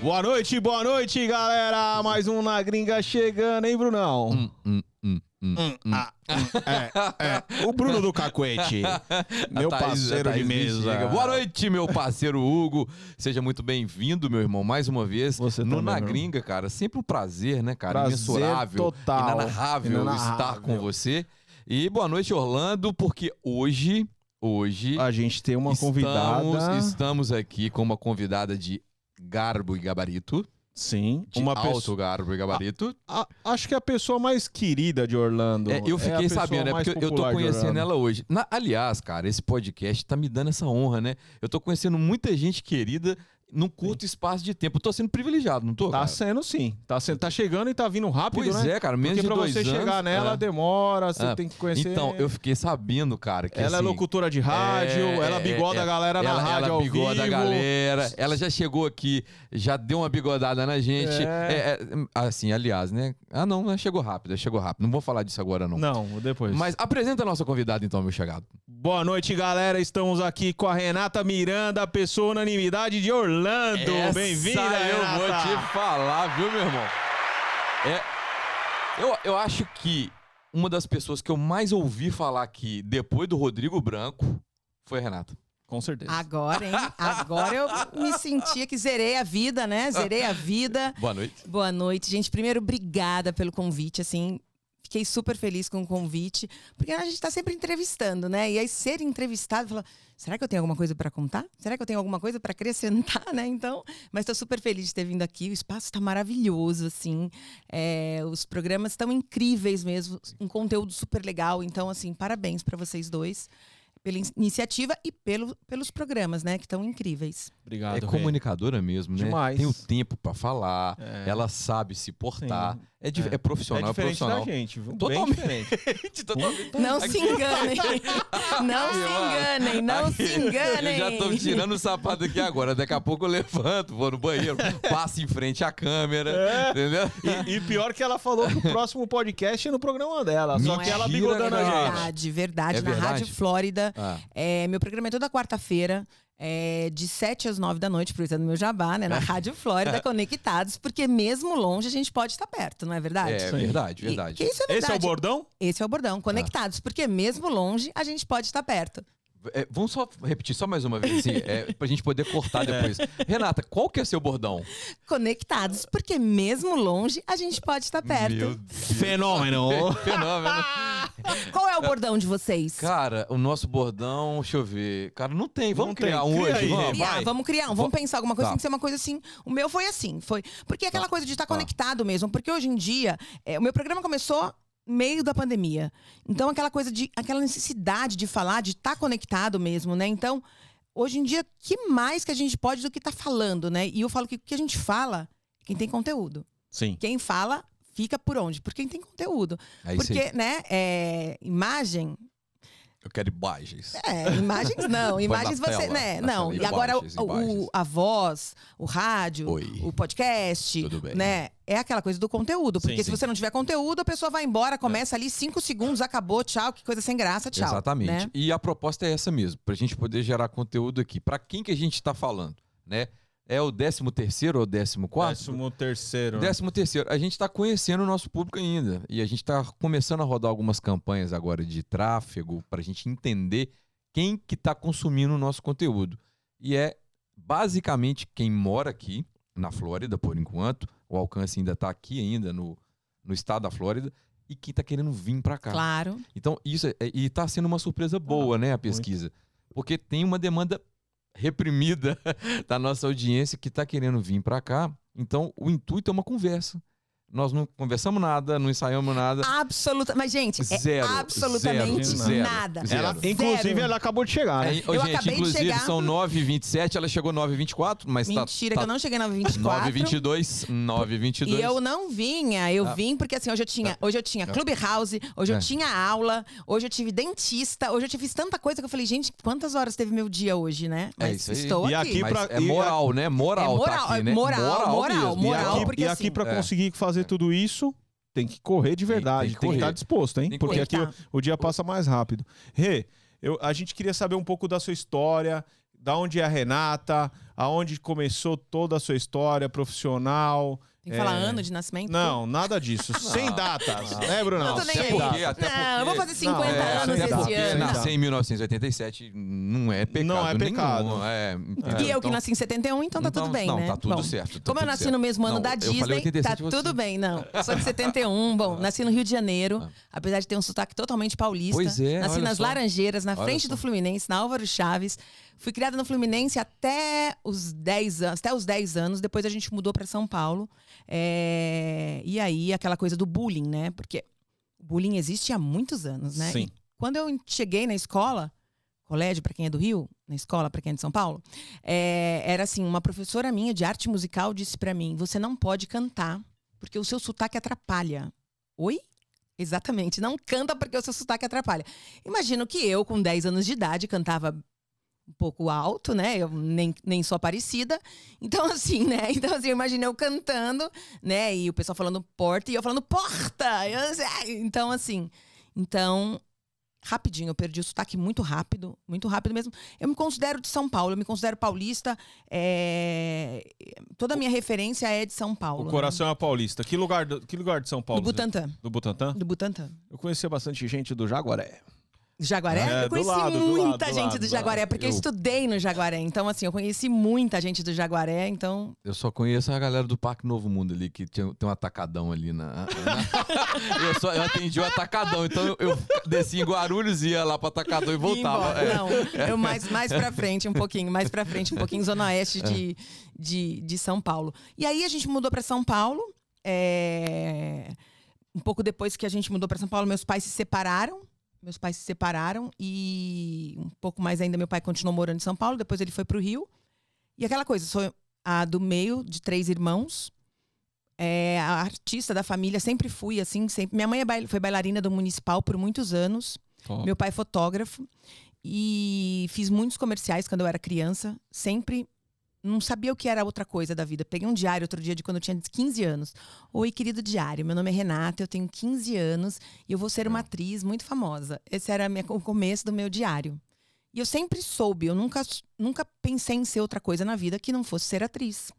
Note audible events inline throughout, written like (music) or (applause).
Boa noite, boa noite, galera. Mais um na gringa chegando, hein, Brunão? Hum, hum, hum, hum. Hum, ah, hum, é, é. O Bruno do Cacuete, (laughs) meu A Thaís- parceiro de mesa. Boa noite, meu parceiro Hugo. Seja muito bem-vindo, meu irmão, mais uma vez. Você no também, Na. Gringa, cara. Sempre um prazer, né, cara? Prazer Imensurável. total. Inanarrável, Inanarrável. estar com você. E boa noite, Orlando, porque hoje, hoje, A gente tem uma estamos, convidada. estamos aqui com uma convidada de garbo e gabarito. Sim, De uma alto pessoa. garbo e gabarito. A- acho que é a pessoa mais querida de Orlando. É, eu a fiquei pessoa sabendo, é mais porque eu tô conhecendo ela hoje. Na- aliás, cara, esse podcast tá me dando essa honra, né? Eu tô conhecendo muita gente querida num curto espaço de tempo. Eu tô sendo privilegiado, não tô? Tá cara? sendo sim. Tá, sendo, tá chegando e tá vindo rápido, Pois né? é, cara, menos Porque de pra dois você anos, chegar nela é. demora, você Ah, tem que conhecer. Então, eu fiquei sabendo, cara, que Ela é assim, locutora de rádio, é, ela é, bigoda é, a galera na ela, rádio ela bigoda a galera. Ela já chegou aqui, já deu uma bigodada na gente. É. É, é, assim, aliás, né? Ah, não, né? chegou rápido, chegou rápido. Não vou falar disso agora, não. Não, depois. Mas apresenta a nossa convidada, então, meu chegado. Boa noite, galera. Estamos aqui com a Renata Miranda, pessoa unanimidade de Orlando. Essa Bem-vinda, eu Renata. vou te falar, viu, meu irmão? É, eu, eu acho que uma das pessoas que eu mais ouvi falar aqui depois do Rodrigo Branco foi a Renata. Com certeza. Agora, hein? (laughs) Agora eu me sentia que zerei a vida, né? Zerei a vida. Boa noite. Boa noite, gente. Primeiro, obrigada pelo convite, assim. Fiquei super feliz com o convite, porque a gente tá sempre entrevistando, né? E aí ser entrevistado, fala, será que eu tenho alguma coisa para contar? Será que eu tenho alguma coisa para acrescentar, (laughs) né? Então, mas tô super feliz de ter vindo aqui. O espaço tá maravilhoso, assim. É, os programas estão incríveis mesmo, um conteúdo super legal. Então, assim, parabéns para vocês dois pela in- iniciativa e pelo, pelos programas, né? Que estão incríveis. Obrigado. é Rê. comunicadora mesmo, né? Demais. Tem o tempo pra falar, É. ela sabe se portar. Sim. É, É. é profissional, é é, diferente profissional. da gente, viu? Totalmente. Bem diferente. (laughs) Totalmente. Não se (laughs) enganem. Não se enganem, não se enganem. Eu já tô tirando o sapato aqui agora. Daqui a pouco eu levanto, vou no banheiro, passo em frente à câmera. É. Entendeu? E, e pior que ela falou que o próximo podcast é no programa dela. Só Mentira, que ela bigodando a gente. Verdade, verdade. É na verdade? Rádio Flórida. Ah. É, meu programa é toda quarta-feira. É, de 7 às 9 da noite, aproveitando meu jabá, né? Na Rádio Flórida, (laughs) conectados, porque mesmo longe a gente pode estar perto, não é verdade? É verdade, E- verdade. que isso é Esse verdade. é o bordão? Esse é o bordão. Conectados, porque mesmo longe a gente pode estar perto. É, vamos só repetir só mais uma vez, assim, é, (laughs) pra gente poder cortar depois. Renata, qual que é seu bordão? Conectados, porque mesmo longe a gente pode estar perto. Fenômeno. (laughs) Fenômeno. (laughs) Qual é o bordão de vocês? Cara, o nosso bordão, deixa eu ver. Cara, não tem. Vamos Não tem. criar um Cria hoje? aí, vamos, criar, vai. vamos criar, um, vamos pensar alguma coisa, Tá. tem que ser uma coisa assim. O meu foi assim, foi. Porque é aquela Tá. coisa de estar Tá. conectado mesmo. Porque hoje em dia, é, o meu programa começou meio da pandemia. Então, aquela coisa de. aquela necessidade de falar, de estar conectado mesmo, né? Então, hoje em dia, que mais que a gente pode do que tá falando, né? E eu falo que o que a gente fala, quem tem conteúdo. Sim. Quem fala, fica por onde? Por quem tem conteúdo. É isso Porque, aí. né, é, imagem, Eu quero imagens. é, imagens não, imagens você, tela, né? Não, tela, e agora o, imagens, o- imagens. a voz, o rádio, Oi. o podcast, Tudo bem. né? É aquela coisa do conteúdo, porque Sim, se sim. você não tiver conteúdo, a pessoa vai embora, começa ali cinco segundos, acabou, tchau, que coisa sem graça, tchau. Exatamente. né? E a proposta é essa mesmo, pra gente poder gerar conteúdo aqui. Pra quem que a gente tá falando, né? É o 13 terceiro ou 14 quarto? Décimo terceiro. Décimo terceiro. A gente está conhecendo o nosso público ainda. E a gente está começando a rodar algumas campanhas agora de tráfego para a gente entender quem que está consumindo o nosso conteúdo. E é basicamente quem mora aqui na Flórida, por enquanto. O alcance ainda está aqui ainda no, no estado da Flórida. E quem está querendo vir para cá. Claro. Então, isso é, e está sendo uma surpresa boa, né, a pesquisa. Porque tem uma demanda reprimida (laughs) da nossa audiência que está querendo vir para cá. Então, o intuito é uma conversa. Nós não conversamos nada, não ensaiamos nada. Absoluta, mas gente, Zero, é absolutamente zero, zero, nada. zero. Ela, Zero. inclusive, ela acabou de chegar, né? Ô, Eu gente, acabei de inclusive, chegar- são 9h27, ela chegou 9h24, mas tá- Mentira, tá, que eu não cheguei na 24. 9h22, 9h22. E eu não vinha, eu Ah. vim porque assim, hoje eu tinha, hoje eu tinha Clubhouse, hoje É. eu tinha aula, hoje eu tive dentista, hoje eu tive tanta coisa que eu falei, gente, quantas horas teve meu dia hoje, né? É Mas isso aí. estou E aqui. aqui Mas pra- é e- moral, né? Moral, É moral, tá aqui, né? moral, moral, mesmo. E moral, aqui, porque e aqui assim- pra É. conseguir fazer tudo isso, tem que correr de verdade. tem que Tem que estar disposto, hein? Porque aqui o, o dia passa mais rápido. Rê, eu- a gente queria saber um pouco da sua história, da onde é a Renata, aonde começou toda a sua história profissional. Tem que falar É. ano de nascimento? Não, nada disso. Sem datas, né, Bruno? Não tô nem Sem aí. porque- até não, eu vou fazer 50 Não, é, anos até esse porque ano. nascer em 1987 não é pecado Não é nenhum. pecado. É, entendeu? E eu que Então- nasci em 71, então tá então, tudo bem, não, né? tá tudo Bom, certo. tá Como eu tudo nasci certo. no mesmo ano Não, da eu falei Disney, 87 tá você. tudo bem, não. Sou de 71, bom, (laughs) nasci no Rio de Janeiro, Ah. apesar de ter um sotaque totalmente paulista. Pois é, Nasci olha nas só. Laranjeiras, na Olha frente só. do Fluminense, na Álvaro Chaves. Fui criada no Fluminense até os 10 anos, até os 10 anos, depois a gente mudou para São Paulo. É, E aí, aquela coisa do bullying, né? Porque bullying existe há muitos anos, né? Sim. E quando eu cheguei na escola, colégio para quem é do Rio, na escola para quem é de São Paulo, é, era assim, uma professora minha de arte musical disse para mim: "Você não pode cantar porque o seu sotaque atrapalha". Oi? Exatamente, não canta porque o seu sotaque atrapalha. Imagino que eu, com 10 anos de idade, cantava um pouco alto, né? Eu nem, nem sou parecida. Então, (laughs) assim, né? Então, assim, eu imaginei eu cantando, né? E o pessoal falando porta e eu falando porta. Eu, então, assim. Então, rapidinho, eu perdi o sotaque muito rápido, muito rápido mesmo. Eu me considero de São Paulo, eu me considero paulista. é, Toda a minha referência é de São Paulo. O né? coração é paulista. Que lugar, do- que lugar de São Paulo? Do Butantã. Do Butantã? Do Butantã. Eu conhecia bastante gente do Jaguaré. Jaguaré? É, eu do conheci lado, do muita lado, do gente lado, do do Jaguaré, lado. porque eu... Eu- estudei no Jaguaré. Então, assim, eu conheci muita gente do Jaguaré, então. Eu só conheço a galera do Parque Novo Mundo ali, que tinha, tem um atacadão ali na. na- (laughs) eu, só, eu atendi o atacadão, então eu, eu desci em Guarulhos, ia lá pro atacadão e voltava. É. Não, eu mais, mais pra frente, um pouquinho, mais pra frente, um pouquinho, Zona Oeste de, de, de São Paulo. E aí a gente mudou pra São Paulo. é, Um pouco depois que a gente mudou pra São Paulo, meus pais se separaram. Meus pais se separaram e um pouco mais ainda meu pai continuou morando em São Paulo, depois ele foi pro Rio. E aquela coisa, sou a do meio de três irmãos. É, a artista da família, sempre fui assim, sempre. Minha mãe é bail- foi bailarina do municipal por muitos anos. Meu pai é fotógrafo e fiz muitos comerciais quando eu era criança. Sempre não sabia o que era outra coisa da vida. Peguei um diário outro dia de quando eu tinha 15 anos. Oi, querido diário, meu nome é Renata, eu tenho 15 anos e eu vou ser uma atriz muito famosa. Esse era minha- o começo do meu diário. E eu sempre soube, eu nunca, nunca pensei em ser outra coisa na vida que não fosse ser atriz.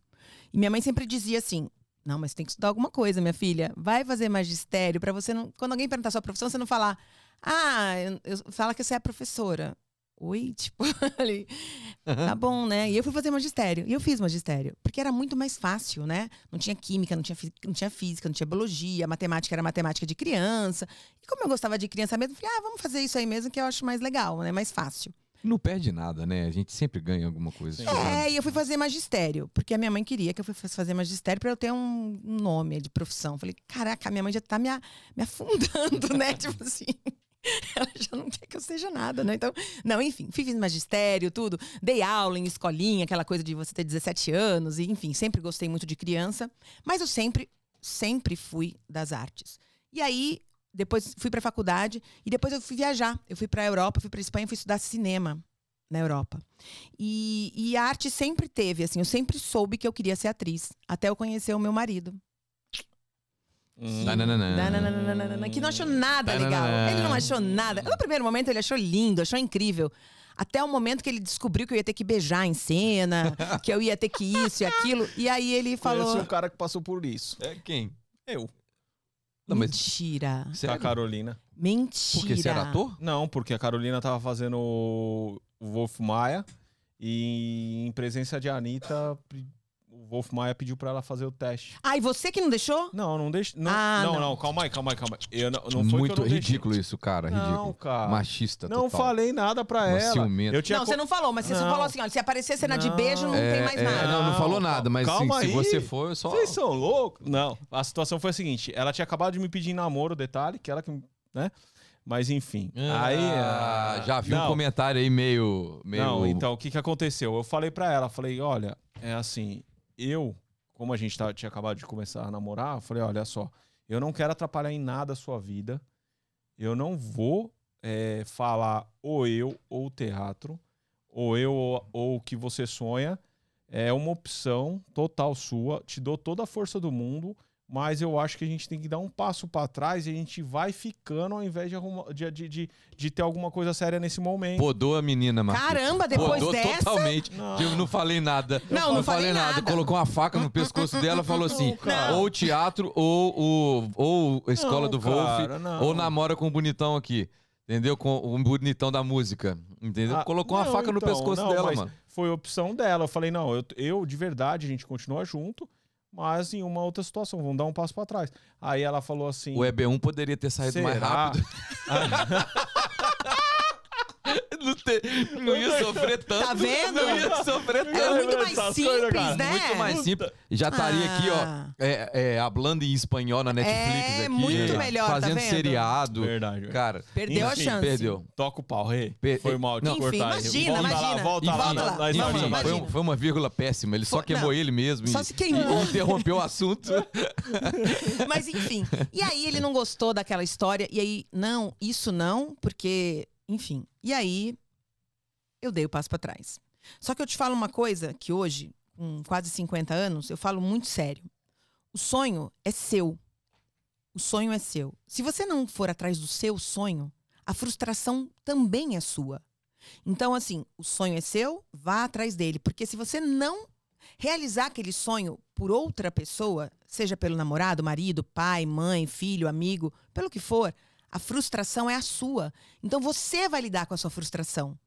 E minha mãe sempre dizia assim: não, mas tem que estudar alguma coisa, minha filha. Vai fazer magistério para você não. Quando alguém perguntar sua profissão, você não falar, ah, eu, eu- fala que você é professora. Oi, (laughs) tipo, ali. Tá bom, né? E eu fui fazer magistério. E eu fiz magistério. Porque era muito mais fácil, né? Não tinha química, não tinha, não tinha física, não tinha biologia, matemática era matemática de criança. E como eu gostava de criança mesmo, eu falei, ah, vamos fazer isso aí mesmo, que eu acho mais legal, né? Mais fácil. Não perde nada, né? A gente sempre ganha alguma coisa. É, e eu fui fazer magistério, porque a minha mãe queria que eu fosse fazer magistério para eu ter um nome de profissão. Falei, caraca, a minha mãe já tá me, a- me afundando, (laughs) né? tipo assim. (laughs) Ela já não quer que eu seja nada, né? Então, não, enfim, fiz magistério, tudo. Dei aula em escolinha, aquela coisa de você ter 17 anos, e enfim, sempre gostei muito de criança. Mas eu sempre, sempre fui das artes. E aí, depois fui pra faculdade, e depois eu fui viajar. Eu fui pra Europa, fui pra Espanha, fui estudar cinema na Europa. E, e a arte sempre teve, assim, eu sempre soube que eu queria ser atriz, até eu conhecer o meu marido. Hum. Que não achou nada legal. Ele não achou nada. No primeiro momento ele achou lindo, achou incrível. Até o momento que ele descobriu que eu ia ter que beijar em cena, (laughs) que eu ia ter que isso e aquilo. E aí ele Conheço falou. um cara que passou por isso. É quem? Eu. Não, Mentira. A sério? Carolina. Mentira. Porque você era ator? Não, porque a Carolina tava fazendo o Wolf Maia e em presença de Anitta, o Wolf Maia pediu pra ela fazer o teste. Ah, e você que não deixou? Não, não deixa. Não, Ah, não, não. não, calma aí, calma aí, calma aí. Eu não, não foi Muito que eu não deixei. ridículo isso, cara. Não, Ridículo. cara. Machista Não total. falei nada pra Uma ela. ciumenta. Eu tinha não, co- você não falou, mas você só Não. falou assim: olha, se aparecer cena de Não. beijo, não É, tem mais é, nada. não, não falou nada, mas calma se, se aí. você for, eu só. Vocês são loucos? Não. A situação foi a seguinte: ela tinha acabado de me pedir em namoro, detalhe, que ela que. né? Mas enfim. aí. Ah, ah, já vi um não. comentário aí meio. meio... Não, então, o que que aconteceu? Eu falei pra ela, falei, olha, é assim, eu, como a gente tá- tinha acabado de começar a namorar, eu falei, olha só, eu não quero atrapalhar em nada a sua vida, eu não vou é, falar ou eu ou o teatro, ou eu ou o que você sonha, é uma opção total sua, te dou toda a força do mundo, Mas eu acho que a gente tem que dar um passo pra trás e a gente vai ficando ao invés de, arrumar, de, de, de, de ter alguma coisa séria nesse momento. Podou a menina, Marquinhos. Caramba, depois Podou dessa. totalmente. Não. Eu não falei nada. Não, não falei nada. Colocou uma faca no pescoço (laughs) dela e falou assim: cara. ou teatro, ou, ou a escola Não, do Wolf, cara, não. ou namora com o bonitão aqui. Entendeu? Com o bonitão da música. Entendeu? Ah, Colocou uma não, faca no então, pescoço não, dela, mas mano. Foi opção dela. Eu falei, não, eu, eu de verdade, a gente continua junto, mas em uma outra situação, vamos dar um passo pra trás. Aí ela falou assim. O EB1 poderia ter saído mais será? rápido. (laughs) (laughs) não, ter- não ia sofrer tanto. Tá vendo? Não ia sofrer tanto. Era muito mais simples, coisas, né? Muito mais simples. Já estaria aqui, ó, Ah. é, é, hablando em espanhol na Netflix É, aqui. muito né? melhor, tá Fazendo vendo? seriado. Verdade. verdade. Cara, Perdeu a Enfim, chance. perdeu. Toca o pau, Rê. Per- Foi mal de. Enfim, cortar. imagina, volta imagina. Lá, volta lá, volta na, lá. história enfim, imagina. foi, foi uma vírgula péssima. Ele só queimou não. ele mesmo. Só e- se queimou. e interrompeu o assunto. (laughs) Mas enfim. E aí ele não gostou daquela história. E aí, não, isso não, porque, enfim. E aí eu dei o passo pra trás. Só que eu te falo uma coisa que hoje, com quase 50 anos, eu falo muito sério. O sonho é seu. O sonho é seu. Se você não for atrás do seu sonho, a frustração também é sua. Então, assim, o sonho é seu, vá atrás dele. Porque se você não realizar aquele sonho por outra pessoa, seja pelo namorado, marido, pai, mãe, filho, amigo, pelo que for, a frustração é a sua. Então você vai lidar com a sua frustração.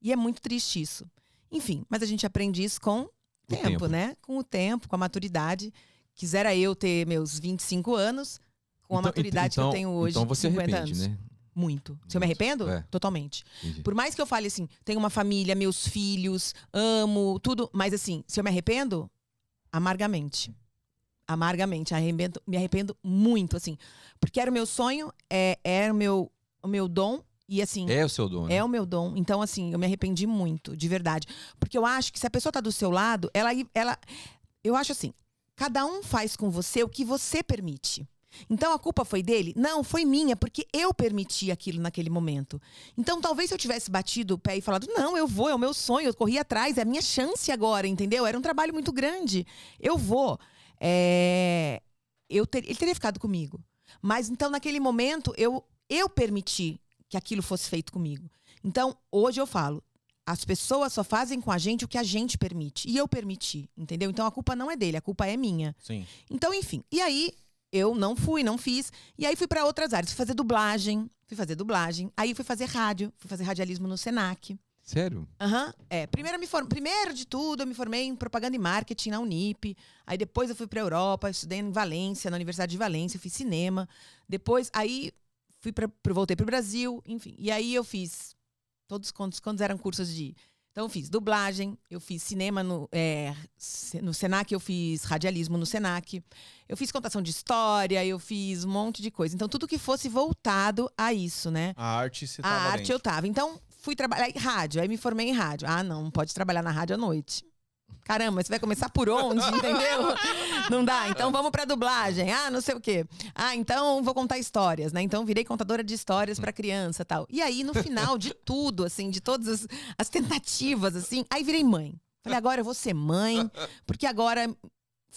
E é muito triste isso. Enfim, mas a gente aprende isso com tempo, tempo. né? Com o tempo, com a maturidade. Quisera eu ter meus 25 anos, com a Então- maturidade então- que eu tenho hoje, Então você 50 arrepende, anos. né? Muito. Se eu me Muito. arrependo? É. Totalmente. Entendi. Por mais que eu fale assim, tenho uma família, meus filhos, amo, tudo. Mas assim, se eu me arrependo, amargamente. Amargamente. Arrependo, me arrependo muito, assim. Porque era o meu sonho, é, era o meu, o meu dom. E assim, É o seu dono. é o meu dom. Então, assim, eu me arrependi muito, de verdade. Porque eu acho que se a pessoa tá do seu lado, ela. ela eu acho assim: cada um faz com você o que você permite. Então a culpa foi dele? Não, foi minha, porque eu permiti aquilo naquele momento. Então talvez se eu tivesse batido o pé e falado, não, eu vou, é o meu sonho, eu corri atrás, é a minha chance agora, entendeu? Era um trabalho muito grande. Eu vou. É, eu ter- ele teria ficado comigo. Mas então naquele momento eu, eu permiti que aquilo fosse feito comigo. Então hoje eu falo, as pessoas só fazem com a gente o que a gente permite. E eu permiti, entendeu? Então a culpa não é dele, a culpa é minha. Sim. Então, enfim. E aí, eu não fui, não fiz. E aí fui para outras áreas. Fui fazer dublagem. Fui fazer dublagem. Aí fui fazer rádio. Fui fazer radialismo no Senac. Sério? Aham. É. Primeiro, me form... Primeiro de tudo, eu me formei em propaganda e marketing na Unip. Aí depois eu fui para Europa, estudei em Valência, na Universidade de Valência, eu fiz cinema. Depois, aí fui pra... pro- voltei pro Brasil, enfim. E aí eu fiz todos quantos, quantos eram cursos de. Então, eu fiz dublagem, eu fiz cinema no, é, se- no Senac, eu fiz radialismo no Senac, eu fiz contação de história, eu fiz um monte de coisa. Então, tudo que fosse voltado a isso, né? A arte você A arte dentro. eu tava. Então, fui trabalhar em rádio. Aí me formei em rádio. Ah, não, não pode trabalhar na rádio à noite. Caramba, você vai começar por onde, (laughs) entendeu? Não dá. Então vamos pra dublagem. Ah, não sei o quê. Ah, então vou contar histórias, né? Então virei contadora de histórias pra criança, tal. E aí no final de tudo, assim, de todas as, as tentativas, assim, aí virei mãe. Falei, agora eu vou ser mãe, porque agora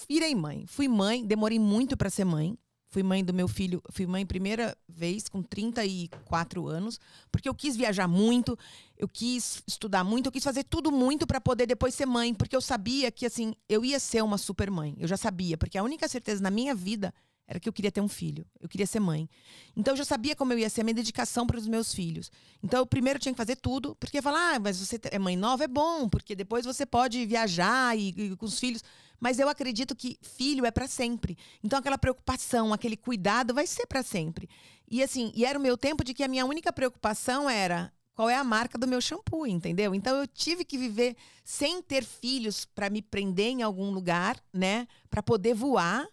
virei mãe. Fui mãe, demorei muito pra ser mãe. Fui mãe do meu filho, fui mãe primeira vez com 34 anos, porque eu quis viajar muito, eu quis estudar muito, eu quis fazer tudo muito para poder depois ser mãe, porque eu sabia que assim, eu ia ser uma super mãe. Eu já sabia, porque a única certeza na minha vida era que eu queria ter um filho, eu queria ser mãe. Então eu já sabia como eu ia ser a minha dedicação para os meus filhos. Então eu primeiro tinha que fazer tudo, porque falar, ah, mas você é mãe nova é bom, porque depois você pode viajar e, e com os filhos. Mas eu acredito que filho é para sempre. Então aquela preocupação, aquele cuidado vai ser para sempre. E assim, e era o meu tempo de que a minha única preocupação era qual é a marca do meu shampoo, entendeu? Então eu tive que viver sem ter filhos para me prender em algum lugar, né, para poder voar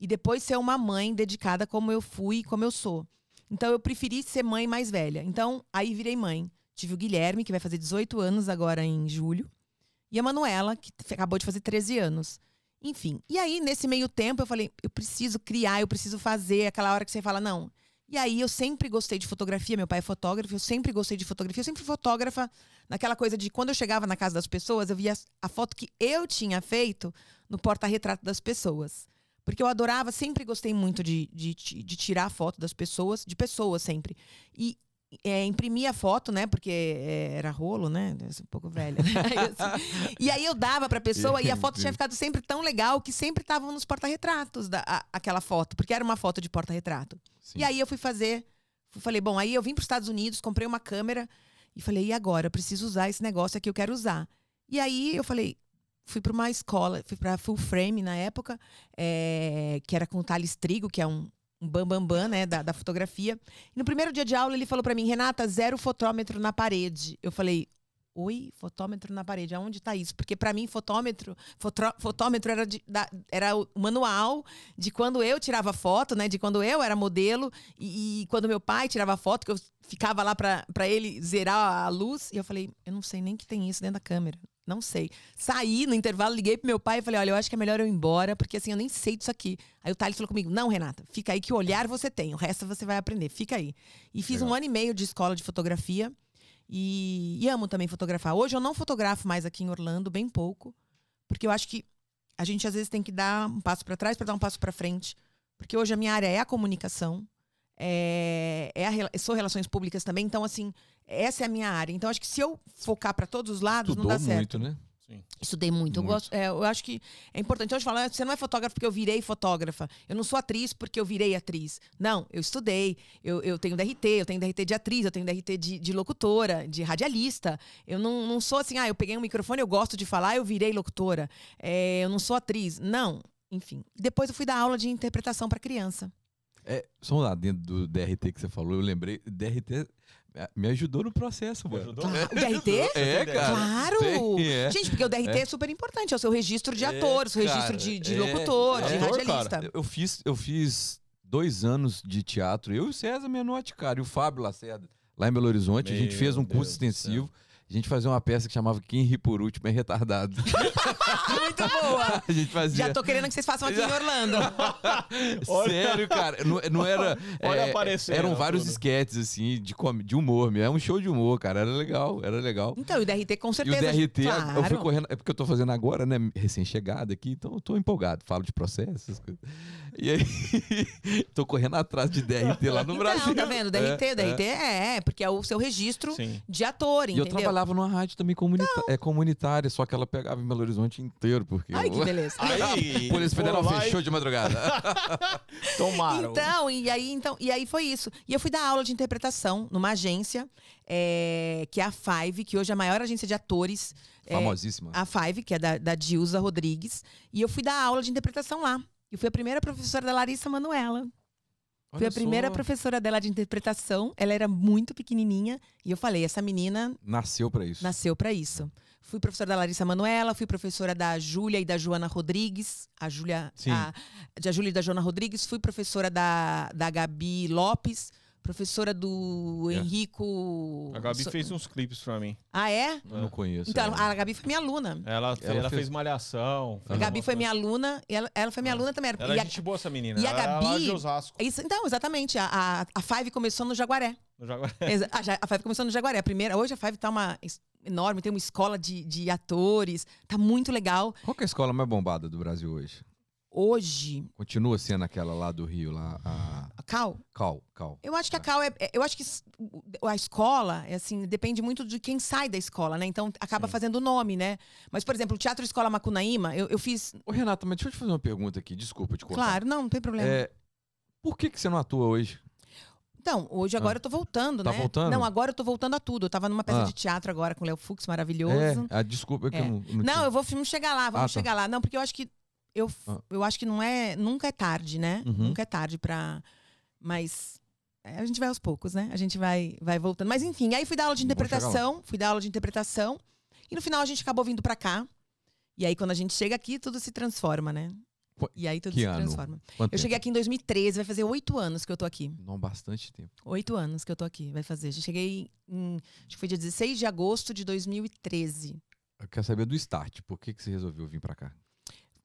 e depois ser uma mãe dedicada como eu fui, como eu sou. Então eu preferi ser mãe mais velha. Então aí virei mãe. Tive o Guilherme, que vai fazer 18 anos agora em julho, e a Manuela, que acabou de fazer 13 anos. Enfim. E aí, nesse meio tempo, eu falei, eu preciso criar, eu preciso fazer, aquela hora que você fala, não. E aí, eu sempre gostei de fotografia, meu pai é fotógrafo, eu sempre gostei de fotografia, eu sempre fotógrafa naquela coisa de quando eu chegava na casa das pessoas, eu via a foto que eu tinha feito no porta-retrato das pessoas. Porque eu adorava, sempre gostei muito de, de, de tirar foto das pessoas, de pessoas sempre. E é, imprimia foto, né? Porque é, era rolo, né? Eu sou um pouco velha. né? (laughs) Assim, e aí eu dava pra pessoa e a foto tinha ficado sempre tão legal que sempre estavam nos porta-retratos da, a- aquela foto, porque era uma foto de porta-retrato. E aí eu fui fazer, falei, bom, aí eu vim para os Estados Unidos, comprei uma câmera e falei, e agora? Eu preciso usar esse negócio aqui, eu quero usar. E aí eu falei, fui para uma escola, fui para Full Frame na época, é, que era com o Thales Trigo, que é um, um bambambam, bam, bam, né, da, da fotografia. E no primeiro dia de aula ele falou para mim, Renata, zero fotômetro na parede. Eu falei, oi, fotômetro na parede, aonde tá isso? Porque para mim fotômetro, fotro- fotômetro era, de- da- era o manual de quando eu tirava foto, né, de quando eu era modelo e, e quando meu pai tirava foto, que eu ficava lá para ele zerar a luz. E eu falei, eu não sei nem que tem isso dentro da câmera. Não sei. Saí no intervalo, liguei pro meu pai e falei: olha, eu acho que é melhor eu ir embora, porque assim, eu nem sei disso aqui. Aí o Thales falou comigo: não, Renata, fica aí que o olhar você tem, o resto você vai aprender, fica aí. E fiz Legal. um ano e meio de escola de fotografia e, e amo também fotografar. Hoje eu não fotografo mais aqui em Orlando, bem pouco, porque eu acho que a gente às vezes tem que dar um passo para trás para dar um passo para frente. Porque hoje a minha área é a comunicação, é, é a eu sou relações públicas também, então assim, essa é a minha área. Então acho que se eu focar para todos os lados, Estudou não dá certo. muito, né? Sim. Estudei muito. Eu, Muito. gosto, é, eu acho que é importante. Hoje falar, você não é fotógrafa porque eu virei fotógrafa. Eu não sou atriz porque eu virei atriz. Não, eu estudei. Eu, eu tenho DRT, eu tenho DRT de atriz, eu tenho DRT de, de locutora, de radialista. Eu não, não sou assim, ah, eu peguei um microfone, eu gosto de falar, eu virei locutora. É, eu não sou atriz. Não. Enfim. Depois eu fui dar aula de interpretação para criança. É, só lá dentro do DRT que você falou, eu lembrei, DRT eh, me ajudou no processo, Me mano. ajudou? Claro, o DRT? É, cara. Claro! Sim, é. Gente, porque o DRT é. super importante. É o seu registro de É, ator, o seu registro cara, de, de é, locutor, de é. radialista. Eu- Eu fiz, eu fiz dois anos de teatro, eu e o César Menotti, cara, e o Fábio Lacerda, lá em Belo Horizonte. a gente Meu fez um curso Deus do extensivo. A gente fazia uma peça que chamava Quem Ri Por Último é Retardado. (laughs) Muito boa! (laughs) A gente fazia. Já tô querendo que vocês façam aqui em Orlando. (laughs) Sério, cara. Não, não era. (laughs) Olha é, aparecendo Eram vários tudo. esquetes, assim, de, com- de humor mesmo. É um show de humor, cara. Era legal, era legal. Então, e o DRT com E o certeza. DRT, claro. eu fui correndo. É porque eu tô fazendo agora, né? Recém-chegado aqui, então eu tô empolgado. Falo de processos, essas coisas. E aí, (laughs) tô correndo atrás de DRT lá no então, Brasil. tá vendo? DRT, É, DRT é, porque é o seu registro Sim. de ator, E eu entendeu? trabalhava numa rádio também comunita é, comunitária, só que ela pegava em Belo Horizonte inteiro, porque Ai, o- que beleza. (laughs) Aí, a Polícia Federal fechou e de madrugada. (laughs) Tomaram. Então, e aí, então, e aí foi isso. E eu fui dar aula de interpretação numa agência, é, que é a Five, que hoje é a maior agência de atores. é, Famosíssima. a Five, que é da, da Dilza Rodrigues. E eu fui dar aula de interpretação lá. E fui a primeira professora da Larissa Manuela. Fui Olha a primeira só. professora dela de interpretação. Ela era muito pequenininha. E eu falei, essa menina Nasceu pra isso. nasceu para isso. Fui professora da Larissa Manuela, fui professora da Júlia e da Joana Rodrigues, a Júlia, Sim. a, da Júlia e da Joana Rodrigues, fui professora da, da Gabi Lopes, professora do É. Henrico. A Gabi So- fez uns clipes pra mim. Ah, é? Eu não conheço. Então, ela. a Gabi foi minha aluna. Ela, fe- Ela ela fez- fez malhação. A fez Gabi foi minha aluna, e ela, ela foi minha aluna também. Ela e é a- gente boa, essa menina. e a Ela era lá Gabi- de Osasco. isso, então, exatamente. A, a, a Five começou no Jaguaré. no Jaguaré. (laughs) Exa- a, a Five começou no Jaguaré. A primeira, hoje a Five tá uma enorme, tem uma escola de, de atores, tá muito legal. Qual que é a escola mais bombada do Brasil hoje? Hoje, Continua sendo aquela lá do Rio, lá, a a Cal, Cal, Cal. eu acho que a Cal é, é- eu acho que a escola, é assim, depende muito de quem sai da escola, né? Então acaba Sim. fazendo o nome, né? Mas, por exemplo, o Teatro Escola Macunaíma, eu, eu fiz. Ô, Renata, mas deixa eu te fazer uma pergunta aqui. Desculpa te cortar. Claro, não, não tem problema. É, por que, que você não atua hoje? Então, hoje agora eu tô voltando, Tá né? voltando? Não, agora eu tô voltando a tudo. Eu tava numa peça Ah. de teatro agora com o Léo Fux, maravilhoso. É, a desculpa é que É. eu não, não Não, tinha- eu vou chegar lá, vamos Ah, tá. chegar lá. Não, porque eu acho que eu, Ah. eu acho que não é, nunca é tarde, né? Uhum. Nunca é tarde pra mas é, a gente vai aos poucos, né? A gente vai vai voltando. Mas enfim, aí fui dar aula de interpretação, fui dar aula de interpretação e no final a gente acabou vindo pra cá. E aí quando a gente chega aqui, tudo se transforma, né? E aí tudo que se ano? transforma. Quanto Eu cheguei tempo? aqui em 2013, vai fazer oito anos que eu tô aqui. Não, bastante tempo. Oito anos que eu tô aqui, vai fazer. Já cheguei em, acho que foi dia 16 de agosto de 2013. Eu quero saber do start. Por que, que você resolveu vir pra cá?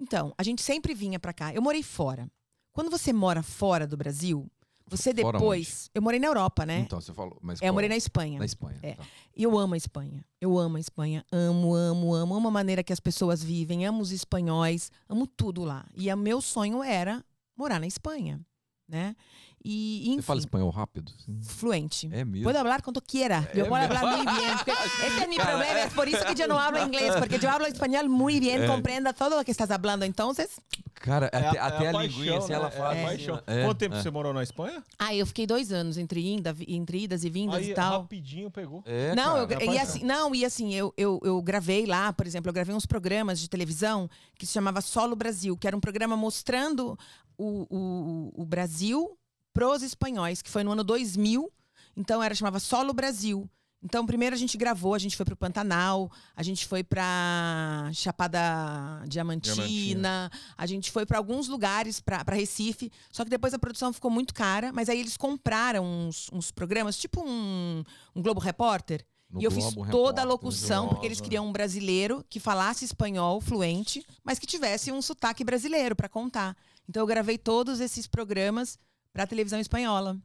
Então, a gente sempre vinha pra cá. Eu morei fora. Quando você mora fora do Brasil, Você Fora depois. Eu morei na Europa, né? Então, você falou. Mas É, eu morei na Espanha. Na Espanha. É. tá. E eu amo a Espanha. Eu amo a Espanha. Amo, amo, amo. Amo a maneira que as pessoas vivem. Amo os espanhóis. Amo tudo lá. E o meu sonho era morar na Espanha, né? E, enfim, Você fala espanhol rápido? Sim. fluente. É mesmo. Puedo hablar cuando quiera. Yo puedo mesmo? hablar muy bien. (laughs) porque Este es mi Cara, problema. é. Es por eso que yo no hablo inglés. Porque yo hablo español muy bien. É. Comprenda todo lo que estás hablando. Entonces, Cara, É até, a- até é a, a linguinha, assim, né? ela É fala. paixão. É, Quanto tempo é. você morou na Espanha? ah, eu fiquei dois anos entre, inda, entre idas e vindas Aí e tal. rapidinho pegou. É, Não, eu, cara. e Rapaz, assim, não, e assim, eu, eu, eu gravei lá, por exemplo, eu gravei uns programas de televisão que se chamava Solo Brasil, que era um programa mostrando o, o, o Brasil pros espanhóis, que foi no ano 2000. Então era chamava Solo Brasil. Então primeiro a gente gravou, a gente foi pro Pantanal, a gente foi pra Chapada Diamantina, Diamantina. a gente foi para alguns lugares pra Recife. Só que depois a produção ficou muito cara, mas aí eles compraram uns, uns programas, tipo um, um Globo Repórter. No e eu fiz Globo toda a Repórter, locução, porque eles queriam um brasileiro que falasse espanhol fluente, mas que tivesse um sotaque brasileiro para contar. Então eu gravei todos esses programas para televisão espanhola.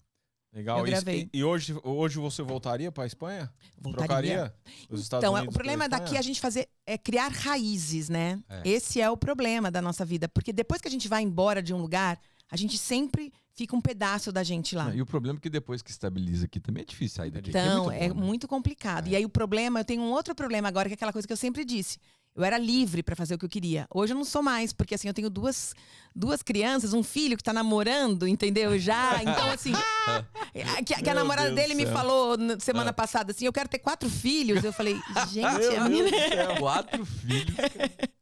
Legal. Eu E- gravei. E, hoje, hoje você voltaria para Espanha? Voltaria. Trocaria? Os Estados Então, é- Unidos o problema daqui é a gente fazer é criar raízes, né? É. Esse é o problema da nossa vida, porque depois que a gente vai embora de um lugar, a gente sempre fica um pedaço da gente lá. Não, E o problema é que depois que estabiliza aqui também é difícil sair daqui. Aqui Então, muito é bom, né? muito complicado. É. E aí o problema, eu tenho um outro problema agora, que é aquela coisa que eu sempre disse. Eu era livre para fazer o que eu queria. Hoje eu não sou mais, porque assim, eu tenho duas, duas crianças, um filho que tá namorando, entendeu? Já. Então, assim. (laughs) que, que a namorada Deus dele me falou na semana passada assim: eu quero ter quatro filhos. Eu falei, (laughs) gente, Meu a Deus minha. Quatro filhos. (laughs)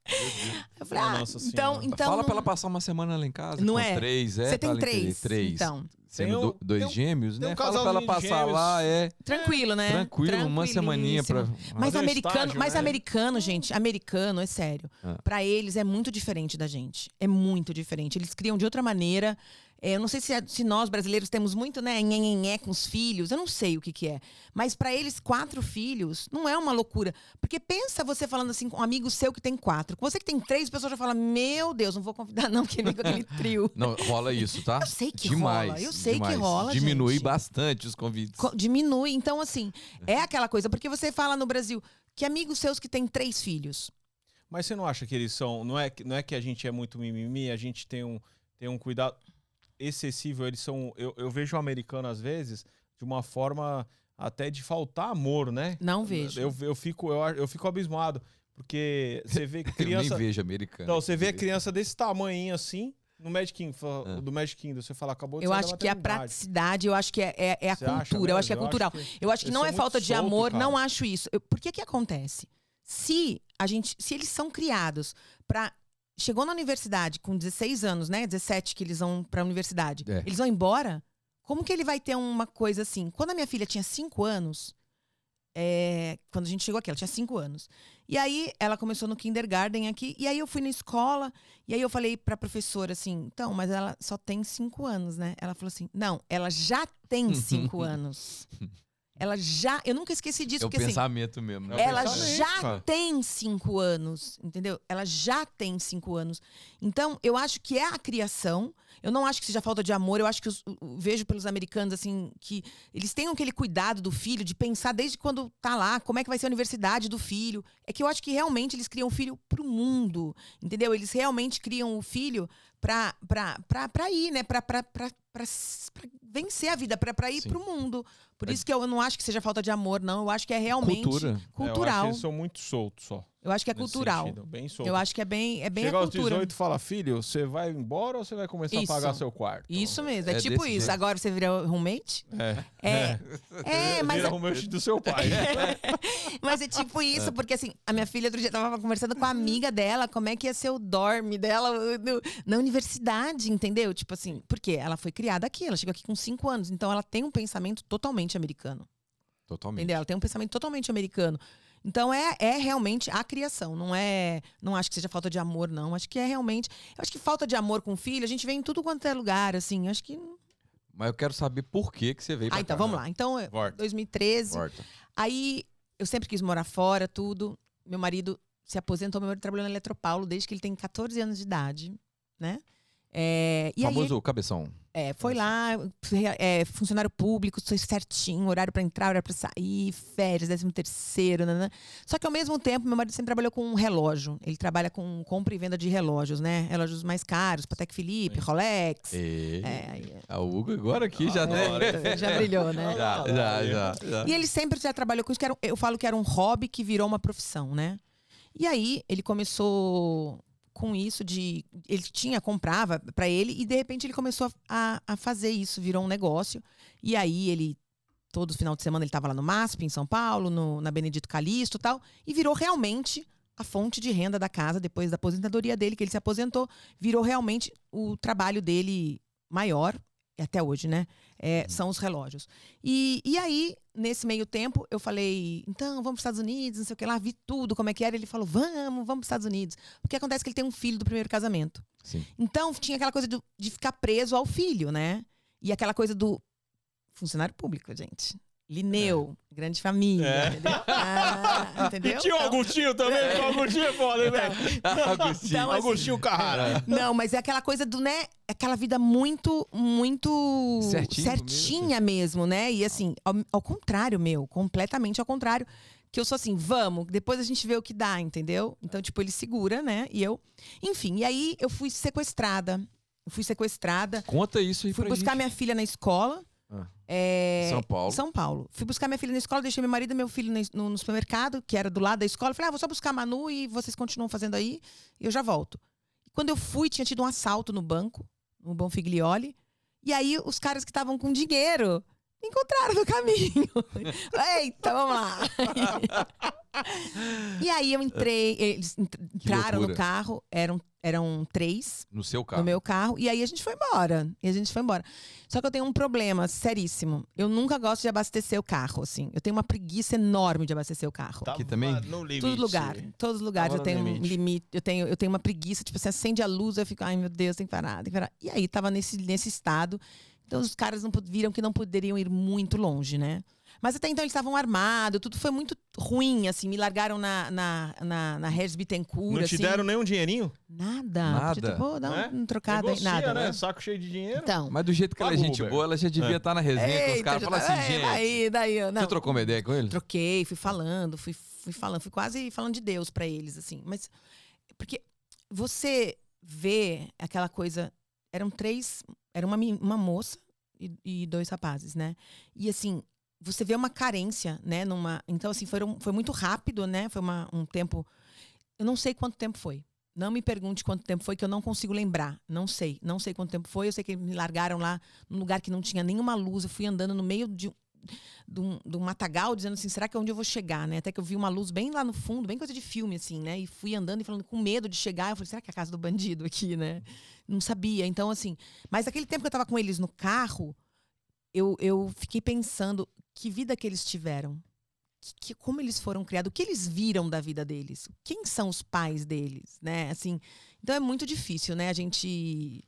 Eu falei, Ah, ah, Nossa então, Senhora. então. Fala pra ela passar uma semana lá em casa. Não é? Três, é. Você tem três. Três. Então, Sendo Tem um- do- dois tem um- gêmeos, tem né? um Fala pra ela passar gêmeos. lá, é. tranquilo, né? Tranquilo, uma semaninha pra. Mas Fazer um americano, estágio, mas né? americano, gente, americano, é sério. Ah. Pra eles é muito diferente da gente. É muito diferente. Eles criam de outra maneira. É, eu não sei se, é- se nós brasileiros temos muito, né, nhenhenhé com os filhos. Eu não sei o que que é. Mas pra eles, quatro filhos não é uma loucura. Porque pensa você falando assim com um amigo seu que tem quatro. Com você que tem três, a pessoa já fala, meu Deus, não vou convidar não, que vem com aquele trio. (laughs) Não, rola isso, tá? Eu sei que demais, rola, eu sei que demais. rola, Diminui gente. bastante os convites. Co- diminui. Então, assim, é aquela coisa. Porque você fala no Brasil que amigos seus que têm três filhos. Mas você não acha que eles são. Não é, que- não é que a gente é muito mimimi, a gente tem um, tem um cuidado excessivo. Eles são. Eu, eu vejo o americano, às vezes, de uma forma até de faltar amor, né? Não vejo. Eu, eu, fico, eu, eu fico abismado. Porque você vê (laughs) Eu nem criança. vejo americano. Não, você vê a criança desse tamanho assim, no Magic Kingdom, É. do Magic Kingdom, você fala, acabou de Eu sair da acho que é a praticidade, eu acho que é, é- é a Você cultura, eu acho que é mesmo? cultural. que Eu acho que não é falta de solto, amor, cara. não acho isso. Eu- por que que acontece? Se a gente, se eles são criados pra chegou na universidade com 16 anos, né? 17 que eles vão pra universidade. É. Eles vão embora? Como que ele vai ter uma coisa assim? Quando a minha filha tinha 5 anos, é, quando a gente chegou aqui, ela tinha 5 anos. E aí ela começou no kindergarten aqui, e aí eu fui na escola, e aí eu falei pra professora assim: "Então, mas ela só tem 5 anos, né?" Ela falou assim: "Não, ela já tem 5 (laughs) anos." Ela já, eu nunca esqueci disso, É o porque assim, pensamento mesmo. né? É ela pensamento, já cara. tem cinco anos, entendeu? Ela já tem cinco anos. Então, eu acho que é a criação. Eu não acho que seja falta de amor. Eu acho que os- vejo pelos americanos, assim, que eles têm aquele cuidado do filho, de pensar desde quando tá lá, como é que vai ser a universidade do filho. É que eu acho que realmente eles criam o filho pro mundo, entendeu? Eles realmente criam o filho pra ir, né? Pra vencer a vida, pra, pra ir Sim. pro mundo. Por isso que eu não acho que seja falta de amor, não. Eu acho que é realmente Cultura. É, eu acho que cultural. eles são muito soltos só. Eu acho que é nesse cultural. sentido, bem. Eu acho que é bem, é bem Chega a aos cultura. 18 e fala, filho, você vai embora ou você vai começar Isso. a pagar seu quarto? Isso mesmo, é, É tipo isso. jeito. Agora você vira roommate? É. É. É, mas, Vira roommate do seu pai. (laughs) mas é tipo isso, porque assim, a minha filha outro dia tava conversando com a amiga dela, como é que ia ser o dorme dela no- na universidade, entendeu? Tipo assim, porque ela foi criada aqui, ela chegou aqui com cinco anos, então ela tem um pensamento totalmente americano. Totalmente. Entendeu? Ela tem um pensamento totalmente americano. Então é, é realmente a criação, não é, não acho que seja falta de amor não, acho que é realmente, eu acho que falta de amor com o filho, a gente vê em tudo quanto é lugar, assim, acho que Mas eu quero saber por que, que você veio pra Ah, então cá. vamos lá. Então, Volta. 2013, Corta. aí eu sempre quis morar fora, tudo. Meu marido se aposentou, meu marido trabalhou na Eletropaulo desde que ele tem 14 anos de idade, né? É, e aí, Famoso cabeção. é, foi lá, é, funcionário público, foi certinho, horário pra entrar, horário pra sair, férias, décimo terceiro, nanã. Só que ao mesmo tempo, meu marido sempre trabalhou com um relógio. Ele trabalha com compra e venda de relógios, né? Relógios mais caros, Patek Philippe, Rolex. E... É, aí, Ah, O Hugo agora aqui já Agora. tem. (laughs) já brilhou, né? Já, já, já, já. E ele sempre já trabalhou com isso, que era, eu falo que era um hobby que virou uma profissão, né? E aí ele começou com isso de. Ele tinha, comprava pra ele, e de repente ele começou a, a fazer isso, virou um negócio. E aí ele. Todo final de semana ele estava lá no MASP, em São Paulo, no- na Benedito Calixto tal, e virou realmente a fonte de renda da casa depois da aposentadoria dele, que ele se aposentou, virou realmente o trabalho dele maior, até hoje, né? É, são os relógios. E, e aí, nesse meio tempo, eu falei, então, vamos para os Estados Unidos, não sei o que lá, vi tudo, como é que era. Ele falou, vamos, vamos para os Estados Unidos. Porque acontece que ele tem um filho do primeiro casamento. Sim. Então, tinha aquela coisa do- de ficar preso ao filho, né? E aquela coisa do funcionário público, gente. Lineu, grande família, É. entendeu? Ah, entendeu? (laughs) Tinha o Agostinho também, o Agostinho é foda, hein, velho? Agostinho. (laughs) Então, assim, Agostinho Carrara. Não, mas é aquela coisa do, né? Aquela vida muito, muito Certinho certinha mesmo, né? E assim, ao, ao contrário, meu, completamente ao contrário. Que eu sou assim, vamos, depois a gente vê o que dá, entendeu? Então, tipo, ele segura, né? E eu. Enfim, e aí eu fui sequestrada. Eu fui sequestrada. Conta isso aí Fui pra buscar gente. minha filha na escola. É, São Paulo. São Paulo. Fui buscar minha filha na escola, deixei meu marido e meu filho no, no supermercado, que era do lado da escola. Falei, ah, vou só buscar a Manu e vocês continuam fazendo aí, e eu já volto. Quando eu fui, tinha tido um assalto no banco, no Bom Figlioli. E aí, os caras que estavam com dinheiro encontraram no caminho. (laughs) Eita, vamos lá. (laughs) e aí, eu entrei, eles ent- entraram no carro, eram, eram três No seu carro. no meu carro. E aí a gente foi embora. E a gente foi embora. Só que eu tenho um problema seríssimo. Eu nunca gosto de abastecer o carro, assim. Eu tenho uma preguiça enorme de abastecer o carro. Aqui também? No limite. Todo lugar. Todos os lugares Tava eu tenho um limite. limite. Eu tenho, eu tenho uma preguiça. Tipo, você acende a luz, eu fico, ai meu Deus, tem que parar, tem que parar. E aí tava nesse, nesse estado. Então os caras não viram que não poderiam ir muito longe, né? Mas até então eles estavam armados, tudo foi muito ruim, assim. Me largaram na, na, na, na Regis Bittencourt, Não te assim. deram nenhum dinheirinho? Nada. Nada. Ter, pô, dá Né? um, um trocado aí. Negocia, Nada, né? né? Saco cheio de dinheiro. Então. Mas do jeito que ela é gente boa, ela já devia É. estar na resenha com os Eita, caras. Falar tá- assim, é, gente. Daí, daí, eu- não. Você trocou uma ideia com ele? Troquei, fui falando, fui, fui falando, fui quase falando de Deus pra eles, assim. Mas, porque você vê aquela coisa. Eram três. Era uma, uma moça e, e dois rapazes, né? E assim, você vê uma carência, né? Numa, então, assim, foram, foi muito rápido, né? Foi uma, um tempo. Eu não sei quanto tempo foi. Não me pergunte quanto tempo foi, que eu não consigo lembrar. Não sei. Não sei quanto tempo foi. Eu sei que me largaram lá num lugar que não tinha nenhuma luz. Eu fui andando no meio de, de um, de um matagal, dizendo assim, será que é onde eu vou chegar, né? Até que eu vi uma luz bem lá no fundo, bem coisa de filme, assim, né? E fui andando e falando com medo de chegar. Eu falei, será que é a casa do bandido aqui, né? Não sabia. Então, assim... Mas aquele tempo que eu tava com eles no carro, eu, eu fiquei pensando que vida que eles tiveram. Que, que- como eles foram criados, o que eles viram da vida deles, quem são os pais deles, né? Assim, então é muito difícil, né? A gente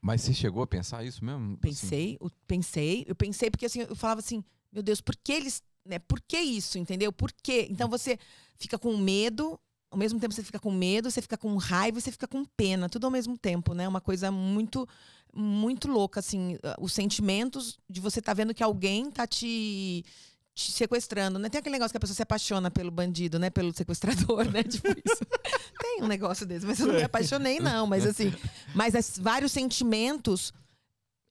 Mas você chegou a pensar isso mesmo? Assim, pensei, o- pensei, eu pensei porque assim, eu falava assim, meu Deus, por que eles, né? Por que isso, entendeu? Por quê? Então você fica com medo, ao mesmo tempo você fica com medo, você fica com raiva, você fica com pena, tudo ao mesmo tempo, né? Uma coisa muito muito louca assim, ah, os sentimentos de você tá vendo que alguém tá te sequestrando, né? Tem aquele negócio que a pessoa se apaixona pelo bandido, né? Pelo sequestrador, né? (laughs) Tipo isso. Tem um negócio desse, mas eu não me apaixonei, não. Mas assim, mas as- vários sentimentos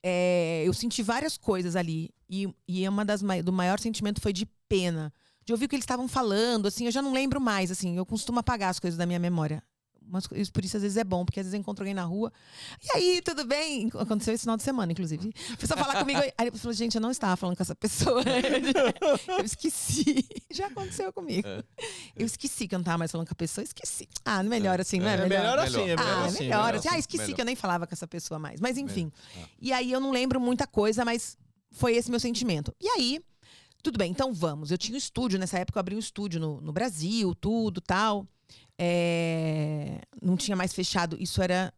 é, eu senti várias coisas ali. E, e uma das do maior sentimento foi de pena. De ouvir o que eles estavam falando, assim, eu já não lembro mais, assim, eu costumo apagar as coisas da minha memória. Mas isso- por isso, às vezes, é bom, porque às vezes eu encontro alguém na rua. E aí, tudo bem? Aconteceu esse final de semana, inclusive. A pessoa falar comigo, (laughs) aí eu falou, gente, eu não estava falando com essa pessoa. (laughs) eu esqueci. Já aconteceu comigo. Eu esqueci que eu não estava mais falando com a pessoa, esqueci. Ah, melhor assim, não é? É melhor assim, é melhor ah, assim. melhor. melhor assim. Ah, assim, esqueci melhor. que eu nem falava com essa pessoa mais. Mas enfim. Ah. E aí eu não lembro muita coisa, mas foi esse meu sentimento. E aí, tudo bem, então vamos. Eu tinha um estúdio, nessa época eu abri um estúdio no, no Brasil, tudo tal. É, Não tinha mais fechado. Isso era.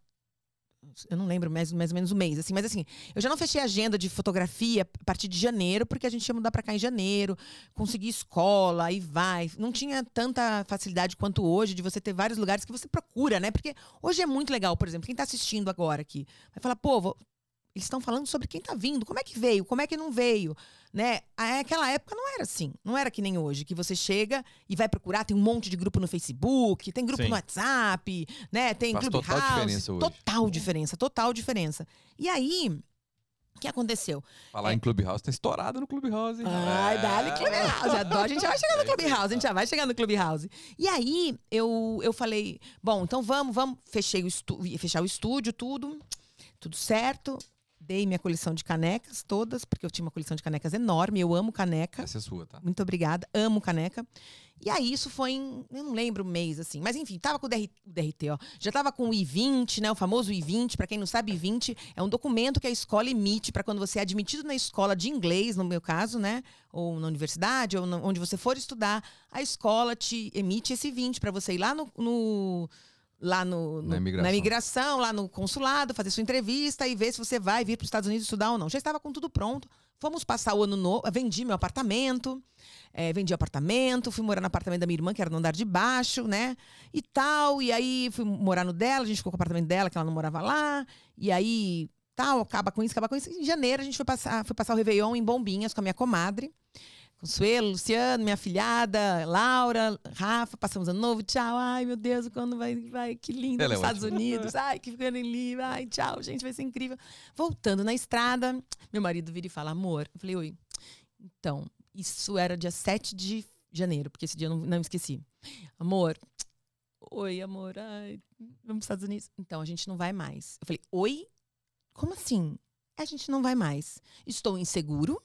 eu não lembro mais, mais ou menos o mês, assim, mas assim, eu já não fechei agenda de fotografia a partir de janeiro, porque a gente ia mudar para cá em janeiro, conseguir escola, aí vai. Não tinha tanta facilidade quanto hoje de você ter vários lugares que você procura, né? Porque hoje é muito legal, por exemplo, quem tá assistindo agora aqui, vai falar, pô, vou- eles estão falando sobre quem tá vindo, como é que veio, como é que não veio, né? Aquela época não era assim, não era que nem hoje, que você chega e vai procurar, tem um monte de grupo no Facebook, tem grupo Sim. no WhatsApp, né? Tem Faz Clubhouse. total diferença hoje. Total diferença, total diferença. E aí, o que aconteceu? Falar em Clubhouse, tá estourado no Clubhouse, hein? Ai, É. dá-lhe Clubhouse. Adoro. A gente já vai chegar no Clubhouse, a gente já vai chegar no Clubhouse. E aí, eu, eu falei, bom, então vamos, vamos. Fechei o estúdio, fechar o estúdio, tudo. Tudo certo. Dei minha coleção de canecas todas, porque eu tinha uma coleção de canecas enorme. Eu amo caneca. Essa é sua, tá? Muito obrigada. Amo caneca. E aí, isso foi em. Eu não lembro o mês, assim. Mas enfim, tava com o, DR o DRT, ó. Já tava com o I-20, né? O famoso I-20. Pra quem não sabe, I-20 é um documento que a escola emite para quando você é admitido na escola de inglês, no meu caso, né? Ou na universidade, ou no- onde você for estudar, a escola te emite esse 20 para você ir lá no. no- Lá no, no- Na imigração. imigração, lá no consulado, fazer sua entrevista e ver se você vai vir para os Estados Unidos estudar ou não. Já estava com tudo pronto. Fomos passar o ano novo. Vendi meu apartamento. É, vendi o apartamento, fui morar no apartamento da minha irmã, que era no andar de baixo, né? E tal. E aí fui morar no dela, a gente ficou com o apartamento dela, que ela não morava lá. E aí, tal, acaba com isso, acaba com isso. Em janeiro a gente foi passar, foi passar o Réveillon em Bombinhas com a minha comadre. Consuelo, Luciano, minha filhada, Laura, Rafa, passamos ano novo, tchau. Ai, meu Deus, quando vai, vai, que lindo, Ela é nos Estados ótima. Unidos. (laughs) Ai, que ficando lindo. Ai, tchau, gente, vai ser incrível. Voltando na estrada, meu marido vira e fala, amor. Eu falei, oi. Então, isso era dia 7 de janeiro, porque esse dia eu não, não esqueci. Amor, oi, amor, ai, vamos para os Estados Unidos? Então, a gente não vai mais. Eu falei, oi? Como assim? A gente não vai mais. Estou inseguro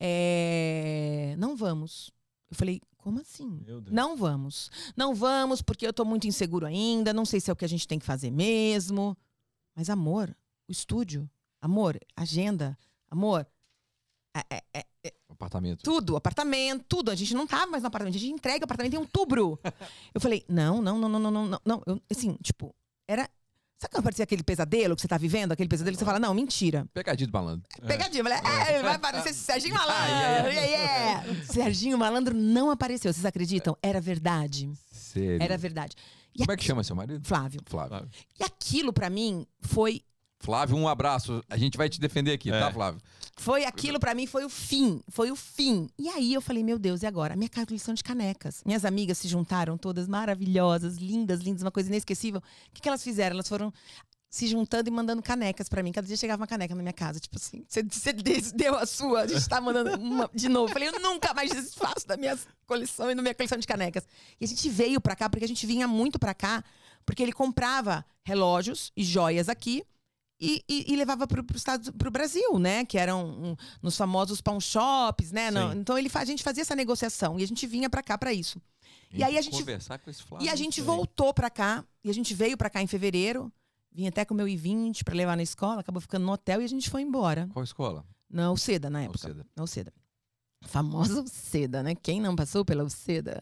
é, não vamos. Eu falei, como assim? Não vamos. Não vamos, porque eu tô muito inseguro ainda, não sei se é o que a gente tem que fazer mesmo. Mas, amor, o estúdio, amor, agenda, amor. É, é, é, é apartamento. Tudo, apartamento, tudo. A gente não tava mais no apartamento, a gente entrega o apartamento em outubro. eu falei, não, não, não, não, não, não, não. Eu, assim, tipo, era Sabe quando parecia aquele pesadelo que você tá vivendo? Aquele pesadelo que você fala, não, mentira. Pegadinha do malandro. Pegadinha. Eu falei, é, vai aparecer Serginho (laughs) Malandro. Yeah, yeah. Serginho Malandro não apareceu. Vocês acreditam? Era verdade. Sério. Era verdade. E Como é aqui- que chama seu marido? Flávio. Flávio. E aquilo, pra mim, foi Flávio, um abraço. A gente vai te defender aqui, É. tá, Flávio? Foi aquilo pra mim, foi o fim. Foi o fim. E aí eu falei, meu Deus, e agora? A minha coleção de canecas. Minhas amigas se juntaram, todas maravilhosas, lindas, lindas, uma coisa inesquecível. O que, que elas fizeram? Elas foram se juntando e mandando canecas pra mim. Cada dia chegava uma caneca na minha casa. Tipo assim, você, deu a sua, a gente tá mandando uma de novo. Eu falei, eu nunca mais desfaço da minha coleção e da minha coleção de canecas. E a gente veio pra cá, porque a gente vinha muito pra cá, porque ele comprava relógios e joias aqui e, e- e levava Estados, pro Brasil, né? Que eram um, nos famosos pawn shops, né? Não- então ele, a gente fazia essa negociação e a gente vinha pra cá pra isso. E aí a gente- Conversar com esse Flávio. E a gente voltou pra cá, e a gente veio pra cá em fevereiro, vim até com o meu I-20 pra levar na escola, acabou ficando no hotel e a gente foi embora. Qual escola? Na Alceda, na época. Alceda. Na Alceda. Famosa (laughs) Alceda, né? Quem não passou pela Alceda?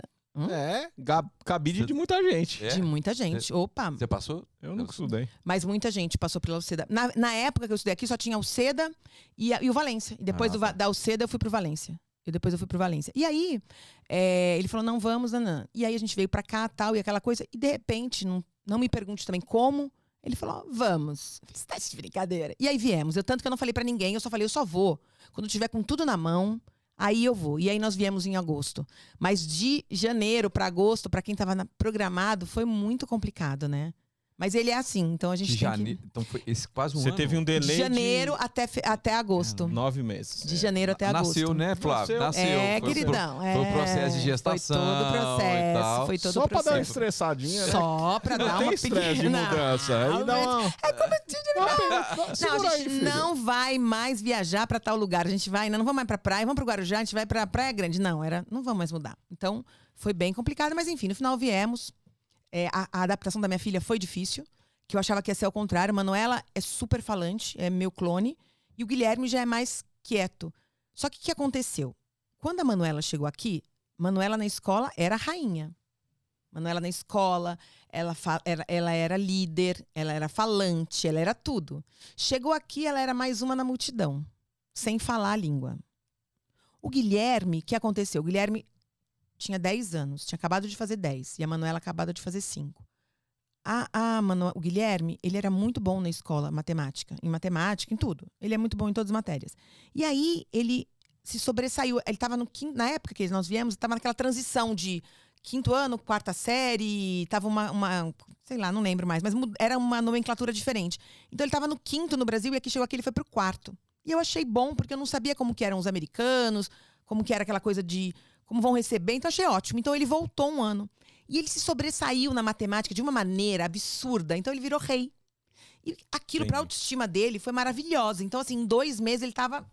É, ga- cabide de muita gente. É? De muita gente. Opa, Você passou? Eu nunca estudei. mas muita gente passou pela Alceda. Na, na época que eu estudei aqui, só tinha Alceda e, a- e o Valência. E depois Ah, do tá. da Alceda, eu fui pro Valência. E depois eu fui pro Valência. E aí, é, ele falou, não vamos, nanã. E aí a gente veio pra cá, tal, e aquela coisa. E de repente, não, não me pergunte também como, ele falou, vamos. Eu falei, Você tá de brincadeira. E aí viemos. Eu, tanto que eu não falei pra ninguém, eu só falei, eu só vou. Quando tiver com tudo na mão, aí eu vou. E aí nós viemos em agosto. Mas de janeiro pra agosto, pra quem tava na- programado, foi muito complicado, né? Mas ele é assim, então a gente De tem janeiro. Então foi esse quase um Você ano. teve um que... delay De janeiro até, fe- até de agosto. nove meses. De janeiro até agosto. Nasceu, né, Flávio? Nasceu. Nasceu. É, Foi o pro- queridão. foi o é. processo de gestação Foi todo o e processo. tal. Foi todo Só o pra dar uma processo. estressadinha, né? Só pra Não dar uma estresse de pequena... mudança. Aí dá uma... É como eu te digo, Não, Não, a gente não vai mais viajar pra tal lugar. A gente vai, não, não vamos mais pra praia, vamos pro Guarujá, a gente vai pra Praia Grande. Não, era, não vamos mais mudar. Então, foi bem complicado, mas enfim, no final viemos. É, a, a adaptação da minha filha foi difícil, que eu achava que ia ser ao contrário. Manuela é super falante, é meu clone, e o Guilherme já é mais quieto. Só que o que aconteceu? Quando a Manuela chegou aqui, Manuela na escola era rainha. Manuela na escola, ela, era, ela era líder, ela era falante, ela era tudo. Chegou aqui, ela era mais uma na multidão, sem falar a língua. O Guilherme, o que aconteceu? O Guilherme tinha 10 anos, tinha acabado de fazer 10, e a Manuela acabado de fazer 5. A, a Manu- o Guilherme, ele era muito bom na escola, matemática, em matemática, em tudo. Ele é muito bom em todas as matérias. E aí, ele se sobressaiu. Ele estava no quinto, na época que nós viemos, estava naquela transição de quinto ano, quarta série, tava uma, uma sei lá, não lembro mais, mas era uma nomenclatura diferente. Então ele estava no quinto no Brasil e aqui chegou aqui ele foi pro quarto. E eu achei bom porque eu não sabia como que eram os americanos, como que era aquela coisa de como vão receber, então achei ótimo. Então ele voltou um ano. E ele se sobressaiu na matemática de uma maneira absurda, então ele virou rei. E aquilo para a autoestima dele foi maravilhosa. Então assim, em dois meses ele estava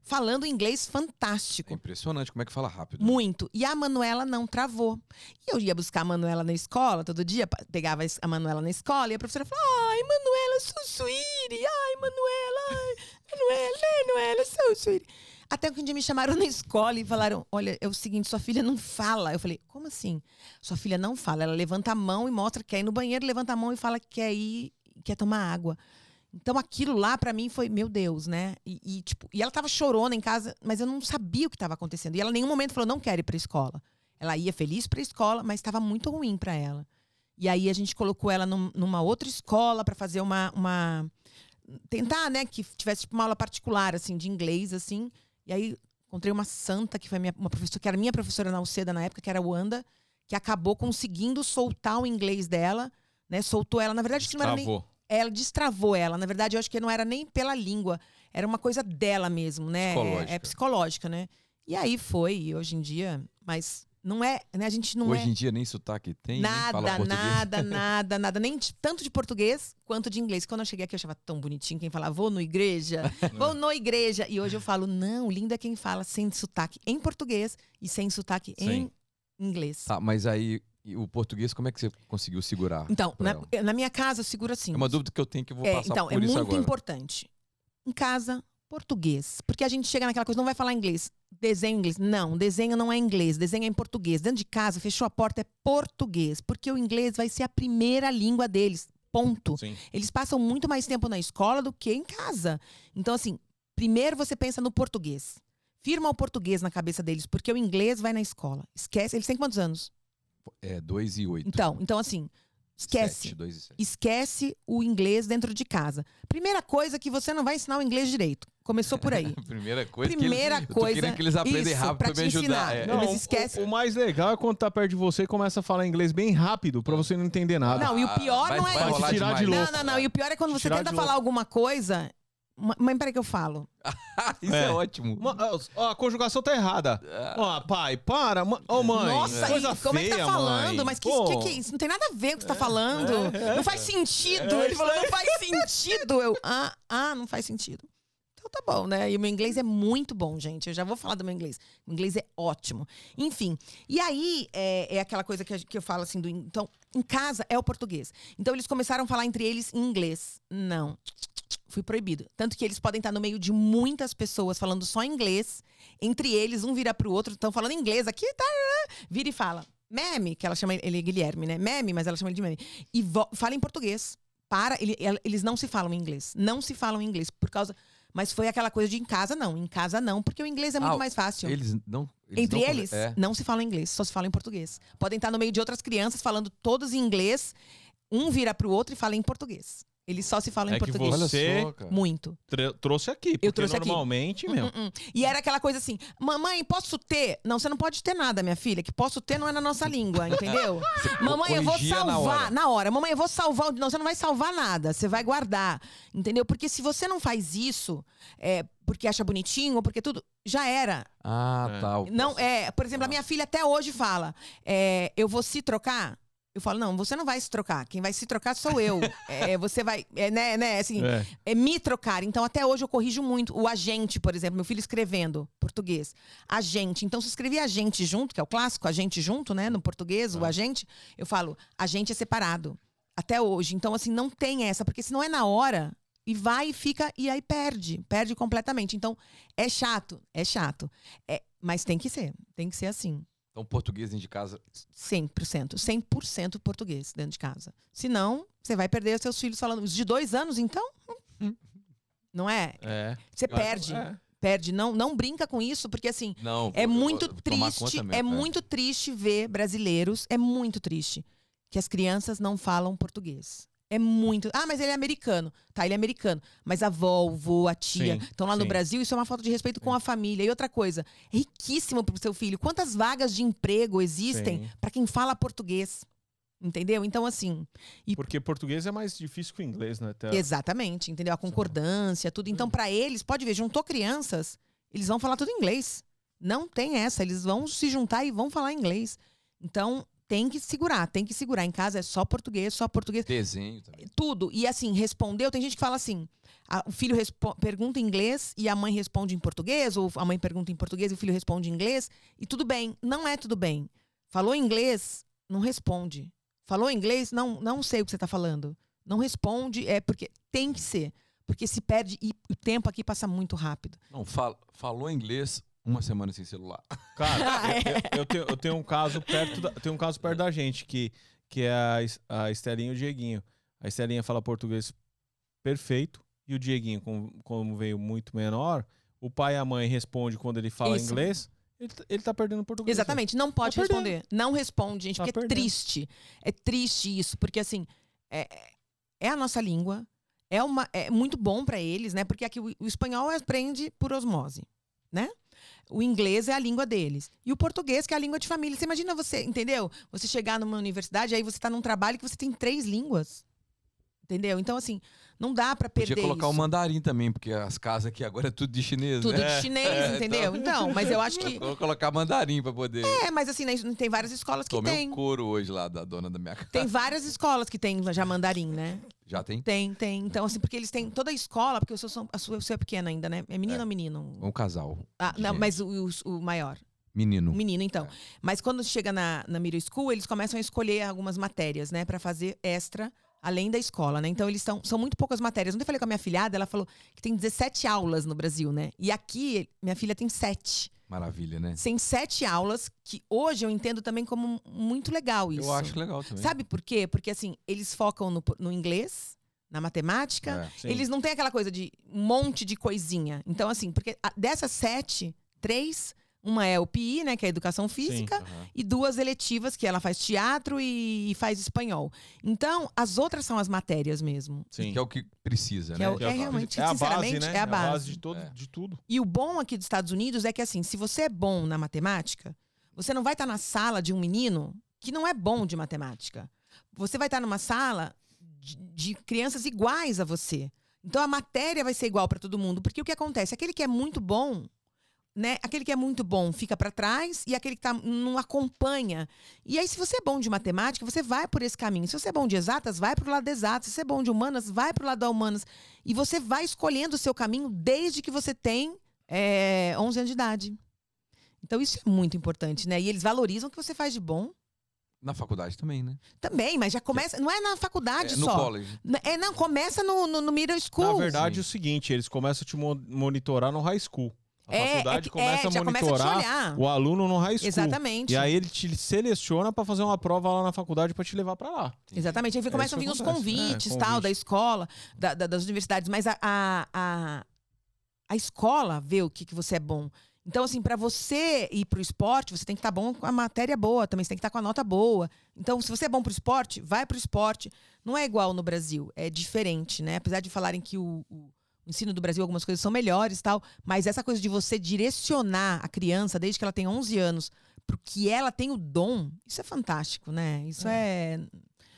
falando inglês É fantástico. impressionante como é que fala rápido. Muito. E a Manuela não travou. E eu ia buscar a Manuela na escola todo dia, pegava a Manuela na escola e a professora falava: Ai, Manuela, so sweetie. Ai, Manuela, ai, Manuela, Manuela, so sweetie. Até que um dia me chamaram na escola e falaram: Olha, é o seguinte, sua filha não fala. Eu falei: Como assim? Sua filha não fala. Ela levanta a mão e mostra que quer ir no banheiro, levanta a mão e fala que quer ir, quer tomar água. Então aquilo lá pra mim foi, meu Deus, né? E, e, tipo, e ela tava chorona em casa, mas eu não sabia o que estava acontecendo. E ela em nenhum momento falou, não quero ir pra escola. Ela ia feliz pra escola, mas estava muito ruim pra ela. E aí a gente colocou ela num- numa outra escola pra fazer uma, uma tentar, né, que tivesse tipo, uma aula particular assim de inglês assim. E aí encontrei uma santa que foi minha, uma professora que era minha professora na UCEDA na época, que era a Wanda, que acabou conseguindo soltar o inglês dela, né? Soltou ela, na verdade, acho que não era nem Travou. ela destravou ela. Na verdade, eu acho que não era nem pela língua, era uma coisa dela mesmo, né? Psicológica. É, é psicológica, né? E aí foi, e hoje em dia, mas não é, né? A gente não Hoje é em dia nem sotaque tem, nem fala nada, português. nada, (laughs) nada, nada, nem de- tanto de português quanto de inglês. Quando eu cheguei aqui, eu achava tão bonitinho quem falava, vou no igreja, (laughs) vou no igreja. E hoje eu falo, não, lindo é quem fala sem sotaque em português e sem sotaque em Sim. inglês. Tá, mas aí o português, como é que você conseguiu segurar? Então, na, na minha casa, eu seguro assim. É uma dúvida que eu tenho que eu vou É, passar então, por é isso muito agora. importante. Em casa, português. Porque a gente chega naquela coisa, não vai falar inglês. Desenho em inglês. Não, desenho não é inglês, desenho é em português. Dentro de casa, fechou a porta, é português. Porque o inglês vai ser a primeira língua deles. Ponto. Sim. Eles passam muito mais tempo na escola do que em casa. Então, assim, primeiro você pensa no português. Firma o português na cabeça deles, porque o inglês vai na escola. Esquece. Eles têm quantos anos? É, 2 e 8. Então, então assim, esquece. 2 e 7. Esquece o inglês dentro de casa. Primeira coisa que você não vai ensinar o inglês direito. Começou por aí. (laughs) Primeira coisa Primeira que eles, coisa, Eu que eles aprendam isso, rápido pra pra me te ajudar. ensinar. é. Não, Eles o-. O, mais legal é quando tá perto de você e começa a falar inglês bem rápido pra você não entender nada. Não, e o pior vai, não é isso. Tirar de demais. Não, não, não. E o pior é quando você tirar tenta falar louco. alguma coisa. Mãe, peraí que eu falo. (laughs) Isso é, É. ótimo. Ma- ó, a conjugação tá errada. Ó, pai, para. Ma- Ô, mãe. Nossa, coisa como é que tá feia, falando? mãe. Mas que, Pô. que que é isso? Não tem nada a ver com o que você tá falando. não faz sentido. É, Ele falou, não faz sentido. Eu, ah, ah, não faz sentido. Então tá bom, né? E o meu inglês é muito bom, gente. Eu já vou falar do meu inglês. O inglês é ótimo. Enfim. E aí, é, é aquela coisa que, a- que eu falo assim do. Então, em casa é o português. Então, eles começaram a falar entre eles em inglês. Não. Fui proibido. Tanto que eles podem estar no meio de muitas pessoas falando só inglês. Entre eles, um vira pro outro, estão falando inglês aqui, tá? Vira e fala. Meme, que ela chama ele Guilherme, né? Meme, mas ela chama ele de meme. E fala em português. Para, ele- eles não se falam inglês. Não se falam inglês por causa. Mas foi aquela coisa de em casa não. Em casa não, porque o inglês é muito Ah, mais fácil. Eles não. Eles Entre não eles, É. não se fala inglês, só se fala em português. Podem estar no meio de outras crianças falando todos em inglês, um vira pro outro e fala em português. Eles só se falam É em português. Você-. Muito. Tr- trouxe aqui. Porque trouxe aqui. normalmente, meu. Hum, hum. E era aquela coisa assim: mamãe, posso ter? Não, você não pode ter nada, minha filha. Que posso ter não é na nossa língua, entendeu? (laughs) mamãe, eu vou corrigia na salvar. hora. hora. Mamãe, eu vou salvar. o- Não, você não vai salvar nada. Você vai guardar. Entendeu? Porque se você não faz isso, é, porque acha bonitinho ou porque tudo, já era. Ah, É. tá. Não, é, por exemplo, a minha filha até hoje fala: é, eu vou se trocar. Eu falo, não, você não vai se trocar. Quem vai se trocar sou eu. (laughs) É, você vai, é, né, né, assim, É. é me trocar. Então, até hoje eu corrijo muito. O agente, por exemplo, meu filho escrevendo português. Agente. Então, se escrever agente junto, que é o clássico, agente junto, né? No português, o agente, eu falo, agente é separado. Até hoje. Então, assim, não tem essa, porque senão é na hora. E vai e fica, e aí perde. Perde completamente. Então, é chato, é chato. É, mas tem que ser. Tem que ser assim. Então, português dentro de casa. 100%. 100% português dentro de casa. Senão, você vai perder seus filhos falando. Os de dois anos, então? Hum. Não é? É. Você perde. É. Perde. Não, não brinca com isso, porque assim. Não. É muito triste, mesmo, é muito triste ver brasileiros, é muito triste que as crianças não falam português. É muito. Ah, mas ele é americano. Tá, ele é americano. Mas a avó, o vô, a tia estão lá no sim. Brasil, isso é uma falta de respeito com a família. E outra coisa, é riquíssimo pro seu filho. Quantas vagas de emprego existem para quem fala português? Entendeu? Então, assim, Porque português é mais difícil que o inglês, né? Até- exatamente, entendeu? A concordância, tudo. Então, para eles, pode ver, juntou crianças, eles vão falar tudo em inglês. Não tem essa, eles vão se juntar e vão falar inglês. Então, tem que segurar, tem que segurar. Em casa é só português, só português. Desenho também. Tudo. E assim, respondeu. Tem gente que fala assim: a- o filho pergunta em inglês e a mãe responde em português, ou a mãe pergunta em português e o filho responde em inglês. E tudo bem. Não é tudo bem. Falou inglês, não responde. Falou inglês, não, não sei o que você está falando. Não responde, é porque tem que ser. Porque se perde e o tempo aqui passa muito rápido. Não, fal- falou inglês uma semana sem celular. (laughs) Cara, eu, eu- eu tenho, eu tenho um caso perto da, tenho um caso perto da gente, que, que é a, a Estelinha e o Dieguinho. A Estelinha fala português perfeito, e o Dieguinho, como, como veio muito menor, o pai e a mãe respondem quando ele fala Isso. inglês, ele, tá- ele tá perdendo português. Exatamente, não pode Tá perdendo. responder. Não responde, gente, Tá porque é perdendo. triste. É triste isso, porque assim, é, é a nossa língua, é, uma, é muito bom para eles, né? Porque aqui o, o espanhol aprende por osmose, né? O inglês é a língua deles. E o português, que é a língua de família. Você imagina você, entendeu? Você chegar numa universidade, aí você tá num trabalho que você tem três línguas. Entendeu? Então, assim, não dá para perder Podia colocar isso. o mandarim também, porque as casas aqui agora é tudo de chinês, Tudo né? de chinês, É, entendeu? Então, mas eu acho que. Vou colocar mandarim pra poder. É, mas assim, né, tem várias escolas que Tomei tem. um couro hoje lá da dona da minha casa. Tem várias escolas que tem já mandarim, né? Já tem? Tem, tem. Então, assim, porque eles têm toda a escola, porque eu sou, a sua, eu sou pequena ainda, né? É menino É. ou menino? Um casal. Ah, não, Gente. mas o, o- o maior. Menino. O menino, então. É. Mas quando chega na, na Middle School, eles começam a escolher algumas matérias, né? Pra fazer extra, além da escola, né? Então, eles estão. São muito poucas matérias. Ontem eu falei com a minha filhada, ela falou que tem 17 aulas no Brasil, né? E aqui, minha filha tem 7. Maravilha, né? Tem 7 aulas, que hoje eu entendo também como muito legal isso. Eu acho legal também. Sabe por quê? Porque assim, eles focam no, no inglês, na matemática. É. Eles não têm aquela coisa de um monte de coisinha. Então, assim, porque dessas sete, três, uma é o PI, né? Que é a educação física, Aham. e duas eletivas, que ela faz teatro e, e faz espanhol. Então, as outras são as matérias mesmo. Sim. Que é o que precisa, Que né? é o- Que a- realmente, é a base, sinceramente, né? é a base. de, todo, É. de tudo. E o bom aqui dos Estados Unidos é que, assim, se você é bom na matemática, você não vai estar na sala de um menino que não é bom de matemática. Você vai estar numa sala de, de crianças iguais a você. Então a matéria vai ser igual para todo mundo, porque o que acontece? Aquele que é muito bom, né? Aquele que é muito bom fica para trás e aquele que tá, não acompanha. E aí, se você é bom de matemática, você vai por esse caminho. Se você é bom de exatas, vai pro lado de exatas. Se você é bom de humanas, vai pro lado da humanas. E você vai escolhendo o seu caminho desde que você tem é, 11 anos de idade. Então, isso é muito importante, né? E eles valorizam o que você faz de bom Na faculdade também, né? também, mas já começa. Não é na faculdade É, no só. college. N- É, não, começa no, no, no middle school. Na verdade, Sim. é o seguinte, eles começam a te mo- monitorar no high school. A é, faculdade é, começa é, a já começa a monitorar o aluno no high school. Exatamente. E aí ele te seleciona pra fazer uma prova lá na faculdade pra te levar pra lá. Exatamente. Aí começam a vir os convites, É, tal, convite. da escola, da- da- das universidades. Mas a, a, a, a escola vê o que, que você é bom. Então, assim, para você ir pro esporte, você tem que estar bom com a matéria boa, também você tem que estar com a nota boa. Então, se você é bom pro esporte, vai pro esporte. Não é igual no Brasil, é diferente, né? Apesar de falarem que o, o ensino do Brasil, algumas coisas são melhores e tal, mas essa coisa de você direcionar a criança desde que ela tem 11 anos pro que ela tem o dom, isso é fantástico, né? Isso é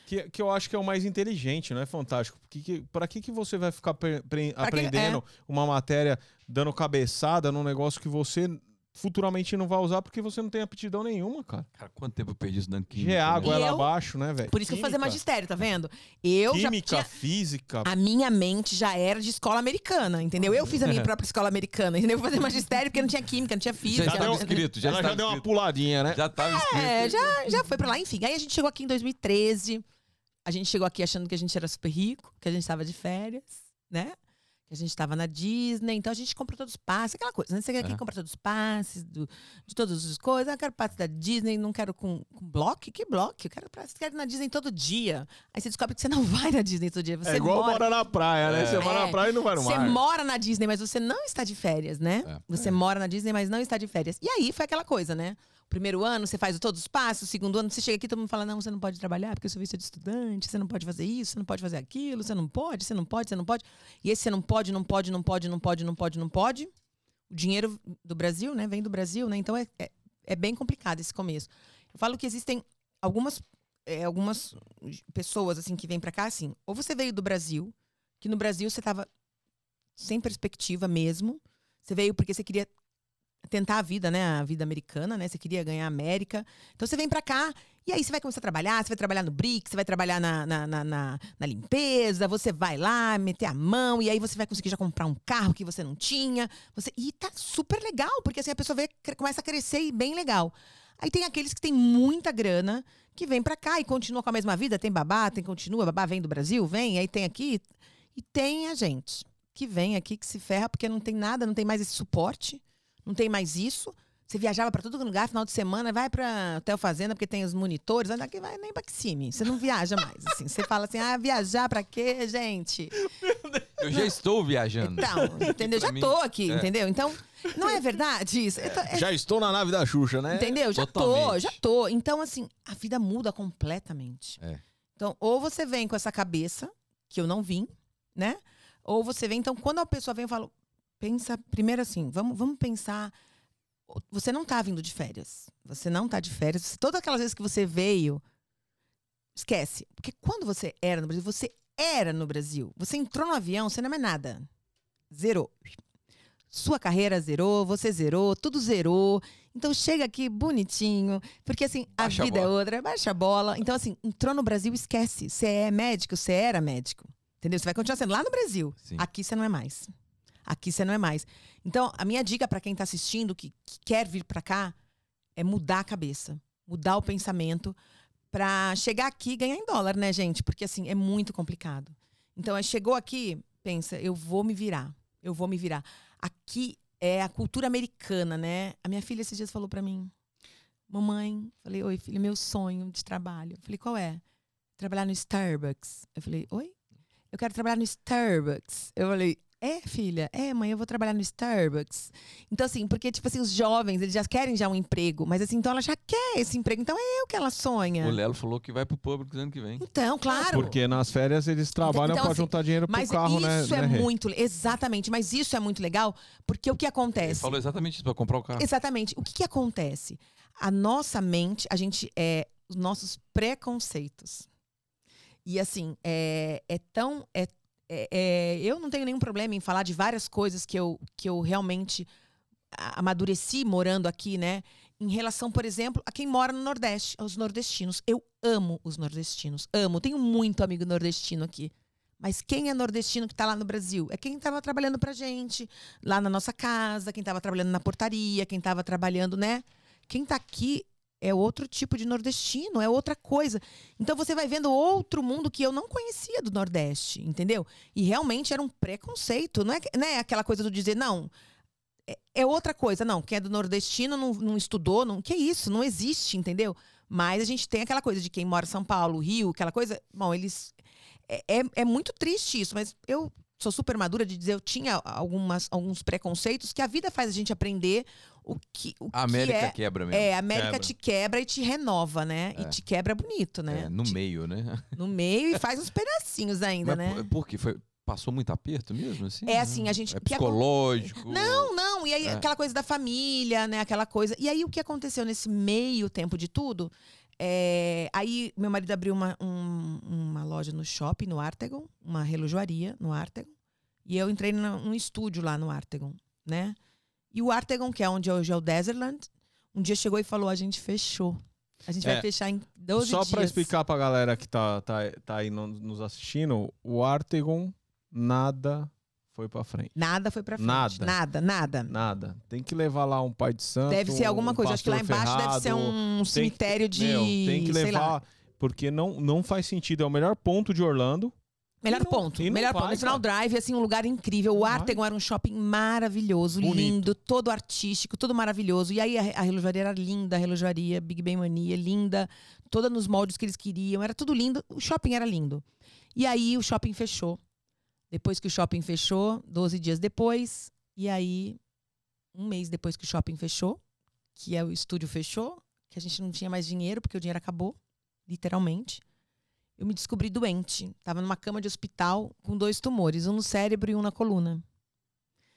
Que, que eu acho que é o mais inteligente, não é fantástico? Porque que, pra que, que você vai ficar pre- pre- Pra que- é. aprendendo uma matéria, dando cabeçada num negócio que você futuramente não vai usar porque você não tem aptidão nenhuma, cara. Cara, quanto tempo eu perdi estudando química? Que é água E lá eu- abaixo, né, velho? Por isso que eu Química, magistério, tá vendo? Eu já Química, tinha... física. A minha mente já era de escola americana, entendeu? Eu fiz a minha (laughs) própria escola americana, entendeu? Eu fazer magistério porque não tinha química, não tinha física. Já estava deu- escrito, já Ela já deu uma puladinha, né? Já estava escrito. É, já, já foi pra lá, enfim. Aí a gente chegou aqui em 2013. A gente chegou aqui achando que a gente era super rico, que a gente estava de férias, né? Que a gente estava na Disney, então a gente comprou todos os passes, aquela coisa, né? Você quer que É. compra todos os passes do- de todas as coisas. Ah, eu quero passe da Disney, não quero com, com bloco. Que bloco? Eu quero, passe- quero ir na Disney todo dia. Aí você descobre que você não (laughs) vai na Disney todo dia. Você é igual mora, morar na praia, né? Você mora É. na praia e não vai no você mar. mora na Disney, mas você não está de férias, né? É. Você mora na Disney, mas não está de férias. E aí foi aquela coisa, né? Primeiro ano, você faz todos os passos. Segundo ano, você chega aqui, todo mundo fala: não, você não pode trabalhar porque o seu visto de estudante, você não pode fazer isso, você não pode fazer aquilo, você não pode, você não pode, você não pode. E esse você não pode, não pode, não pode, não pode, não pode, não pode. O dinheiro do Brasil, né? Vem do Brasil, né? Então é, é, é bem complicado esse começo. Eu falo que existem algumas, é, algumas pessoas assim que vêm pra cá, assim. Ou você veio do Brasil, que no Brasil você tava sem perspectiva mesmo. Você veio porque você queria tentar a vida, né? A vida americana, né? Você queria ganhar a América. Então você vem pra cá e aí você vai começar a trabalhar, você vai trabalhar no BRICS, você vai trabalhar na, na, na, na- na limpeza, você vai lá meter a mão e aí você vai conseguir já comprar um carro que você não tinha. Você... E tá super legal, porque assim a pessoa vê, começa a crescer e bem legal. Aí tem aqueles que têm muita grana, que vem pra cá e continua com a mesma vida, tem babá, tem continua, babá vem do Brasil, vem, aí tem aqui. E tem a gente que vem aqui, que se ferra, porque não tem nada, não tem mais esse suporte, não tem mais isso. Você viajava pra todo lugar, final de semana, vai pra Hotel Fazenda, porque tem os monitores, anda aqui, vai nem pra Kissimmee. Você não viaja mais, assim. Você fala assim, ah, viajar pra quê, gente? Eu já estou viajando. Então, entendeu? Já tô aqui, é. entendeu? Então, não é verdade isso? Eu tô- é- Já estou na nave da Xuxa, né? Entendeu? Já tô, Totalmente. já tô. Então, assim, a vida muda completamente. É. Então, ou você vem com essa cabeça, que eu não vim, né? Ou você vem, então, quando a pessoa vem, eu falo, pensa, primeiro assim, vamos, vamos pensar. Você não tá vindo de férias. Você não tá de férias. Todas aquelas vezes que você veio, esquece. Porque quando você era no Brasil, você era no Brasil. Você entrou no avião, você não é nada. Zerou. Sua carreira zerou, você zerou, tudo zerou. Então chega aqui bonitinho, porque assim, a Baixa a vida é bola. outra, baixa a bola. Então assim, entrou no Brasil, esquece. Você é médico, você era médico. Entendeu? Você vai continuar sendo lá no Brasil. Sim. Aqui você não é mais. Aqui você não é mais. Então, a minha dica para quem tá assistindo, que, que quer vir para cá, é mudar a cabeça, mudar o pensamento para chegar aqui e ganhar em dólar, né, gente? Porque assim, é muito complicado. Então, é, chegou aqui, pensa, eu vou me virar. Eu vou me virar. Aqui é a cultura americana, né? A minha filha esses dias falou para mim: "Mamãe, falei: "Oi, filha, meu sonho de trabalho". Eu falei: "Qual é?" Trabalhar no Starbucks. Eu falei: "Oi?" Eu quero trabalhar no Starbucks. Eu falei: é, filha, é, mãe, eu vou trabalhar no Starbucks. Então, assim, porque, tipo assim, os jovens, eles já querem já um emprego, mas assim, então ela já quer esse emprego, então é eu que ela sonha. O Lelo falou que vai pro público ano que vem. Então, claro. Porque nas férias eles trabalham Então, pra assim, juntar dinheiro pro Mas carro, né? isso é né, muito. Exatamente, mas isso é muito legal, porque o que Ele acontece? falou exatamente isso, pra comprar o carro. Exatamente. O que, que acontece? A nossa mente, a gente é os nossos preconceitos. E assim, é, é tão. É, é- é- eu não tenho nenhum problema em falar de várias coisas que eu, que eu realmente amadureci morando aqui, né? Em relação, por exemplo, a quem mora no Nordeste, aos nordestinos. Eu amo os nordestinos. Amo. Tenho muito amigo nordestino aqui. Mas quem é nordestino que está lá no Brasil? É quem estava trabalhando pra gente, lá na nossa casa, quem estava trabalhando na portaria, quem estava trabalhando, né? Quem está aqui é outro tipo de nordestino, é outra coisa. Então você vai vendo outro mundo que eu não conhecia do Nordeste, entendeu? E realmente era um preconceito, não é, que- não é aquela coisa do dizer, não, é, é outra coisa. Não, quem é do nordestino não, não estudou, não, que isso, não existe, entendeu? Mas a gente tem aquela coisa de quem mora em São Paulo, Rio, aquela coisa. Bom, eles. É, é, é muito triste isso, mas eu sou super madura de dizer, eu tinha algumas, alguns preconceitos que a vida faz a gente aprender o que, o A América que é. quebra mesmo. É, a América Quebra. te quebra e te renova, né? É. E te quebra bonito, né? É, no Te- meio, né? (laughs) no meio e faz uns pedacinhos ainda, Mas né? por, por quê? Foi, passou muito aperto mesmo? Assim? É assim, a gente- É psicológico? Não, não. E aí, É. aquela coisa da família, né? Aquela coisa. E aí, o que aconteceu nesse meio tempo de tudo? É, Aí, meu marido abriu uma, um- uma loja no shopping, no Artegon, uma relojoaria no Artegon. E eu entrei num estúdio lá no Artegon, né? E o Artegon, que é onde hoje é o Desertland, um dia chegou e falou: a gente fechou. A gente É, vai fechar em 12 Só dias. pra explicar pra galera que tá, tá, tá aí no- nos assistindo, o Artegon nada foi pra frente. Nada foi pra frente. Nada. Nada, nada. Nada. Tem que levar lá um pai de santo. Deve ser alguma um coisa. Acho que lá embaixo deve ser ferrado. um cemitério de. Meu, tem que levar, porque não, não faz sentido. É o melhor ponto de Orlando. Melhor não- ponto. Melhor vai, ponto. Cara. Drive, assim, um lugar incrível. O. Artegon era um shopping maravilhoso, Bonito. lindo, todo artístico, todo maravilhoso. E aí a, a relojaria era linda, a relojaria Big Bang Mania, linda, toda nos moldes que eles queriam, era tudo lindo. O shopping era lindo. E aí o shopping fechou. Depois que o shopping fechou, 12 dias depois, e aí um mês depois que o shopping fechou, que é o estúdio fechou, que a gente não tinha mais dinheiro porque o dinheiro acabou, literalmente eu me descobri doente. Tava numa cama de hospital com dois tumores, um no cérebro e um na coluna.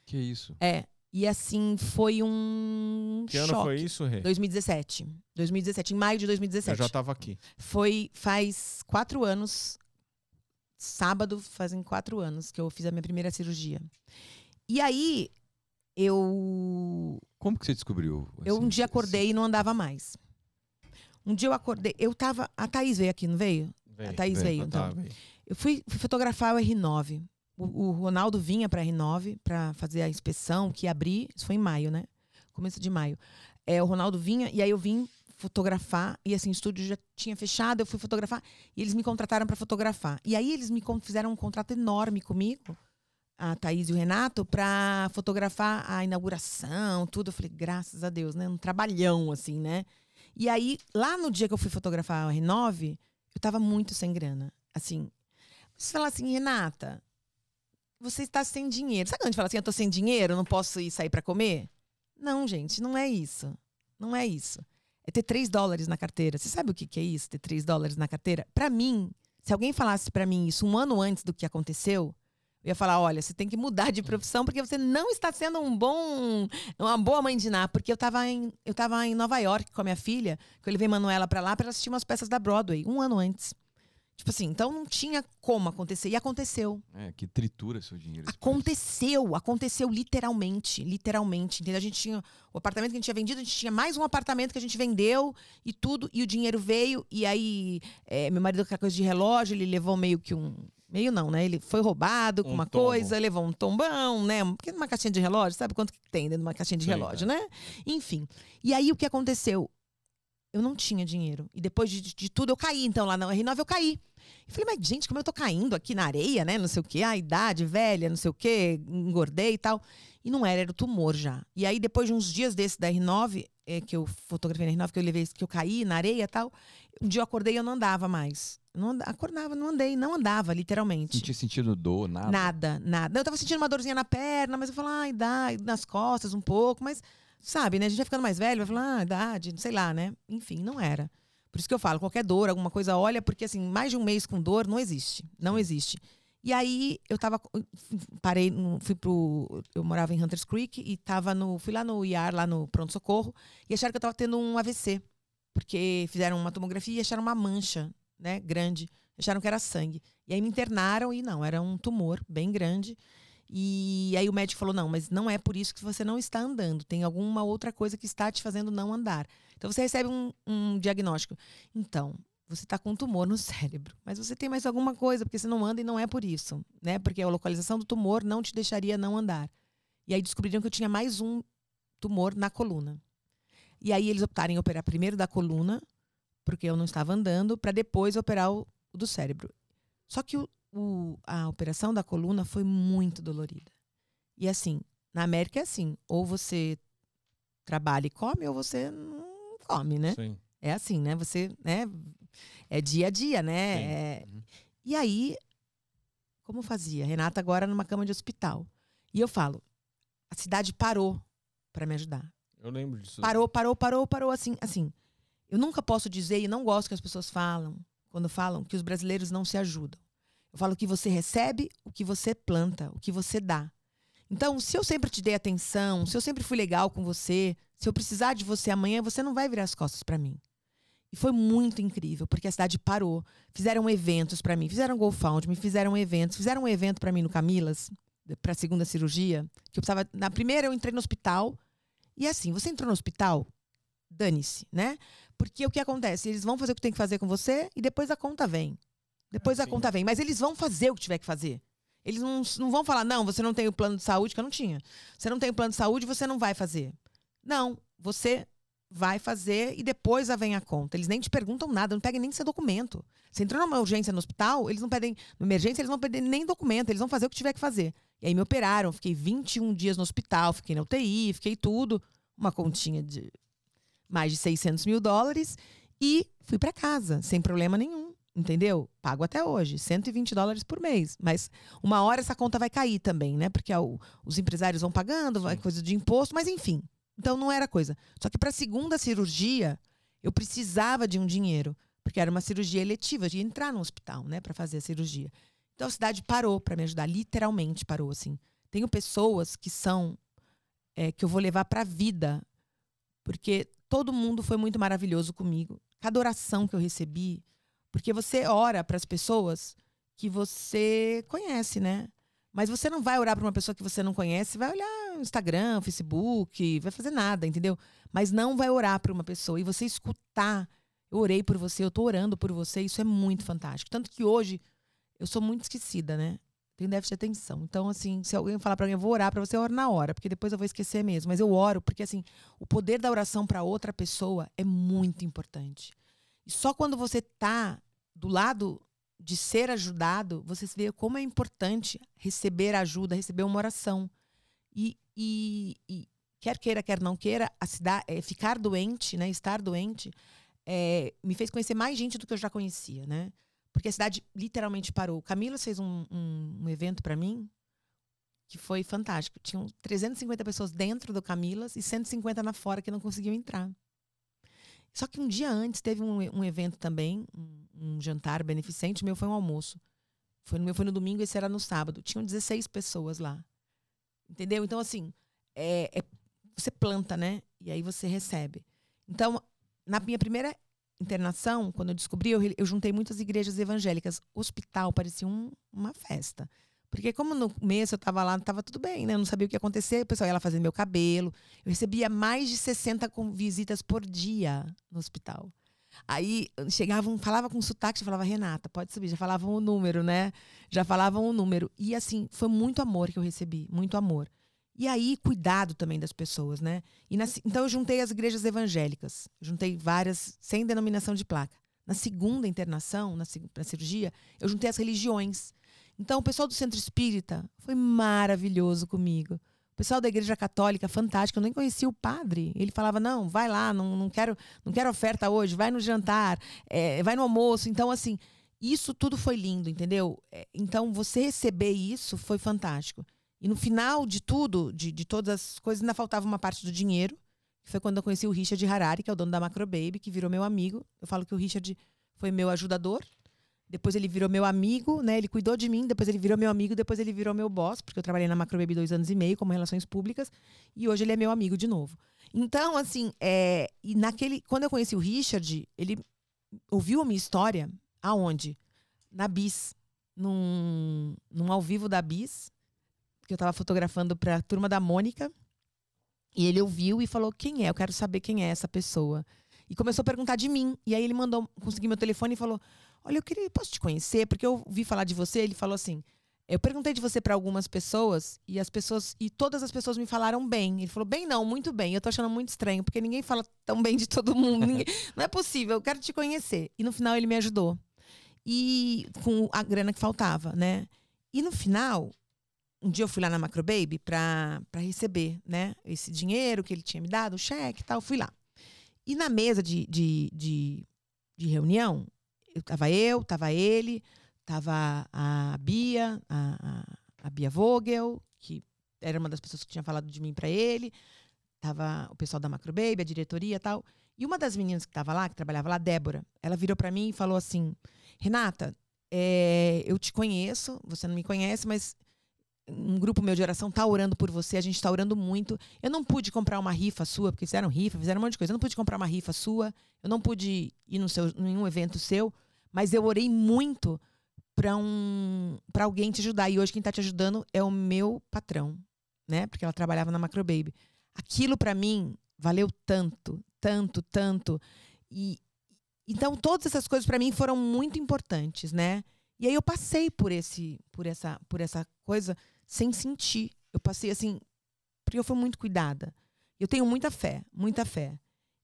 Que isso? É. E assim, foi um Que choque. ano foi isso, Rê? 2017. 2017, em maio de Eu 2017. já tava aqui. Foi faz quatro anos. Sábado fazem quatro anos que eu fiz a minha primeira cirurgia. E aí, eu Como que você descobriu? eu um assim, dia acordei e não andava mais. Um dia eu acordei, eu tava, a Thaís veio aqui, não veio? Veio. A Thaís veio, veio, Tá, então. veio. Eu fui, fui fotografar o R9. O, o Ronaldo vinha para R9 para fazer a inspeção, que ia abrir. Isso foi em maio, né? Começo de maio. É, o Ronaldo vinha e aí eu vim fotografar e assim o estúdio já tinha fechado. Eu fui fotografar e eles me contrataram para fotografar. E aí eles me fizeram um contrato enorme comigo, a Thaís e o Renato, para fotografar a inauguração, tudo. Eu falei, graças a Deus, né? Um trabalhão assim, né? E aí lá no dia que eu fui fotografar o R9, eu tava muito sem grana. Assim, você fala assim, Renata, você está sem dinheiro. Sabe quando a gente fala assim, eu tô sem dinheiro, não posso ir sair para comer? Não, gente, não é isso. Não é isso. É ter 3 dólares na carteira. Você sabe o que, que é isso, ter 3 dólares na carteira? Para mim, se alguém falasse para mim isso um ano antes do que aconteceu, eu ia falar, olha, você tem que mudar de profissão porque você não está sendo um bom, uma boa mãe de Ná. Porque eu estava em, eu tava em Nova York com a minha filha, que eu levei Manuela para lá para assistir umas peças da Broadway, um ano antes. Tipo assim, então não tinha como acontecer. E aconteceu. É, que tritura seu dinheiro. Aconteceu, aconteceu literalmente, literalmente. Entendeu? A gente tinha o apartamento que a gente tinha vendido, a gente tinha mais um apartamento que a gente vendeu e tudo, e o dinheiro veio, e aí é, meu marido com aquela coisa de relógio, ele levou meio que um. Meio não, né? Ele foi roubado com Um uma tombo. coisa, levou um tombão, né? Porque numa caixinha de relógio, sabe quanto que tem dentro de uma caixinha de relógio, é. né? Enfim. E aí o que aconteceu? Eu não tinha dinheiro. E depois de, de tudo, eu caí. Então, lá na R9 eu caí. Falei, mas gente, como eu tô caindo aqui na areia, né? Não sei o quê, a idade velha, não sei o quê, engordei e tal. E não era, era o tumor já. E aí, depois de uns dias desse da R9, é, que eu fotografei na R9, que eu levei, que eu caí na areia e tal, um dia eu acordei e eu não andava mais. Não andava, acordava, não andei, não andava, literalmente. Não tinha sentido dor, nada. Nada, nada. Eu tava sentindo uma dorzinha na perna, mas eu falava, ai, dá, nas costas um pouco, mas sabe, né? A gente vai ficando mais velho, vai falar, ah, idade, sei lá, né? Enfim, não era. Por isso que eu falo, qualquer dor, alguma coisa, olha, porque assim, mais de um mês com dor não existe. Não existe. E aí eu tava. Parei, fui pro. Eu morava em Hunters Creek e tava no. Fui lá no IAR, lá no Pronto-Socorro, e acharam que eu tava tendo um AVC. Porque fizeram uma tomografia e acharam uma mancha, né, grande. Acharam que era sangue. E aí me internaram e não, era um tumor bem grande. E aí o médico falou: não, mas não é por isso que você não está andando. Tem alguma outra coisa que está te fazendo não andar. Então você recebe um, um diagnóstico. Então, você está com um tumor no (laughs) cérebro. Mas você tem mais alguma coisa, porque você não anda e não é por isso. Né? Porque a localização do tumor não te deixaria não andar. E aí descobriram que eu tinha mais um tumor na coluna. E aí eles optaram em operar primeiro da coluna, porque eu não estava andando, para depois operar o, do cérebro. Só que o, o- a operação da coluna foi muito dolorida. E assim, na América é assim: ou você trabalha e come, ou você não come, né? Sim. É assim, né? Você, né? É dia a dia, né? É- Uhum. E aí, como fazia? Renata agora numa cama de hospital. E eu falo, a cidade parou para me ajudar. Eu lembro disso. Parou, parou, parou, parou, assim, assim. Eu nunca posso dizer e não gosto que as pessoas falam, quando falam que os brasileiros não se ajudam. Eu falo que você recebe o que você planta, o que você dá. Então, se eu sempre te dei atenção, se eu sempre fui legal com você, se eu precisar de você amanhã, você não vai virar as costas para mim. E foi muito incrível, porque a cidade parou. Fizeram eventos para mim, fizeram GoFound, me fizeram eventos, fizeram um evento para mim no Camilas, para a segunda cirurgia, que eu precisava, na primeira eu entrei no hospital, e assim, você entrou no hospital, dane-se, né? Porque o que acontece? Eles vão fazer o que tem que fazer com você e depois a conta vem. Depois a sim. conta vem. Mas eles vão fazer o que tiver que fazer. Eles não, não vão falar, não, você não tem o plano de saúde, que eu não tinha. Você não tem o plano de saúde, você não vai fazer. Não, você vai fazer e depois vem a conta. Eles nem te perguntam nada, não pedem nem seu documento. Você entrou numa urgência no hospital, eles não pedem, numa emergência, eles não pedem nem documento, eles vão fazer o que tiver que fazer. E aí me operaram, fiquei 21 dias no hospital, fiquei na UTI, fiquei tudo. Uma continha de mais de 600 mil dólares e fui para casa, sem problema nenhum. Entendeu? Pago até hoje, 120 dólares por mês. Mas uma hora essa conta vai cair também, né? Porque os empresários vão pagando, vai coisa de imposto, mas enfim. Então não era coisa. Só que para a segunda cirurgia, eu precisava de um dinheiro, porque era uma cirurgia eletiva, de entrar no hospital, né, para fazer a cirurgia. Então a cidade parou para me ajudar, literalmente parou assim. Tenho pessoas que são é, que eu vou levar para a vida, porque todo mundo foi muito maravilhoso comigo. Cada oração que eu recebi, porque você ora para as pessoas que você conhece, né? Mas você não vai orar para uma pessoa que você não conhece, vai olhar Instagram, Facebook, vai fazer nada, entendeu? Mas não vai orar para uma pessoa e você escutar, eu orei por você, eu tô orando por você, isso é muito fantástico. Tanto que hoje eu sou muito esquecida, né? Tenho déficit de atenção. Então, assim, se alguém falar para mim, eu vou orar para você, eu oro na hora, porque depois eu vou esquecer mesmo. Mas eu oro porque, assim, o poder da oração para outra pessoa é muito importante. E só quando você tá do lado de ser ajudado, você vê como é importante receber ajuda, receber uma oração. E, e, e quer queira, quer não queira, cidade, é, ficar doente, né, estar doente, é, me fez conhecer mais gente do que eu já conhecia, né? Porque a cidade literalmente parou. Camila fez um, um, um evento para mim que foi fantástico. Tinham 350 pessoas dentro do Camilas e 150 na fora que não conseguiam entrar. Só que um dia antes teve um, um evento também, um, um, jantar beneficente, meu foi um almoço. Foi no meu foi no domingo, esse era no sábado. Tinham 16 pessoas lá. Entendeu? Então, assim, é, é, você planta, né? E aí você recebe. Então, na minha primeira internação, quando eu descobri, eu, eu juntei muitas igrejas evangélicas. Hospital parecia um, uma festa. Porque como no começo eu estava lá, estava tudo bem, né? Eu não sabia o que ia acontecer, o pessoal ia lá fazer meu cabelo. Eu recebia mais de 60 visitas por dia no hospital. Aí chegavam, falava com sotaque, já falava, Renata, pode subir, já falavam o número, né? Já falavam o número. E assim, foi muito amor que eu recebi, muito amor. E aí, cuidado também das pessoas, né? Na, então eu juntei as igrejas evangélicas, juntei várias, sem denominação de placa. Na segunda internação, na, na cirurgia, eu juntei as religiões. Então, o pessoal do Centro Espírita foi maravilhoso comigo. O pessoal da Igreja Católica, fantástico. Eu nem conhecia o padre. Ele falava: não, vai lá, não, não, quero, não quero oferta hoje, vai no jantar, é, vai no almoço. Então, assim, isso tudo foi lindo, entendeu? É, então, você receber isso foi fantástico. E no final de tudo, de, de todas as coisas, ainda faltava uma parte do dinheiro. Foi quando eu conheci o Richard Harari, que é o dono da Macro Baby, que virou meu amigo. Eu falo que o Richard foi meu ajudador depois ele virou meu amigo, né? Ele cuidou de mim, depois ele virou meu amigo, depois ele virou meu boss, porque eu trabalhei na Macrobaby dois anos e meio como relações públicas, e hoje ele é meu amigo de novo. Então, assim, é, e naquele, quando eu conheci o Richard, ele ouviu a minha história aonde? Na Bis, num, num ao vivo da Bis, que eu estava fotografando para a turma da Mônica, e ele ouviu e falou: "Quem é? Eu quero saber quem é essa pessoa". E começou a perguntar de mim. E aí ele mandou, consegui meu telefone e falou: Olha, eu queria, posso te conhecer? Porque eu vi falar de você. Ele falou assim: eu perguntei de você para algumas pessoas e as pessoas e todas as pessoas me falaram bem. Ele falou: "Bem não, muito bem". Eu tô achando muito estranho, porque ninguém fala tão bem de todo mundo. (laughs) Ninguém, não é possível, eu quero te conhecer. E no final ele me ajudou. E com a grana que faltava, né? E no final, um dia eu fui lá na Macro Baby para receber, né, esse dinheiro que ele tinha me dado, o cheque e tal, fui lá. E na mesa de, de, de, de reunião, eu, tava eu, tava ele, tava a Bia, a, a, a, Bia Vogel, que era uma das pessoas que tinha falado de mim para ele, tava o pessoal da Macro Baby, a diretoria e tal. E uma das meninas que estava lá, que trabalhava lá, Débora, ela virou para mim e falou assim: Renata, é, eu te conheço, você não me conhece, mas um grupo meu de oração tá orando por você, a gente está orando muito. Eu não pude comprar uma rifa sua, porque fizeram rifa, fizeram um monte de coisa. Eu não pude comprar uma rifa sua, eu não pude ir no seu, nenhum evento seu, mas eu orei muito para um, para alguém te ajudar. E hoje quem está te ajudando é o meu patrão, né? Porque ela trabalhava na Macro Baby. Aquilo para mim valeu tanto, tanto, tanto. E então todas essas coisas para mim foram muito importantes, né? E aí eu passei por esse, por essa, por essa coisa sem sentir. Eu passei assim, porque eu fui muito cuidada. Eu tenho muita fé, muita fé.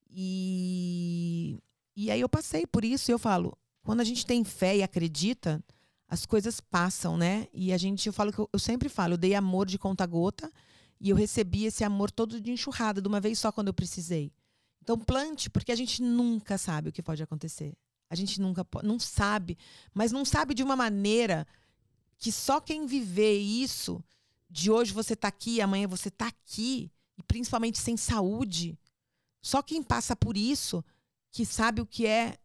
E, e aí eu passei por isso e eu falo, quando a gente tem fé e acredita, as coisas passam, né? E a gente, eu falo que eu, eu sempre falo, eu dei amor de conta gota e eu recebi esse amor todo de enxurrada, de uma vez só quando eu precisei. Então plante, porque a gente nunca sabe o que pode acontecer. A gente nunca não sabe, mas não sabe de uma maneira que só quem viver isso, de hoje você tá aqui, amanhã você tá aqui, e principalmente sem saúde, só quem passa por isso que sabe o que é,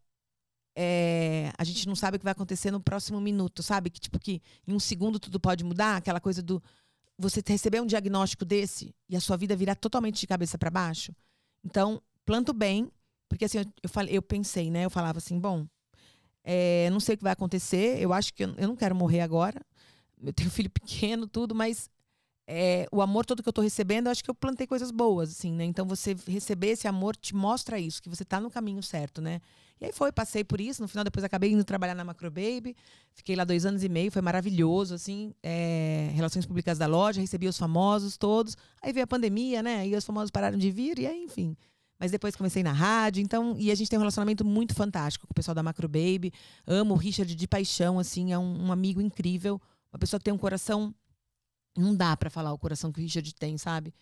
é, a gente não sabe o que vai acontecer no próximo minuto, sabe? Que tipo que em um segundo tudo pode mudar, aquela coisa do você receber um diagnóstico desse e a sua vida virar totalmente de cabeça para baixo. Então, planto bem, porque assim, eu, eu, falei, eu pensei, né? Eu falava assim, bom, é, não sei o que vai acontecer, eu acho que eu, eu não quero morrer agora. Eu tenho filho pequeno, tudo, mas é, o amor todo que eu tô recebendo, eu acho que eu plantei coisas boas, assim, né? Então você receber esse amor te mostra isso, que você tá no caminho certo, né? E aí foi, passei por isso. No final, depois acabei indo trabalhar na Macro Baby. Fiquei lá dois anos e meio, foi maravilhoso, assim. é, relações públicas da loja, recebi os famosos todos. Aí veio a pandemia, né? Aí os famosos pararam de vir, e aí, enfim. Mas depois comecei na rádio, então. E a gente tem um relacionamento muito fantástico com o pessoal da Macro Baby. Amo o Richard de paixão, assim, é um, um amigo incrível. Uma pessoa que tem um coração. Não dá para falar o coração que o Richard tem, sabe?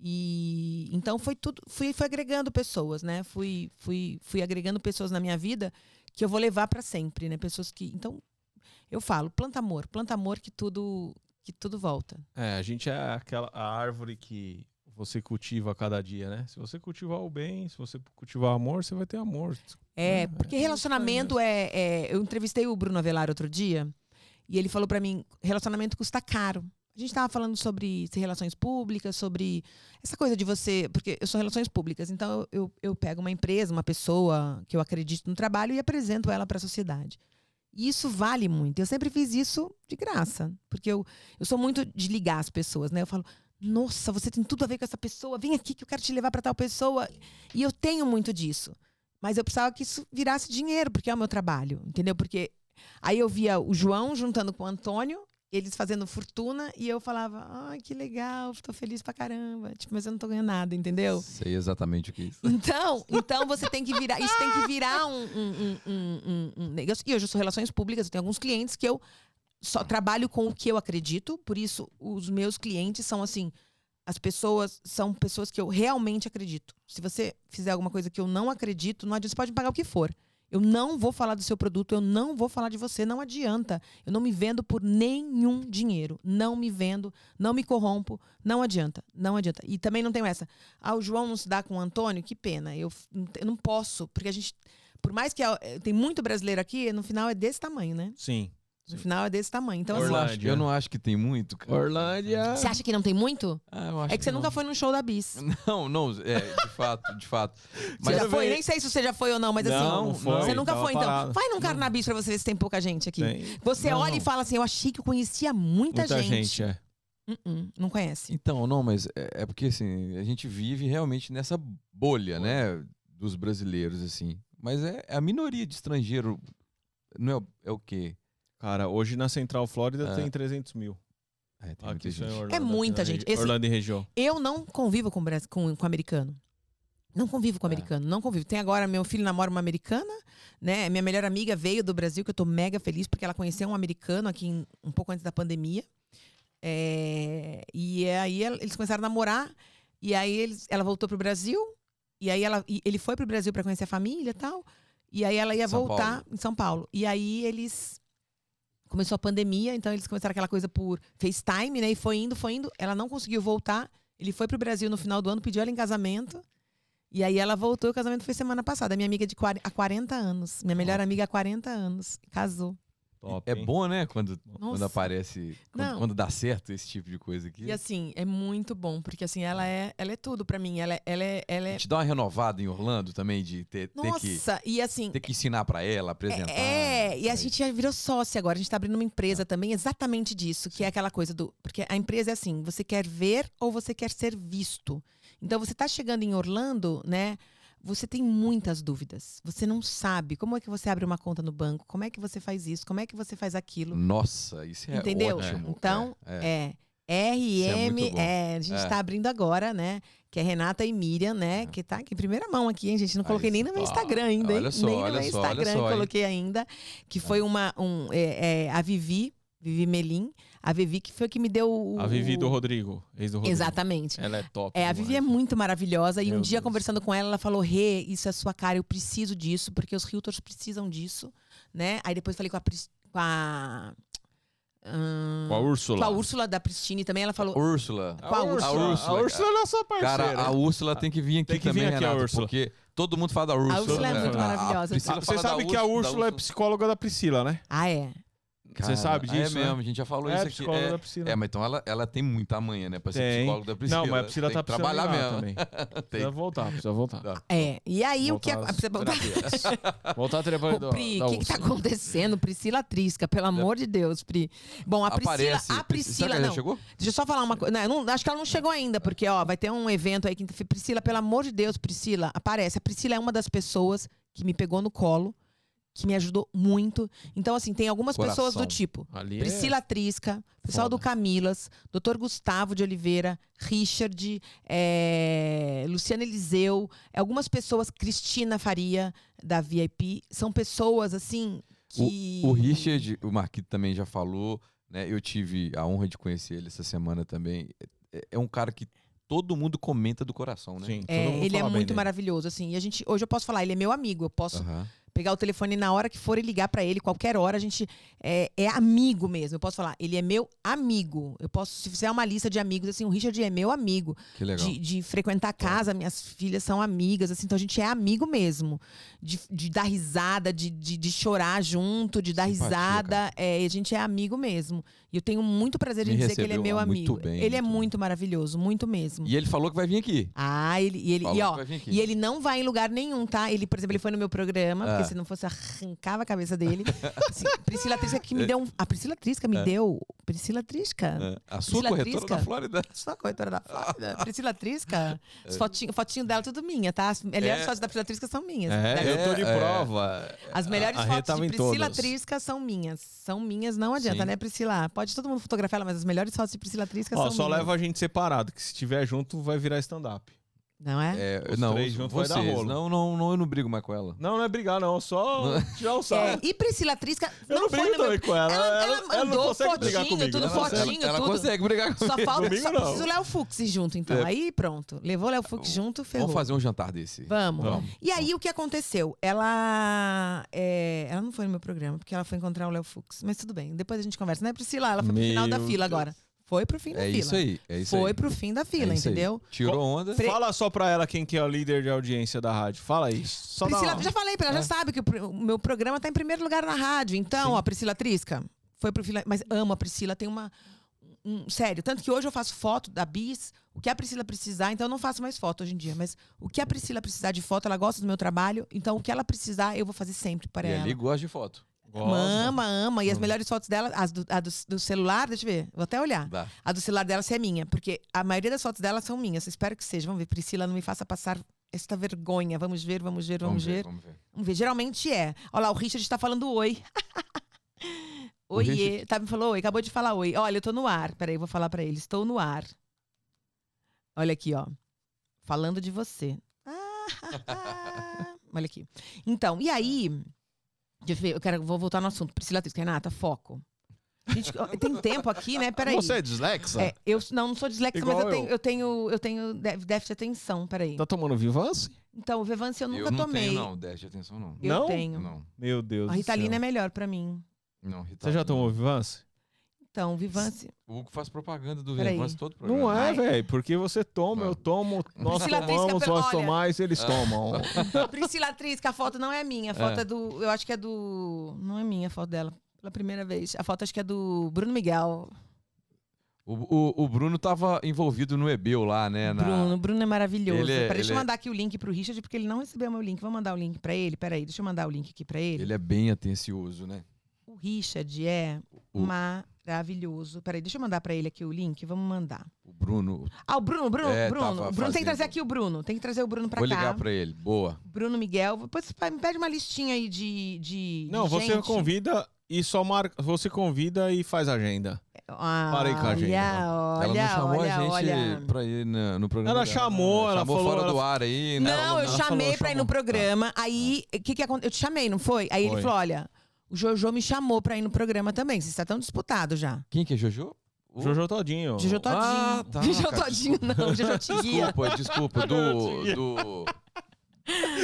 E então foi tudo, fui, fui agregando pessoas, né? Fui, fui, fui agregando pessoas na minha vida que eu vou levar para sempre, né? Pessoas que, então, eu falo, planta amor, planta amor que tudo, que tudo volta. É, a gente é aquela a árvore que você cultiva a cada dia, né? Se você cultivar o bem, se você cultivar amor, você vai ter amor. É, É, porque é relacionamento é, é- Eu entrevistei o Bruno Avelar outro dia e ele falou pra mim: relacionamento custa caro. A gente tava falando sobre relações públicas, sobre essa coisa de você. Porque eu sou relações públicas, então eu, eu, eu pego uma empresa, uma pessoa que eu acredito no trabalho e apresento ela para a sociedade. E isso vale muito. Eu sempre fiz isso de graça, porque eu, eu sou muito de ligar as pessoas, né? Eu falo, nossa, você tem tudo a ver com essa pessoa, vem aqui que eu quero te levar para tal pessoa. E eu tenho muito disso. Mas eu precisava que isso virasse dinheiro, porque é o meu trabalho, entendeu? Porque aí eu via o João juntando com o Antônio, eles fazendo fortuna, e eu falava, ai, que legal, tô feliz pra caramba. Tipo, mas eu não tô ganhando nada, entendeu? Sei exatamente o que é isso. Então, (laughs) então você tem que virar. Isso tem que virar um, um, um, um, um- negócio. E hoje eu sou relações públicas, eu tenho alguns clientes que eu só trabalho com o que eu acredito, por isso os meus clientes são assim. As pessoas são pessoas que eu realmente acredito. Se você fizer alguma coisa que eu não acredito, não adianta, você pode pagar o que for. Eu não vou falar do seu produto, eu não vou falar de você, não adianta. Eu não me vendo por nenhum dinheiro. Não me vendo, não me corrompo, não adianta, não adianta. E também não tenho essa. Ah, o João não se dá com o Antônio, que pena. Eu, eu não posso, porque a gente. Por mais que eh, tem muito brasileiro aqui, no final é desse tamanho, né? Sim. No final é desse tamanho. Então, Eu assim, não, Orlândia. acho, eu não acho que tem muito, cara. Orlândia. você acha que não tem muito? Ah, eu acho É que você não. nunca foi num show da Bis. (laughs) Não, não, é, de fato, de fato. Você Mas já eu foi? Nem sei se você já foi ou não, mas assim. Não, não foi, Você nunca foi, então. parado. Vai num Carnabis pra você ver se tem pouca gente aqui. Tem Você Não, olha não. e fala assim: eu achei que eu conhecia muita, muita gente. gente, é. Uh-uh, não conhece. Então, não, mas é, é porque assim, a gente vive realmente nessa bolha, né, dos brasileiros, assim. Mas é, é a minoria de estrangeiro. Não é, o- é o quê? Cara, hoje na Central Flórida É. tem 300 mil. É, tem Aqui muita gente. Orlando, É muita gente. Esse- Orlando e região. Eu não convivo com, bras- com, com americano. Não convivo com É. americano, não convivo. Tem agora, meu filho namora uma americana, né? Minha melhor amiga veio do Brasil, que eu tô mega feliz, porque ela conheceu um americano aqui em- um pouco antes da pandemia. É, e aí eles começaram a namorar, e aí eles, ela voltou pro Brasil, e aí ela, e ele foi pro Brasil para conhecer a família e tal. E aí ela ia São voltar em São Paulo. E aí eles. Começou a pandemia, então eles começaram aquela coisa por FaceTime, né? E foi indo, foi indo. Ela não conseguiu voltar. Ele foi pro Brasil no final do ano, pediu ela em casamento. E aí ela voltou, o casamento foi semana passada. Minha amiga de quar- há 40 anos. Minha melhor amiga há 40 anos. Casou. Top, É hein? bom, né, quando, quando Nossa. aparece, quando, quando dá certo esse tipo de coisa aqui. E assim, é muito bom, porque assim, ela é, ela é tudo pra mim. Ela é. Ela é, ela é... Te dá uma renovada em Orlando também, de ter, ter, que, Nossa, e assim. ter que ensinar pra ela, apresentar. É, e a Aí. gente já virou sócia agora. A gente tá abrindo uma empresa também exatamente disso, que é aquela coisa do. Porque a empresa é assim: você quer ver ou você quer ser visto. Então você tá chegando em Orlando, né? Você tem muitas dúvidas. Você não sabe como é que você abre uma conta no banco, como é que você faz isso, como é que você faz aquilo. Nossa, isso é Entendeu? ótimo. Então, é, é. É. RM, bom. é, a gente É. está abrindo agora, né? Que é Renata e Miriam, né? Que tá aqui em primeira mão aqui, hein, gente? Não coloquei Aí, nem no meu ó, Instagram ainda, hein? olha só, nem no meu Instagram só, coloquei ainda. Que foi uma. Um, é, é, a Vivi, Vivi Melim. A Vivi que foi que me deu o. A Vivi do Rodrigo, ex do Rodrigo. Exatamente. Ela é top. É, a Vivi é muito maravilhosa. E Meu um dia, Deus. conversando com ela, ela falou: Rê, isso é sua cara, eu preciso disso, porque os realtors precisam disso, né? Aí depois falei com a. Com a ahn, Com a Úrsula. com a Úrsula da Pristine também, ela falou. Úrsula. Com a Úrsula. A Úrsula, Úrsula é nossa parceira. Cara, a Úrsula tem que vir aqui Tem que vir também, aqui a Renato, Úrsula. porque todo mundo fala da Úrsula. Úrsula é né? muito A- a maravilhosa. Ah, Você sabe que a Úrsula- Úrsula é psicóloga da Priscila, né? Ah, é. Cara, sabe disso, É né? mesmo, a gente já falou É isso aqui. psicóloga É, da Priscila. é, mas então ela, ela tem muita manha, né? Pra ser Tem. psicóloga da Priscila. Não, mas a Priscila Tem tá precisando trabalhar mesmo. também. (laughs) Tem. Precisa voltar, precisa voltar. Tá. É. E aí, o que. Voltar a- precisa voltar. terapias. (laughs) Voltar a Ô, da, Pri, o que, que tá acontecendo? Priscila Trisca, pelo amor de Deus, Pri. Bom, a Priscila. Aparece. A Priscila, não. chegou? Deixa eu só falar uma coisa. Não, não- acho que ela não chegou ainda, porque, ó, vai ter um evento aí que Priscila, pelo amor de Deus, Priscila, aparece. A Priscila é uma das pessoas que me pegou no colo, que me ajudou muito. Então, assim, tem algumas pessoas do Coração. tipo. Ali é- Priscila Trisca, pessoal Foda. do Camilas, Dr. Gustavo de Oliveira, Richard, é, Luciana Eliseu, algumas pessoas, Cristina Faria, da VIP, são pessoas assim que. O, o Richard, o Marquito também já falou, né? Eu tive a honra de conhecer ele essa semana também. É, é um cara que todo mundo comenta do coração, né? Sim, todo É, mundo ele é muito dele. maravilhoso, assim. E a gente, hoje eu posso falar, ele é meu amigo. Eu posso. Pegar o telefone na hora que for e ligar pra ele, qualquer hora, a gente é, é amigo mesmo. Eu posso falar, ele é meu amigo. Eu posso, se fizer uma lista de amigos, assim, o Richard é meu amigo. Que legal. de, de frequentar a casa, minhas filhas são amigas, assim, então a gente é amigo mesmo. De, de dar risada, de, de, de chorar junto, de dar Simpatia, risada. É, a gente é amigo mesmo. E eu tenho muito prazer em Me dizer que ele é meu muito amigo. bem, ele é muito muito maravilhoso, muito mesmo. E ele falou que vai vir aqui. Ah, ele, e ele, e, ó, e ele não vai em lugar nenhum, tá? Ele, por exemplo, ele foi no meu programa, Ah. porque se não fosse, arrancava a cabeça dele. (laughs) Assim, Priscila Trisca que me É. deu. um- A Priscila Trisca me deu. Priscila Trisca. É, A sua Priscila corretora Trisca? da Flórida. Só a corretora da Flórida. (laughs) Priscila Trisca. As fotinho, fotinho dela, tudo minha, tá? As melhores É. fotos da Priscila Trisca são minhas. É, Deve- eu tô de É, é. prova. As melhores a Rê fotos de Priscila todas. Trisca são minhas. São minhas, não adianta, Sim. né, Priscila? Pode todo mundo fotografar ela, mas as melhores fotos de Priscila Trisca Ó, são só minhas. leva a gente separado, que se tiver junto vai virar stand-up. Não é? É, Os não, três juntos vai vocês. dar rolo. Não, não, não, eu não brigo mais com ela. Não, não é brigar, não. Só (laughs) tirar o É, sarro. e Priscila Trisca Eu não não foi brigo no meu... com ela. Ela- Ela, ela mandou fotinho, comigo. tudo Ela fotinho. ela, ela tudo. consegue brigar com Só falta, Comigo só não. precisa o Léo Fux junto, então. É. Aí pronto. Levou o Léo Fux junto, ferrou. Vamos fazer um jantar desse. Vamos. Vamos. E aí, o que aconteceu? Ela. é, ela não foi no meu programa, porque ela foi encontrar o Léo Fux. Mas tudo bem, depois a gente conversa. Não é Priscila, ela foi pro final da Meu fila Deus. agora. Foi pro fim da É fila. isso aí, é isso Foi aí. pro fim da fila, É isso aí. entendeu? Tirou onda. Pre- Fala só pra ela quem que é o líder de audiência da rádio. Fala isso. Só Priscila, já falei pra ela, É. já sabe que o, meu programa tá em primeiro lugar na rádio. Então, Sim. ó, Priscila Trisca, foi pro fila. Mas amo a Priscila, tem uma. um- sério, tanto que hoje eu faço foto da Bis, o que a Priscila precisar, então eu não faço mais foto hoje em dia, mas o que a Priscila precisar de foto, ela gosta do meu trabalho, então o que ela precisar, eu vou fazer sempre para E ela. ali gosta de foto. Gosta. Ama, ama. E as Hum. melhores fotos dela, as do, a do, do celular, deixa eu ver, vou até olhar. Dá. A do celular dela se é minha, porque a maioria das fotos dela são minhas. Espero que seja. Vamos ver, Priscila, não me faça passar esta vergonha. Vamos ver, vamos ver, vamos, ver. Vamos ver. Vamos ver. Geralmente é. Olha lá, o Richard está falando oi. (laughs) Oiê. Richard- Tá, me falou oi, acabou de falar oi. Olha, eu tô no ar. Peraí, vou falar pra ele. Estou no ar. Olha aqui, ó. Falando de você. Ah, (laughs) Olha aqui. Então, e aí. Eu ver, eu quero, vou voltar no assunto. Priscila Trisca, Renata, foco. Gente, tem tempo aqui, né? Peraí. Você é dislexa? É, eu não, não sou dislexa, Igual mas eu eu. tenho, eu tenho, eu tenho dé- déficit de atenção. Peraí. Tá tomando Vivance? Então, o Vevance eu nunca eu não tomei. tenho, não. Deixa atenção, não. Eu Não? tenho. Não. Meu Deus A do Ritalina é melhor pra mim. Não, Rita, Você já tomou Vivance? Então, Vivance. O Hugo faz propaganda do Peraí. Vivance todo o programa. Não é, velho. Porque você toma, eu tomo, (laughs) nós Priscila Trisca, tomamos, pelo- nós olha. tomais, eles tomam. Priscila Atriz, que a foto não é minha. A foto é. do. Eu acho que é do. Não é minha a foto dela. Pela primeira vez. A foto acho que é do Bruno Miguel. O, o, o Bruno tava envolvido no Ebeu lá, né? na- Bruno, Bruno é maravilhoso. Ele é- Peraí, deixa eu é- mandar aqui o link pro Richard, porque ele não recebeu meu link. Vou mandar o link pra ele. Peraí, deixa eu mandar o link aqui pra ele. Ele é bem atencioso, né? O Richard é O- maravilhoso. Peraí, deixa eu mandar pra ele aqui o link. Vamos mandar. O Bruno. Ah, o Bruno, Bruno, É, Bruno. Bruno tem que trazer fazendo- aqui o Bruno. Tem que trazer o Bruno pra Vou cá. ligar pra ele. Boa. Bruno Miguel. Depois me pede uma listinha aí de. de Não, de você gente. convida e só marca. Você convida e faz agenda. Ah, Parei com a agenda. Olha, olha, ela não chamou olha, a gente olha. pra ir na- no programa. Ela dela, chamou, né? ela chamou falou, fora ela- do ar aí, né? Não, Ela eu ela chamei falou, pra ir no programa. Aí, o que que aconteceu? Eu te chamei, não foi? Aí ele Foi. falou: olha, o Jojo me chamou pra ir no programa também. Você está tão disputado já. Quem que é Jojo? O- Jojo Todinho. Jojo Todinho. Ah, tá, (laughs) Jojo cara, Todinho, não. Jojo Tiguia. Desculpa, desculpa. Do. do...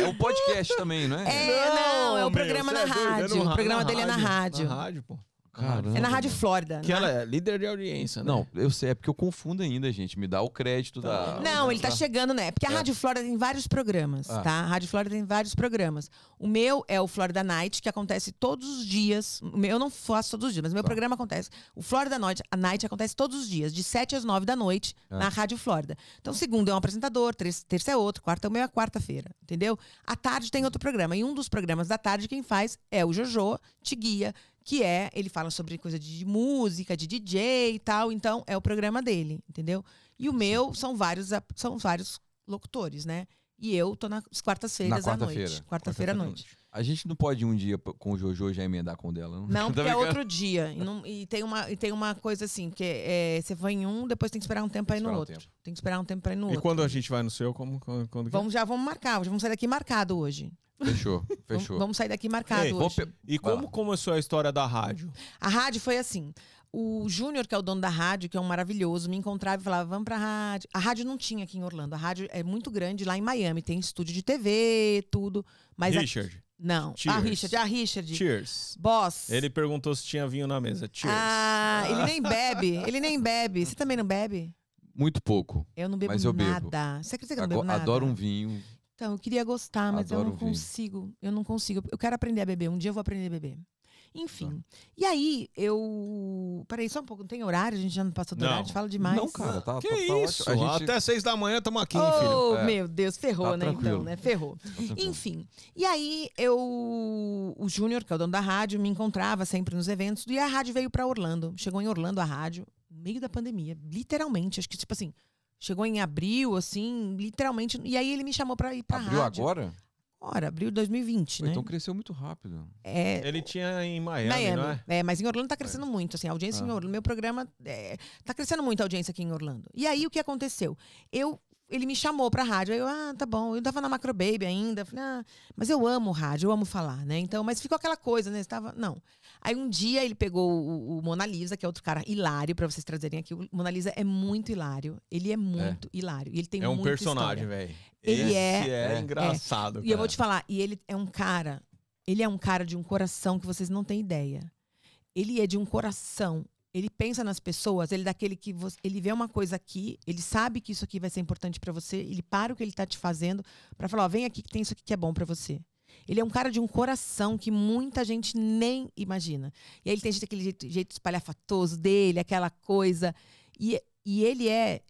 É o podcast também, não é? É, não, é o programa na é é rádio. O ra- programa dele é na rádio. Na rádio, pô. Caramba. É na Rádio Flórida. Que na- ela é líder de audiência, né? Não, eu sei, é porque eu confundo ainda, gente. Me dá o crédito da. Não, ele tá chegando, né? Porque a É. Rádio Flórida tem vários programas, Ah. tá? A Rádio Flórida tem vários programas. O meu é o Florida Night, que acontece todos os dias. O meu eu não faço todos os dias, mas o meu Tá. programa acontece. O Florida Night, a Night acontece todos os dias, de 7 às 9 da noite, Ah. na Rádio Flórida. Então, segundo é um apresentador, ter- terça é outro, quarta é o meu é quarta-feira, entendeu? À tarde tem outro programa. E um dos programas da tarde, quem faz é o Jojo, te guia, que é, ele fala sobre coisa de música, de DJ e tal, então é o programa dele, entendeu? E o meu são vários, são vários locutores, né? E eu tô nas quartas-feiras Na à quarta-feira. noite. Quarta-feira à noite. A gente não pode ir um dia com o Jojo e já emendar com o dela, não? Não, (laughs) porque é outro dia. E, não- e tem uma, e tem uma coisa assim, que é, você vai em um, depois tem que esperar um tempo pra ir no Esperar um outro. tempo. Tem que esperar um tempo pra ir no E outro. quando a gente vai no seu, como quando, quando que? Vamos, já vamos marcar, já vamos sair daqui marcado hoje. Fechou, (laughs) fechou. Vamos sair daqui marcado Ei, hoje. E como começou a história da rádio? A rádio foi assim. O Júnior, que é o dono da rádio, que é um maravilhoso, me encontrava e falava: vamos pra rádio. A rádio não tinha aqui em Orlando. A rádio é muito grande lá em Miami. Tem estúdio de TV, tudo. Mas a- Richard. não. A Cheers. Richard, a Richard. Cheers. Boss. Ele perguntou se tinha vinho na mesa. Cheers. Ah, ele nem bebe. Ele nem bebe. Você também não bebe? Muito pouco. Eu não bebo Mas eu bebo. nada. Você acredita que eu não bebo nada? Adoro um vinho. Então, eu queria gostar, mas eu Adoro não vinho. consigo. Eu não consigo. Eu quero aprender a beber. Um dia eu vou aprender a beber. Enfim. E aí, eu. Peraí, só um pouco. Não tem horário? A gente já não passou do Não. horário? A gente fala demais. Não, cara, tá, que tá, tá isso? ótimo. A gente... Até seis da manhã estamos aqui, filho. Oh, É. meu Deus, ferrou, Tá né? tranquilo. Então, né? Ferrou. tá. Enfim. E aí, eu. O Júnior, que é o dono da rádio, me encontrava sempre nos eventos. E a rádio veio pra Orlando. Chegou em Orlando a rádio, no meio da pandemia. Literalmente. Acho que, tipo assim. Chegou em abril, assim, literalmente. E aí ele me chamou pra ir pra Abriu rádio. agora? Ora, abril de 2020, Pô, né? Então cresceu muito rápido. É, Ele tinha em Miami, Miami. não é? É, mas em Orlando tá crescendo muito, assim, a audiência em Ah. Orlando. Meu programa é, tá crescendo muito a audiência aqui em Orlando. E aí o que aconteceu? Eu ele me chamou pra rádio. Aí eu, ah, tá bom. Eu tava na Macro Baby ainda. Falei, ah, mas eu amo rádio, eu amo falar, né? Então, mas ficou aquela coisa, né? Estava, não. Aí um dia ele pegou o, o Mona Lisa, que é outro cara hilário, pra vocês trazerem aqui. O Mona Lisa é muito hilário. Ele é muito hilário. E ele tem É um personagem, velho. Ele Esse é- é, engraçado. E eu vou te falar, e ele é um cara, ele é um cara de um coração que vocês não têm ideia. Ele é de um coração. Ele pensa nas pessoas, ele é daquele que você, ele vê uma coisa aqui, ele sabe que isso aqui vai ser importante pra você, ele para o que ele tá te fazendo pra falar, ó, vem aqui que tem isso aqui que é bom pra você. Ele é um cara de um coração que muita gente nem imagina. E aí ele tem gente- aquele jeito, jeito espalhafatoso dele, aquela coisa. E, e ele é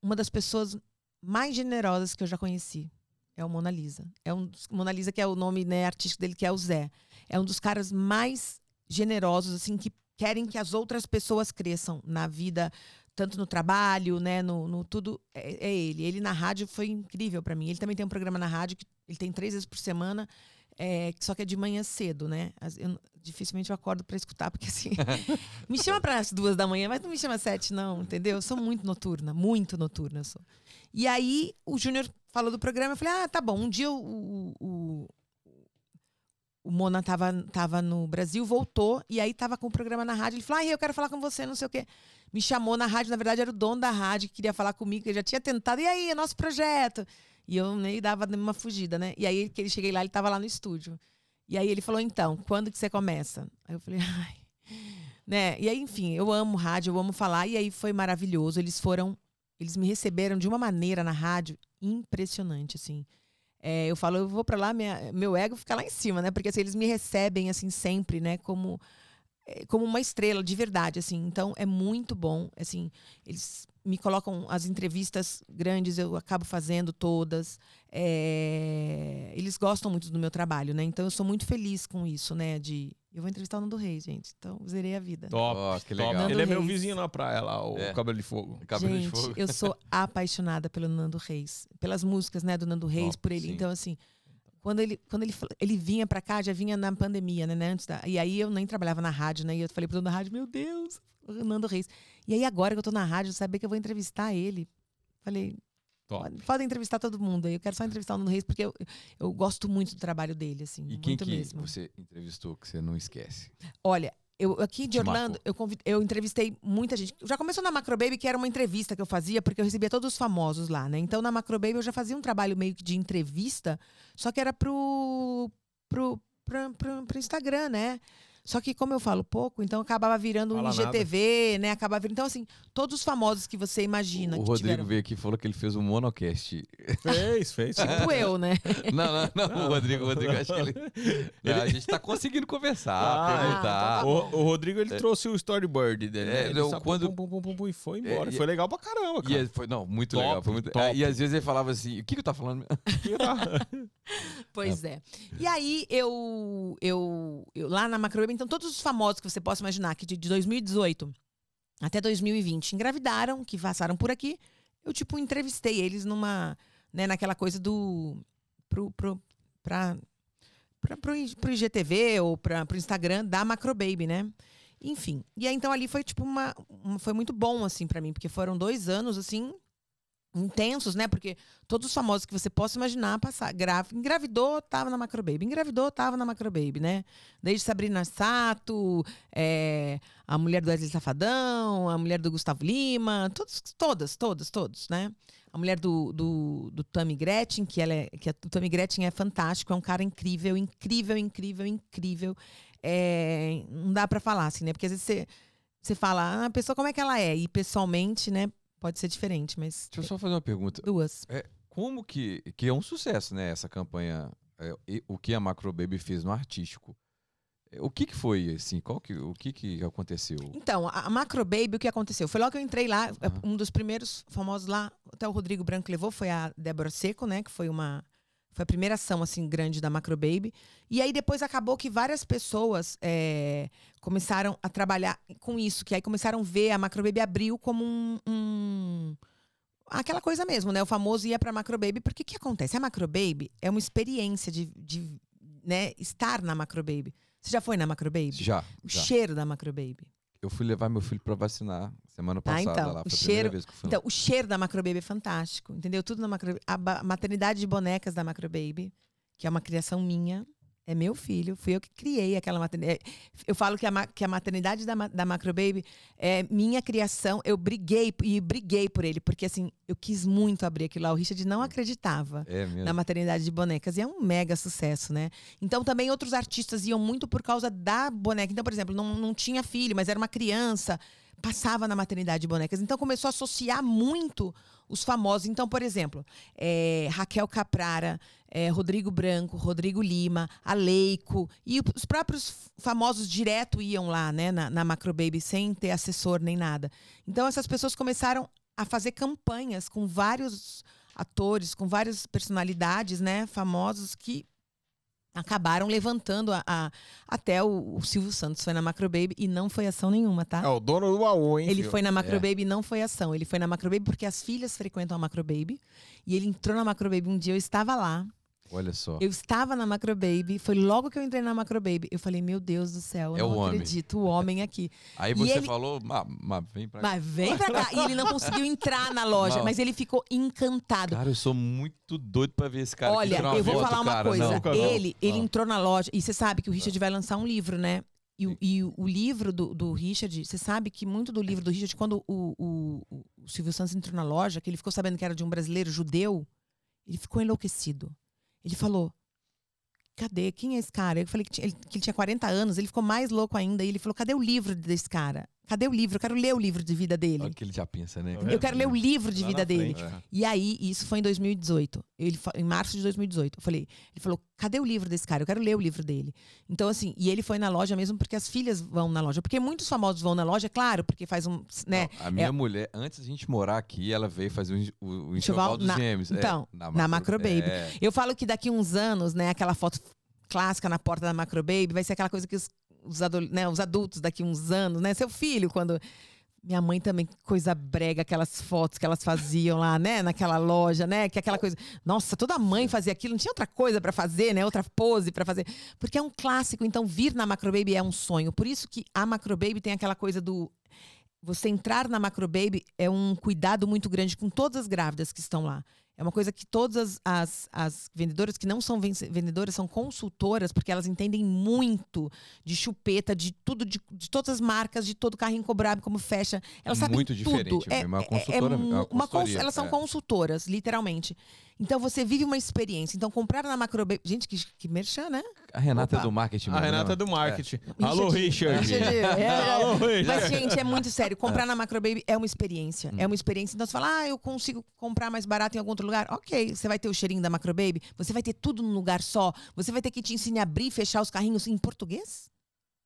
uma das pessoas mais generosas que eu já conheci. É o Mona Lisa. É um Mona Lisa, que é o nome né, artístico dele, que é o Zé. É um dos caras mais generosos, assim, que querem que as outras pessoas cresçam na vida, tanto no trabalho, né, no, no tudo. É, é ele. Ele na rádio foi incrível pra mim. Ele também tem um programa na rádio que ele tem três vezes por semana, é, só que é de manhã cedo, né? Eu- dificilmente eu acordo pra escutar, porque assim. (laughs) me chama para as duas da manhã, mas não me chama às sete, não, entendeu? Eu sou muito noturna, muito noturna eu sou. E aí o Júnior falou do programa, eu falei, ah, tá bom. Um dia o, o, o Mona tava, tava no Brasil, voltou, e aí tava com o programa na rádio. Ele falou, ah, eu quero falar com você, não sei o quê. Me chamou na rádio, na verdade era o dono da rádio que queria falar comigo, que ele já tinha tentado, e aí, é nosso projeto? E eu nem dava uma fugida, né? E aí que ele cheguei lá, ele tava lá no estúdio. E aí ele falou, então, quando que você começa? Aí eu falei, (laughs) ai. Né? E aí, enfim, eu amo rádio, eu amo falar, e aí foi maravilhoso. Eles foram, eles me receberam de uma maneira na rádio impressionante, assim. É, eu falo, eu vou pra lá, minha- meu ego fica lá em cima, né? Porque assim, eles me recebem assim sempre, né? Como é, como uma estrela de verdade, assim. Então é muito bom, assim. Eles me colocam as entrevistas grandes, eu acabo fazendo todas. É, eles gostam muito do meu trabalho, né? Então eu sou muito feliz com isso, né? De eu vou entrevistar o Nando Reis, gente. Então zerei a vida. Top, Ó, que top. legal. Ele é meu Nando vizinho na praia lá, o É. Cabelo de Fogo. Cabelo de Gente, fogo. eu sou (laughs) apaixonada pelo Nando Reis, pelas músicas, né, do Nando Reis, por ele. sim. Então assim, quando ele quando ele, ele vinha pra cá, já vinha na pandemia, né, né, antes da, e aí eu nem trabalhava na rádio, né? E eu falei pro dono da rádio, meu Deus, o Nando Reis. E aí, agora que eu tô na rádio, saber que eu vou entrevistar ele. Falei, Top. pode, pode entrevistar todo mundo aí. Eu quero só entrevistar o Nando Reis, porque eu, eu gosto muito do trabalho dele, assim. E quem muito que mesmo. você entrevistou que você não esquece? Olha, eu aqui de Te Orlando, eu, eu entrevistei muita gente. Já começou na Macro Baby, que era uma entrevista que eu fazia, porque eu recebia todos os famosos lá, né? Então, na Macro Baby, eu já fazia um trabalho meio que de entrevista, só que era pro, pro, pra- pra- pro Instagram, né? Só que, como eu falo pouco, então acabava virando um Fala IGTV, né? Acabava virando. Então, assim, todos os famosos que você imagina o que Rodrigo tiveram. veio aqui e falou que ele fez um monocast. Fez, fez. Tipo eu, né? (laughs) Não, não, não. O Rodrigo, o Rodrigo, acho que ele. Não, a gente tá conseguindo conversar, Ah, perguntar. tá O, o Rodrigo, ele trouxe o storyboard dele. É, né? Ele não, só quando- pum, pum, pum, pum, pum, e foi embora. É, e- foi legal pra caramba, cara. foi, não, muito Top, legal. Foi muito, top. E às vezes ele falava assim: o que, que eu tá falando? (laughs) Pois é. E aí, eu, eu, eu lá na Macro Baby, então, todos os famosos que você possa imaginar, que de, de 2018 até 2020 engravidaram, que passaram por aqui, eu, tipo, entrevistei eles numa, né, naquela coisa do. Pro, pro, pra, pra, pro, pro IGTV ou pra, pro Instagram da Macro Baby, né? Enfim. E aí, então, ali foi, tipo, uma, uma- foi muito bom, assim, pra mim, porque foram dois anos, assim, intensos, né? Porque todos os famosos que você possa imaginar passar. Gra engravidou, tava na Macro Baby. Engravidou, tava na Macro Baby, né? Desde Sabrina Sato, é, a mulher do Wesley Safadão, a mulher do Gustavo Lima, todos, todas, todas, todos, né? A mulher do, do, do Tammy Gretchen, que ela é, que a, o Tammy Gretchen é fantástico, é um cara incrível, incrível, incrível, incrível. É, não dá pra falar, assim, né? Porque às vezes você, você fala, ah, a pessoa como é que ela é? E pessoalmente, né, pode ser diferente, mas Deixa eu só fazer uma pergunta. duas. Como que. Que é um sucesso, né? Essa campanha. é, e- o que a Macro Baby fez no artístico. É, O que que foi, assim? Qual que, o que que aconteceu? Então, a a Macro Baby, o que aconteceu? Foi logo que eu entrei lá, Aham. um dos primeiros famosos lá, até o Rodrigo Branco levou, foi a Débora Seco, né? Que foi uma. Foi a primeira ação, assim, grande da Macro Baby. E aí depois acabou que várias pessoas é, começaram a trabalhar com isso, que aí começaram a ver, a Macro Baby abriu como um. um- aquela coisa mesmo, né? O famoso ia pra Macro Baby, porque o que acontece? A Macro Baby é uma experiência de, de né, estar na Macro Baby. Você já foi na Macro Baby? Já, O já. cheiro da Macro Baby. Eu fui levar meu filho pra vacinar semana passada então, lá. o cheiro- lá. Então, o cheiro da Macro Baby é fantástico, entendeu? Tudo na Macro Baby. A maternidade de bonecas da Macro Baby, que é uma criação minha, é meu filho, fui eu que criei aquela maternidade. Eu falo que a, que a maternidade da, da Macro Baby é minha criação. Eu briguei e briguei por ele, porque assim, eu quis muito abrir aquilo lá. O Richard não acreditava É na maternidade de bonecas. E é um mega sucesso, né? Então também outros artistas iam muito por causa da boneca. Então, por exemplo, não, não tinha filho, mas era uma criança, passava na maternidade de bonecas. Então começou a associar muito os famosos. Então, por exemplo, é, Raquel Caprara, é, Rodrigo Branco, Rodrigo Lima, a Leico. E os próprios famosos direto iam lá, né, na, na Macro Baby, sem ter assessor nem nada. Então essas pessoas começaram a fazer campanhas com vários atores, com várias personalidades, né, famosos que acabaram levantando a, a- até o, o Silvio Santos foi na Macro Baby e não foi ação nenhuma, tá? É o dono do baú, hein? Ele filho? foi na Macro É. Baby e não foi ação. Ele foi na Macro Baby porque as filhas frequentam a Macro Baby. E ele entrou na Macro Baby um dia, eu estava lá. Olha só. Eu estava na Macro Baby, foi logo que eu entrei na Macro Baby. Eu falei, meu Deus do céu, eu É não o homem. acredito, o homem aqui. (laughs) Aí e você ele- falou, "Ma- ma- vem pra cá. Mas vem pra cá. E ele não conseguiu entrar na loja, Não. mas ele ficou encantado. Cara, eu sou muito doido pra ver esse cara. Olha, eu vou falar uma cara. coisa. Não, nunca não. ele ele entrou na loja, e você sabe que o Richard vai lançar um livro, né? E, o- e o, livro do, do Richard, você sabe que muito do livro do Richard, quando o, o- o Silvio Santos entrou na loja, que ele ficou sabendo que era de um brasileiro judeu, ele ficou enlouquecido. Ele falou: Cadê? Quem é esse cara? Eu falei que, ele, que ele tinha 40 anos, ele ficou mais louco ainda. E ele falou: Cadê o livro desse cara? Cadê o livro? Eu quero ler o livro de vida dele. Olha o que ele já pensa, né? Eu quero ler o livro de Lá vida na dele. É. E aí, isso foi em 2018. Ele, em março de 2018. Eu falei, ele falou: cadê o livro desse cara? Eu quero ler o livro dele. Então, assim, e ele foi na loja mesmo porque as filhas vão na loja. Porque muitos famosos vão na loja, claro, porque faz um. Né, Não, a minha mulher, antes da gente morar aqui, ela veio fazer o, o, o enxoval dos na- gêmeos. É, então, na Macro Baby. É. Eu falo que daqui uns anos, né, aquela foto clássica na porta da Macro Baby vai ser aquela coisa que os, os, né, os adultos daqui uns anos, né? Seu filho, quando. Minha mãe também, coisa brega, aquelas fotos que elas faziam lá, né? Naquela loja, né? Que aquela coisa. Nossa, toda mãe fazia aquilo, não tinha outra coisa pra fazer, né? Outra pose pra fazer. Porque é um clássico, então vir na Macro Baby é um sonho. Por isso que a Macro Baby tem aquela coisa do. você entrar na Macrobaby é um cuidado muito grande com todas as grávidas que estão lá. É uma coisa que todas as, as, as vendedoras que não são vendedoras são consultoras, porque elas entendem muito de chupeta, de tudo, de, de todas as marcas, de todo carrinho cobrado, como fecha. Elas sabem Muito tudo. diferente, é uma consultora, é uma mu- uma consultoria, elas são é. consultoras, literalmente. Então você vive uma experiência. Então comprar na Macrobaby. Gente, que, que merchan, né? A Renata Opa. é do marketing. A mesmo, Renata né? é do marketing. Alô, Richard. Richard, é, (laughs) é. Alô, Richard. Mas, gente, é muito sério. Comprar na Macrobaby é uma experiência. Hum. É uma experiência. Então, você fala, ah, eu consigo comprar mais barato em algum outro lugar. Ok, você vai ter o cheirinho da Macrobaby. Você vai ter tudo num lugar só. Você vai ter que te ensinar a abrir e fechar os carrinhos em português.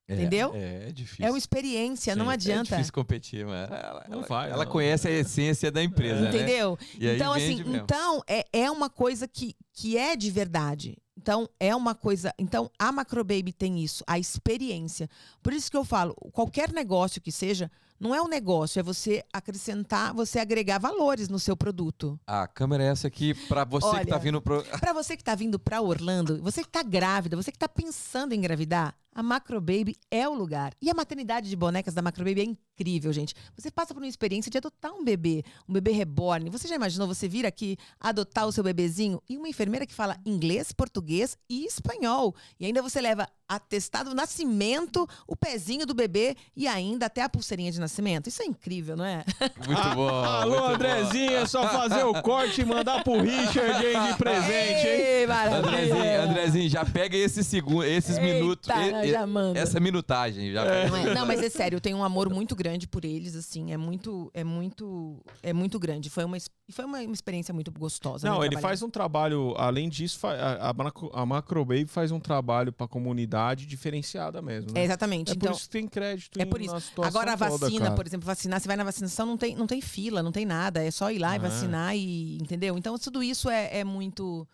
É, Entendeu? É, é difícil. É uma experiência, não Sim, é É adianta. difícil competir, mas ela, Não ela, vai, ela não. conhece a essência da empresa, né? Entendeu? Aí então, assim, mesmo. então é, é uma coisa que, que é de verdade. Então, é uma coisa. Então, a Macrobaby tem isso, a experiência. Por isso que eu falo, qualquer negócio que seja, não é um negócio, é você acrescentar, você agregar valores no seu produto. A câmera é essa aqui pra você que tá Olha. vindo pro. Para você que tá vindo para Orlando, você que tá grávida, você que tá pensando em engravidar, a Macrobaby é o lugar. E a maternidade de bonecas da Macrobaby é incrível, gente. Você passa por uma experiência de adotar um bebê, um bebê reborn. Você já imaginou você vir aqui adotar o seu bebezinho e uma enfermeira que fala inglês, português e espanhol. E ainda você leva atestado nascimento, o pezinho do bebê e ainda até a pulseirinha de nascimento. Isso é incrível, não é? Muito bom. (laughs) Alô, muito. Andrezinho, é só fazer o corte e mandar pro Richard hein, de presente, hein? Ei, maravilha! Andrezinho, Andrezinho, já pega esses segundos, esses Eita, minutos, já manda. essa minutagem. Já pega. Não, é- não, mas é sério, eu tenho um amor muito grande por eles, assim, é muito, é muito, é muito grande. Foi uma, foi uma, uma experiência muito gostosa. Não, né, ele trabalhar. faz um trabalho, além disso, a, a, Macro- a Macrobaby faz um trabalho pra comunidade diferenciada mesmo, É, né? exatamente. É por então, isso que tem crédito é por isso. agora a toda, vacina, cara. por exemplo, vacinar, você vai na vacinação, não tem, não tem fila, não tem nada, é só ir lá e Ah. vacinar e, entendeu? Então tudo isso é, é muito,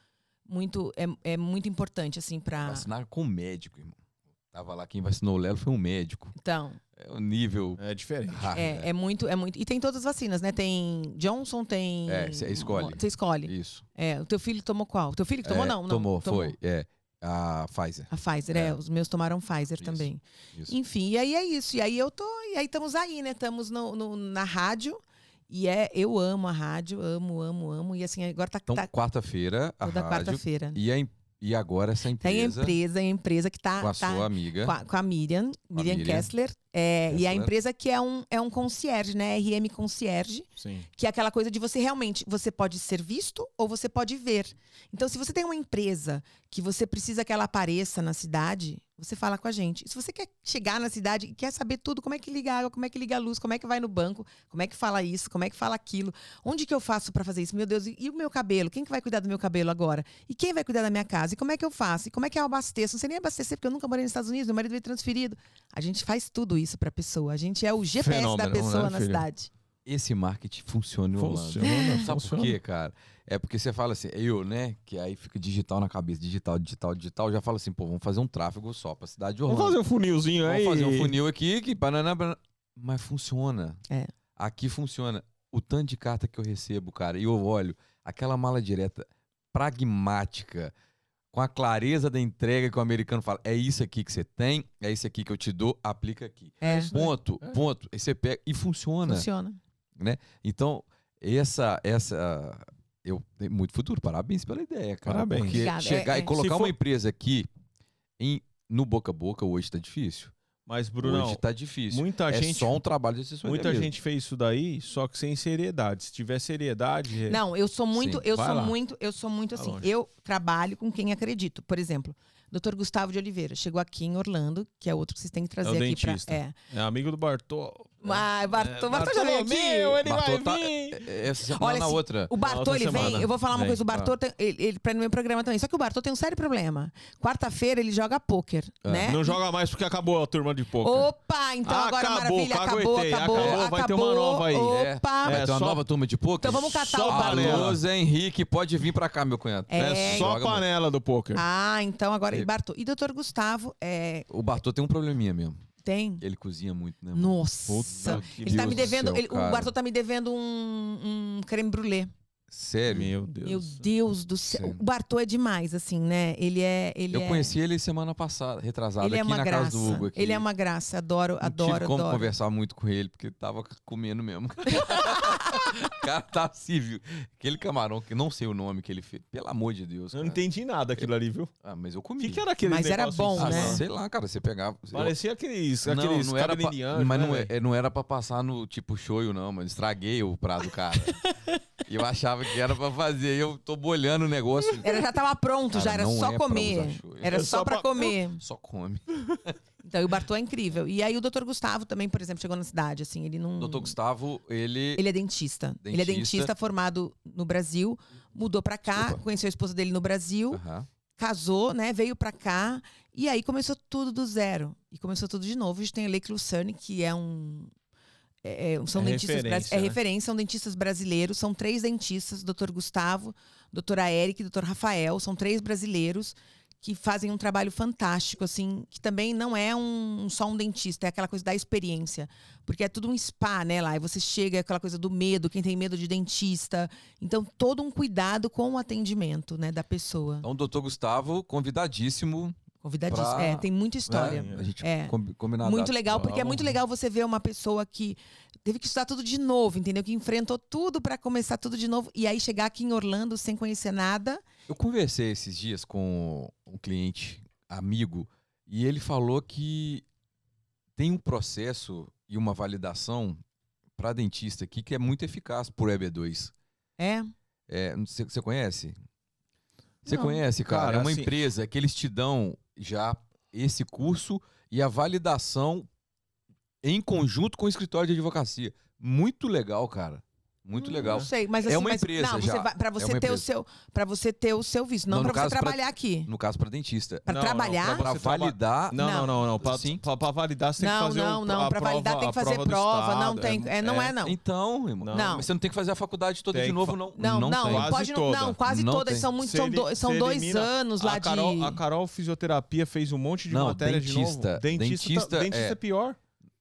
muito, é, é muito importante, assim, pra... Vacinar com médico, irmão. Tava lá, quem vacinou o Lelo foi um médico. Então, É o nível. É diferente. Ah, é, é muito, é muito... E tem todas as vacinas, né? Tem Johnson, tem... É, você escolhe. Você escolhe. Isso. É, o teu filho tomou qual? O teu filho que tomou, É, não, não. Tomou, foi. É. A Pfizer. A Pfizer, é. É. Os meus tomaram Pfizer Isso. também. Isso. Enfim, e aí é isso. E aí eu tô. E aí estamos aí, né? Estamos no, no- na rádio. E é, eu amo a rádio, amo, amo, amo. E assim, agora tá, Então, tá quarta-feira, a toda rádio. quarta-feira. E, a em- e agora essa Tem a empresa, empresa, a empresa que tá. com a tá sua amiga. com a, com a Miriam, Miriam, Miriam. Kessler. É, e a Kessler. empresa que é um, é um concierge, né? RM Concierge. Sim. Que é aquela coisa de você realmente, você pode ser visto ou você pode ver. Então, se você tem uma empresa que você precisa que ela apareça na cidade, você fala com a gente. Se você quer chegar na cidade e quer saber tudo, como é que liga a água, como é que liga a luz, como é que vai no banco, como é que fala isso, como é que fala aquilo, onde que eu faço para fazer isso? Meu Deus, e, e o meu cabelo? Quem que vai cuidar do meu cabelo agora? E quem vai cuidar da minha casa? E como é que eu faço? E como é que eu abasteço? Não sei nem abastecer, porque eu nunca morei nos Estados Unidos, meu marido veio transferido. A gente faz tudo isso para a pessoa. A gente é o GPS da Fenômeno, pessoa né, na cidade. Esse marketing funciona em Orlando. Funciona, Sabe funciona. por quê, cara? É porque você fala assim, eu, né? Que aí fica digital na cabeça, digital, digital, digital. Já fala assim, pô, vamos fazer um tráfego só pra cidade de Orlando. Vamos fazer um funilzinho aí. Vamos fazer um funil aqui, que banana, banana. Mas funciona. É. Aqui funciona. O tanto de carta que eu recebo, cara, e eu olho, aquela mala direta pragmática, com a clareza da entrega que o americano fala, é isso aqui que você tem, é isso aqui que eu te dou, aplica aqui. É, Ponto, É. ponto. Aí você pega e funciona. funciona. Então, essa, essa, eu tenho muito futuro. Parabéns pela ideia, cara. Parabéns. Porque Obrigada. chegar É, e é. colocar for- uma empresa aqui em, no boca a boca hoje tá difícil. Mas, Brunão, hoje tá difícil. muita é gente. só um trabalho de assessoria. Muita mesmo. gente fez isso daí, só que sem seriedade. Se tiver seriedade. Não, eu sou muito, Sim, eu vai sou lá. muito, eu sou muito Vai assim. Eu trabalho com quem acredito. Por exemplo, Dr. Gustavo de Oliveira chegou aqui em Orlando, que é outro que vocês têm que trazer o aqui pra. É. É amigo do Bartô. Mas Bartô, É, Bartô já veio aqui. Bartolomeu, ele Bartô vai tá- vir. É, Essa semana Olha, na se- outra. O Bartô, ele vem. Eu vou falar uma Vem, coisa. O Bartô, ah. tem, ele, ele pra no meu programa também. Só que o Bartô tem um sério problema. Quarta-feira ele joga pôquer, É. né? Não joga mais porque acabou a turma de pouco. Opa, então Ah, agora acabou, maravilha, acabou, caguetei, acabou, acabou, acabou. vai ter uma nova aí. É. Opa. Vai É, ter uma só- nova turma de poker? Então vamos catar Só o Bartô. Alô, Zé Henrique, pode vir pra cá, meu cunhado. É, É só a panela do poker. Ah, então agora. E Bartô. E doutor Gustavo é, O Bartô tem um probleminha mesmo. Tem. Ele cozinha muito, né? mano? Nossa. Puta que Ele tá me do devendo. céu, ele- o. Bartô tá me devendo um, um creme brulee. Sério. Meu Deus. Meu. Deus do céu. Sério. O Bartô é demais, assim, né? Ele é. Ele Eu é... conheci ele semana passada, retrasada, Ele é aqui uma na graça. casa do Hugo. Aqui. Ele é uma graça. Adoro, Não adoro, tive como adoro. conversar muito com ele, porque tava comendo mesmo. (laughs) o cara tá civil. Aquele camarão que não sei o nome que ele fez. Pelo amor de Deus. Eu não cara. entendi nada daquilo ali, viu? Ah, mas eu O comi. que, que era aquele Mas era bom, cima? Ah, né? sei lá, cara, você pegava. eu- Parecia aqueles, Não, aqueles não era pra, cabelinhos, mas né, não, velho? é- não era pra passar no tipo shoyu, não, mas estraguei o prato do cara. (laughs) E eu achava que era pra fazer, e eu tô bolhando o negócio. Era, já tava pronto, Cara, já era só é comer. Era É só, só pra pra- comer. Só come. (laughs) Então, e o Bartô é incrível. E aí o doutor Gustavo também, por exemplo, chegou na cidade, assim, ele não... Doutor Gustavo, ele. Ele é dentista. Ele é Dentista. dentista formado no Brasil, mudou pra cá, Desculpa. conheceu a esposa dele no Brasil, Aham. casou, né? Veio pra cá e aí começou tudo do zero. E começou tudo de novo. A gente tem a Lake Lucerne, que é um. É- é- são É dentistas referência, é né? referência, são dentistas brasileiros, são três dentistas, doutor Gustavo, doutora Eric e doutor Rafael, são três brasileiros que fazem um trabalho fantástico, assim, que também não é um, só um dentista, é aquela coisa da experiência. Porque é tudo um spa, né, lá. E você chega, é aquela coisa do medo, quem tem medo de dentista. Então, todo um cuidado com o atendimento, né, da pessoa. Então, doutor Gustavo, convidadíssimo. Convidadíssimo. pra- É, tem muita história. né? A gente É. combi- combinar a Muito legal, porque é muito legal você ver uma pessoa que teve que estudar tudo de novo, entendeu? Que enfrentou tudo pra começar tudo de novo e aí chegar aqui em Orlando sem conhecer nada. Eu conversei esses dias com um cliente amigo e ele falou que tem um processo e uma validação para dentista aqui que é muito eficaz por EB2. É. É, não sei- você conhece? Você conhece, cara? Cara, é uma assim- empresa que eles te dão já esse curso e a validação em conjunto com o escritório de advocacia. Muito legal, cara. Muito Hum, legal. Não sei, mas É assim, uma mas- empresa não, já. você vai, pra você É ter o seu, para você ter o seu visto, não, Não, pra você caso, pra- trabalhar aqui. No caso para dentista. Pra Não, não, trabalhar? pra Para validar. Não, não, Não. não, não. Pra, Sim. pra, pra validar, você tem que Não, fazer não, não. a Pra validar tem que fazer prova. Não tem. É, não é, não. Então, irmão. Não. Mas você não tem que fazer a faculdade toda Tem de novo, não. Não, não. Quase pode toda. não, quase Não todas são muito são, do- são dois anos lá a Carol, de A Carol Fisioterapia fez um monte de Não, matéria de novo. dentista- Dentista, dentista tá- dentista é- é pior.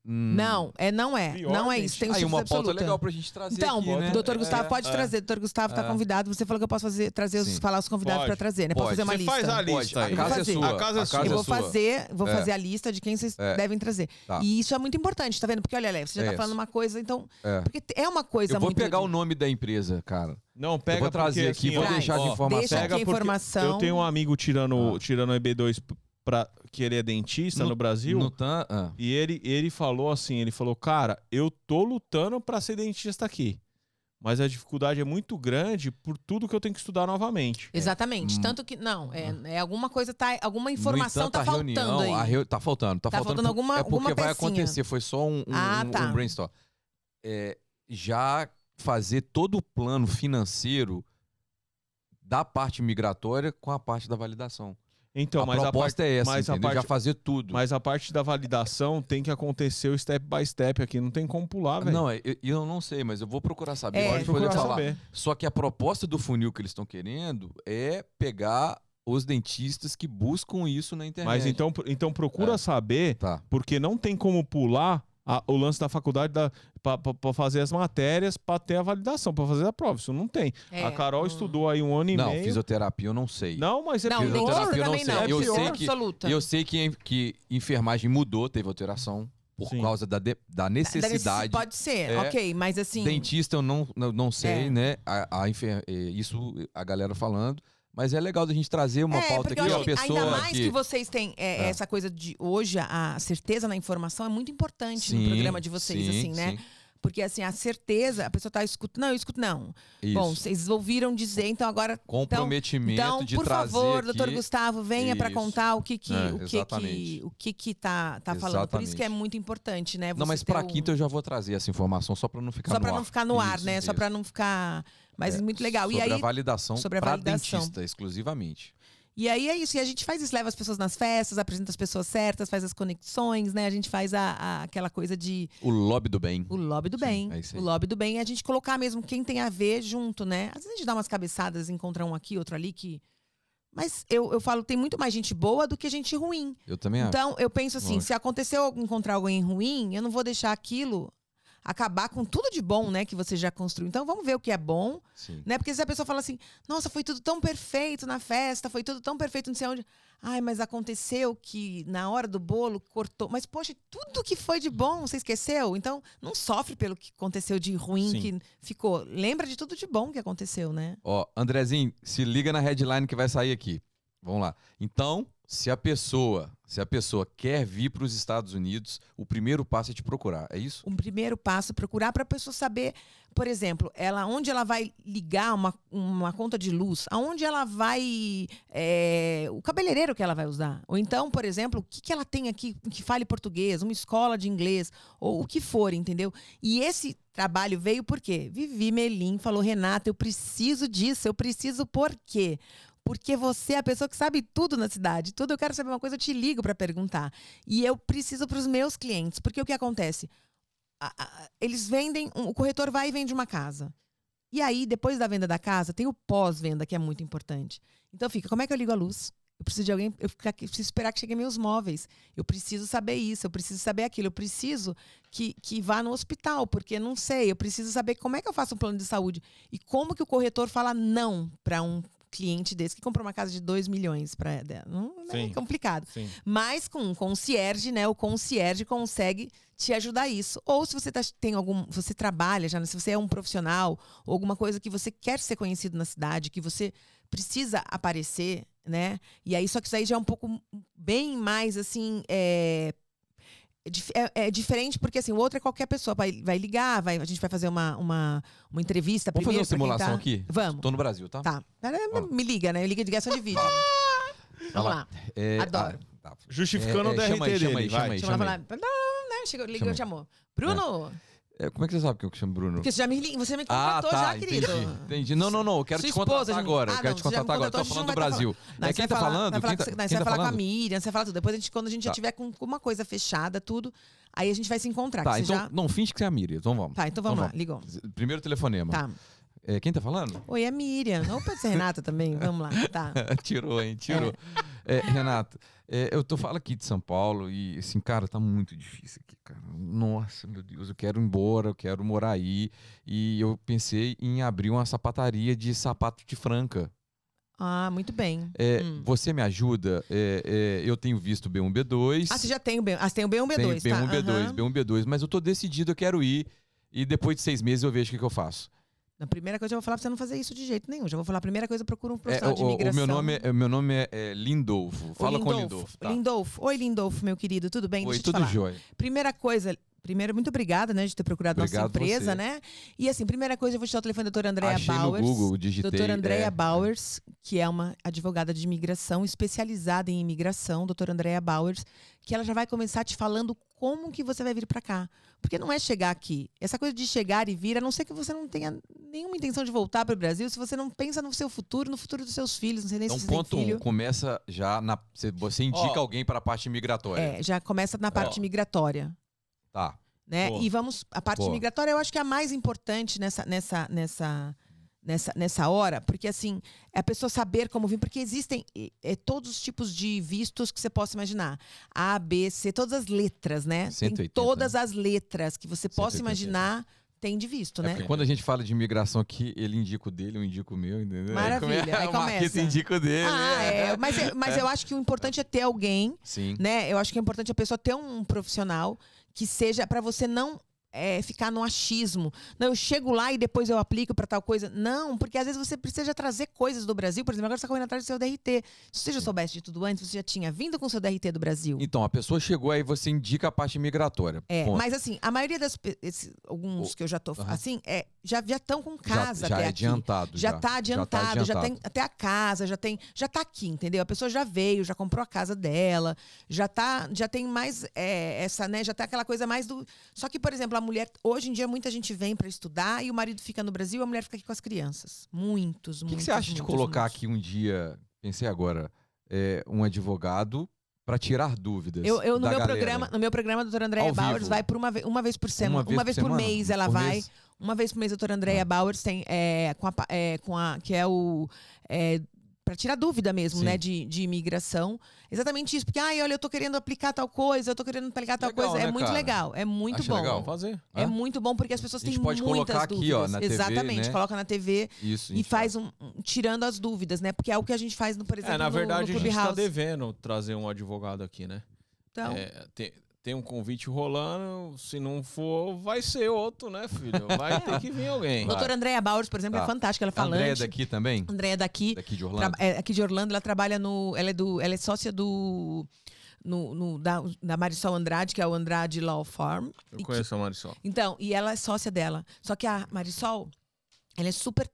Hum. Não, é não é. Pior, não é isso, tem Aí certeza uma pauta absoluta. legal pra gente trazer Então, aqui, né? doutor Gustavo É, pode é. trazer. Doutor Gustavo tá É. convidado. Você falou que eu posso fazer, trazer os, falar os convidados Pode. pra trazer, né? Posso Pode. fazer uma Você lista. faz a Pode, lista a aí. casa é sua. A casa é sua. eu vou é fazer, vou É. fazer a lista de quem vocês É. devem trazer. Tá. E isso é muito importante, tá vendo? Porque olha, Léo, você já É tá falando uma coisa, então. É. Porque é uma coisa Eu vou muito. pegar o nome da empresa, cara. Não, pega eu vou trazer porque, aqui, assim, vou ó, deixar de informação. Deixa aqui a informação. Eu tenho um amigo tirando, Ah. tirando o EB2 pra, que ele é dentista no, Brasil. No tan, ah. E ele, ele falou assim, ele falou, cara, eu tô lutando pra ser dentista aqui. Mas a dificuldade é muito grande por tudo que eu tenho que estudar novamente. Exatamente. Hum. Tanto que. Não, é, é alguma coisa, tá, alguma No informação entanto, tá a faltando reunião, aí. a reu- Tá faltando, tá, Tá faltando. faltando por- alguma- é porque alguma vai pecinha. acontecer, foi só um, um, Ah, tá. um brainstorm. É, já fazer todo o plano financeiro da parte migratória com a parte da validação. Então, a mas a, parte, proposta é essa, mas a entendeu? já parte- fazer tudo. mas a parte da validação tem que acontecer o step by step aqui. Não tem como pular, velho. Não, é, eu, eu não sei, mas eu vou procurar saber. É, pode procurar falar. saber. Só que a proposta do funil que eles estão querendo é pegar os dentistas que buscam isso na internet. Mas então, então procura É. saber, Tá. porque não tem como pular a- o lance da faculdade da, para fazer as matérias, para ter a validação, para fazer a prova. Isso não tem. É, a Carol hum. estudou aí um ano e Não, meio. fisioterapia eu não sei. Não, mas é Não. Fisioterapia eu não também sei. não. Eu pior sei que- absoluta. Eu sei que, que enfermagem mudou, teve alteração, por Sim. causa da, de- da Da necessidade. necess- Pode ser, É. ok, mas assim. Dentista eu não, não, não sei, É. né? A, a enfer- eh, Isso a galera falando. Mas é legal da gente trazer uma é, pauta aqui, que pessoa ainda mais que... que vocês têm é, É. essa coisa de hoje, a certeza na informação é muito importante no Sim, programa de vocês, sim, assim, né? sim. Porque assim, a certeza, a pessoa tá escutando. Não, eu escuto, não. Isso. Bom, vocês ouviram dizer, então agora. Comprometimento Então, de por trazer favor, aqui... doutor Gustavo, venha para contar o que que, É, o que, que, o que que tá, tá falando. Por isso que é muito importante, né? Não, mas para o- quinta eu já vou trazer essa informação só para não ficar Só no para ar. não ficar no ar, Isso, né? Só isso. para não ficar. Mas É, muito legal. Sobre E aí, a validação sobre a validação. dentista, exclusivamente. E aí é isso, e a gente faz isso, leva as pessoas nas festas, apresenta as pessoas certas, faz as conexões, né? A gente faz a, a- aquela coisa de O lobby do bem. o lobby do Sim, bem. é o lobby do bem é a gente colocar mesmo quem tem a ver junto, né? Às vezes a gente dá umas cabeçadas, encontra um aqui, outro ali que. Mas eu, eu falo, tem muito mais gente boa do que gente ruim. Eu também acho. Então, eu penso assim, Lógico. se aconteceu encontrar alguém ruim, eu não vou deixar aquilo acabar com tudo de bom, né, que você já construiu. Então vamos ver o que é bom, Sim. né? Porque se a pessoa fala assim, nossa, foi tudo tão perfeito na festa, foi tudo tão perfeito, não sei onde. Ai, mas aconteceu que na hora do bolo cortou. Mas, poxa, tudo que foi de bom, você esqueceu? Então, não sofre pelo que aconteceu de ruim Sim. que ficou. Lembra de tudo de bom que aconteceu, né? Ó, Andrezinho, se liga na headline que vai sair aqui. Vamos lá. Então, se a pessoa, se a pessoa quer vir para os Estados Unidos, o primeiro passo é te procurar. É isso? um primeiro passo, procurar para a pessoa saber, por exemplo, ela onde ela vai ligar uma, uma conta de luz, aonde ela vai. é, o cabeleireiro que ela vai usar. Ou então, por exemplo, o que, que ela tem aqui que fale português, uma escola de inglês, ou o que for, entendeu? E esse trabalho veio por quê? Vivi Melim falou, Renata, eu preciso disso, eu preciso por quê? Porque você é a pessoa que sabe tudo na cidade. Tudo eu quero saber uma coisa, eu te ligo para perguntar. E eu preciso para os meus clientes. Porque o que acontece? a- a- eles vendem, um- o corretor vai e vende uma casa. E aí, depois da venda da casa, tem o pós-venda, que é muito importante. Então fica, como é que eu ligo a luz? Eu preciso de alguém, eu preciso esperar que cheguem meus móveis. Eu preciso saber isso, eu preciso saber aquilo, eu preciso que, que vá no hospital, porque não sei, eu preciso saber como é que eu faço um plano de saúde. E como que o corretor fala não para um cliente desse que comprou uma casa de 2 milhões para não é Sim. complicado. Sim. Mas com um concierge, né? O concierge consegue te ajudar a isso. Ou se você tá- tem algum. Você trabalha já, né, se você é um profissional, ou alguma coisa que você quer ser conhecido na cidade, que você precisa aparecer, né? E aí, só que isso aí já é um pouco bem mais assim. É, é é- é diferente, porque assim, o outro é qualquer pessoa. Vai, vai ligar, vai, a gente vai fazer uma, uma, uma entrevista Vamos fazer uma simulação tá- aqui? Vamos. Tô no Brasil, tá? Tá. Vamos. Me liga, né? Eu ligo de ligação de vídeo. Vamos lá. É, Adoro. ah, tá. Justificando É, é, o DRT chama aí, chama dele, aí, vai. chama aí. Chama lá, falar. Não, né? Chegou, ligou, Chama aí. chamou. Bruno, É, como é que você sabe que eu chamo Bruno? porque você já me, você me Ah, contratou tá, já, querido. entendi, entendi. Não, não, não, eu quero Sua te contratar esposa, agora. Ah, eu quero não, te já contratar agora. Tô falando do tá Brasil. Não, É quem tá falando? Quem tá- não, quem você vai tá falar com a? Miriam, você vai falar tudo. Depois a gente, quando a gente já Tá. tiver com uma coisa fechada, tudo, aí a gente vai se encontrar. Tá, então já... não finge que você é a Miriam. Então vamos. Tá, então vamos Então lá, ligou. Primeiro telefonema. Tá. É, quem tá falando? Oi, é Miriam. Ou pode ser Renata também, vamos lá. Tá. (laughs) tirou, hein? Tirou. É, Renato, é, eu tô falando aqui de São Paulo e, assim, cara, tá muito difícil aqui, cara. Nossa, meu Deus, eu quero ir embora, eu quero morar aí. E eu pensei em abrir uma sapataria de sapato de franca. Ah, muito bem. É, Hum. Você me ajuda? É, é, eu tenho visto B1, B2. Ah, você já tem o B1. Ah, você tem o B1, tenho B2, tá? B1, B2, Aham. B1, B2. Mas eu tô decidido, eu quero ir. E depois de seis meses eu vejo o que, que eu faço. A primeira coisa eu vou falar pra você não fazer isso de jeito nenhum. Já vou falar a primeira coisa, procura um É, profissional de o, o imigração. meu nome, é, o meu nome é, é Lindolfo. Fala com o Lindolfo. Tá. Lindolfo. Oi, Lindolfo, meu querido. Tudo bem? Oi, Deixa tudo jóia. Primeira coisa, primeiro, muito obrigada, né, de ter procurado Obrigado nossa empresa, você. né? E assim, primeira coisa, eu vou te dar o telefone da doutora Andréa Achei Bowers. no Google, digitei. Doutora Andréa é, Bowers, que é uma advogada de imigração, especializada em imigração, doutora Andréa Bowers, que ela já vai começar te falando como que você vai vir para cá. Porque não é chegar aqui. Essa coisa de chegar e vir, a não ser que você não tenha nenhuma intenção de voltar para o Brasil, se você não pensa no seu futuro, no futuro dos seus filhos, não sei nem Então, se você tem ponto um, filho. começa já na. Você, indica Ó. alguém para a parte migratória. É, já começa na parte migratória. Tá. né? Boa. E vamos a parte Boa. migratória eu acho que é a mais importante nessa nessa nessa nessa, nessa hora, porque assim, é a pessoa saber como vir, porque existem eh, todos os tipos de vistos que você possa imaginar. A, B, C, todas as letras, né? Tem 180, todas as letras que você possa 180. imaginar, tem de visto, É né? quando a gente fala de imigração aqui, ele indica o dele, eu indico o meu, entendeu? Maravilha, aí (laughs) o Marquito começa. indica o dele. Ah, é, mas, é- mas (laughs) eu acho que o importante é ter alguém Sim. né? Eu acho que é importante a pessoa ter um profissional que seja para você não é, ficar no achismo. Não, eu chego lá e depois eu aplico para tal coisa. Não, porque às vezes você precisa trazer coisas do Brasil. Por exemplo, agora você está correndo atrás do seu DRT. Se você já soubesse de tudo antes, você já tinha vindo com o seu DRT do Brasil. Então, a pessoa chegou aí, você indica a parte migratória. É, Ponto. mas assim, a maioria das esses- alguns que eu já tô assim, é, já já estão com casa já, já até é aqui. adiantado. Já Já está adiantado, já, adiantado. tem até a casa, já tem, já tá aqui, entendeu? A pessoa já veio, já comprou a casa dela, já tá, já tem mais é, essa, né? Já tá aquela coisa mais do. Só que, por exemplo, a mulher hoje em dia muita gente vem para estudar e o marido fica no Brasil, e a mulher fica aqui com as crianças. Muitos, O que, muitos. que você acha de muitos, colocar muitos. aqui um dia, pensei agora, é, um advogado para tirar dúvidas? Eu, eu no meu galera? programa, no meu programa, a doutora Andréia Bowers vivo. vai por uma, uma vez por semana, uma vez, por, semana? mês ela Por vai. mês? Uma vez por mês, a doutora Andréia Ah. Bowers tem é, com, a, é, com a. que é o. É, para tirar dúvida mesmo, Sim. né, de, de imigração. Exatamente isso, porque ai, olha, eu tô querendo aplicar tal coisa, eu tô querendo aplicar tal Legal, coisa, é né, muito cara? legal, é muito Acha bom. legal? Fazer. É Hã? muito bom porque as pessoas A gente têm pode muitas colocar aqui, dúvidas. ó, na TV, Exatamente, né? coloca na TV Isso. e faz um, um- tirando as dúvidas, né? Porque é o que a gente faz, no, por exemplo, É, na no- verdade, no, a gente tá devendo trazer um advogado aqui, né? Então, É, tem, tem um convite rolando, se não for, vai ser outro, né, filho? Vai ter que vir alguém. doutora Andréa Bauers, por exemplo, Tá. é fantástica, ela é A Andréia daqui também? Andréia daqui, Daqui de Orlando? é, aqui de Orlando, ela trabalha no. Ela é, do, ela é sócia do. No, no- da, da Marisol Andrade, que é o Andrade Law Farm. Eu conheço a Marisol. Então, e ela é sócia dela. Só que a Marisol, ela é super,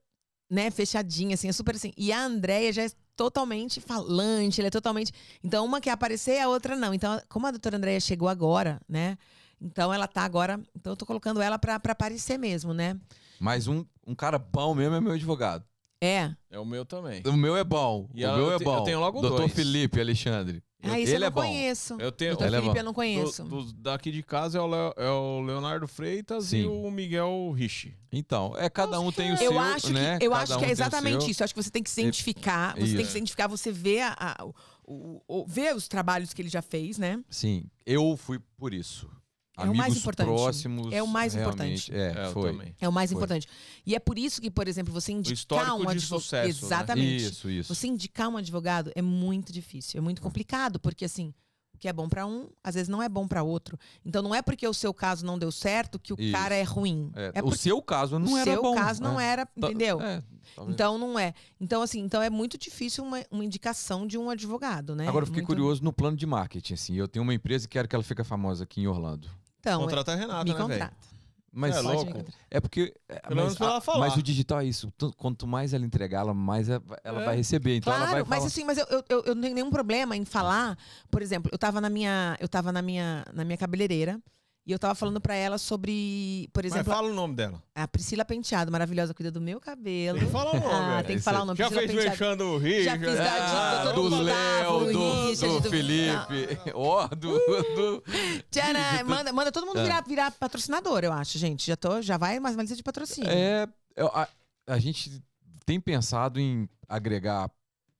né, fechadinha, assim, é super assim. E a Andréia já é totalmente falante, ela é totalmente. Então, uma quer aparecer, a outra não. Então, como a doutora Andréia chegou agora, né? Então ela tá agora. Então eu tô colocando ela pra, pra aparecer mesmo, né? Mas um, um cara bom mesmo é meu advogado. É. É o meu também. O meu é bom. E o eu meu é te- bom. eu tenho logo Doutor dois. Felipe Alexandre. Ah, isso eu ele não é bom. conheço. Eu tenho. Ele é Felipe bom. eu não conheço. Do- dos daqui de casa é o, Leo- é o Leonardo Freitas Sim. e o Miguel Rich. Então, é cada um tem o Eu seu, acho que, né? eu Cada acho um que é o exatamente isso. Eu acho que você tem que se identificar. Você tem que Isso. se identificar, você vê, a, a- o, o- o- vê os trabalhos que ele já fez, né? Sim, eu fui por isso. É o mais importante. próximos. É o mais realmente, É, É, foi. também. É o mais Foi. importante. E é por isso que, por exemplo, você indicar histórico um de advogado. sucesso, né? Exatamente. Isso, isso. Você indicar um advogado é muito difícil, é muito complicado, porque assim, o que é bom pra um, às vezes não é bom pra outro. Então não é porque o seu caso não deu certo que o Isso. cara é ruim. É, É o seu caso não o era seu bom. caso não né? era, Tá- entendeu? é. Então não é. Então assim, então é muito difícil uma, uma indicação de um advogado, né? Agora eu fiquei Muito- curioso no plano de marketing, assim. Eu tenho uma empresa e quero que ela fique famosa aqui em Orlando. Então, Contrata a Renata, me né, contrata. Mas É louco. É porque. é, Pelo mas, menos pra ela a- falar. mas o digital é isso. Quanto mais ela entregá-la, mais ela, É. vai receber. Então ela vai Claro, mas assim, mas eu, eu, eu- eu não tenho nenhum problema em falar. Por exemplo, eu tava na minha, eu tava na minha, na minha cabeleireira e eu tava falando pra ela sobre, por Mas exemplo, fala o nome dela. a Priscila Penteado, maravilhosa, cuida do meu cabelo. Tem que falar o nome, Ah, tem que falar o nome. Já Priscila fez mexendo o Rio. Já fiz da- Ah, do- do do Léo, do, Richard, do do- Felipe, (laughs) ó, do, do- Tcharam, (laughs) manda, manda todo mundo É. virar, virar patrocinador, eu acho, gente. Já, tô, já vai mais uma lista de patrocínio. É, a, a gente tem pensado em agregar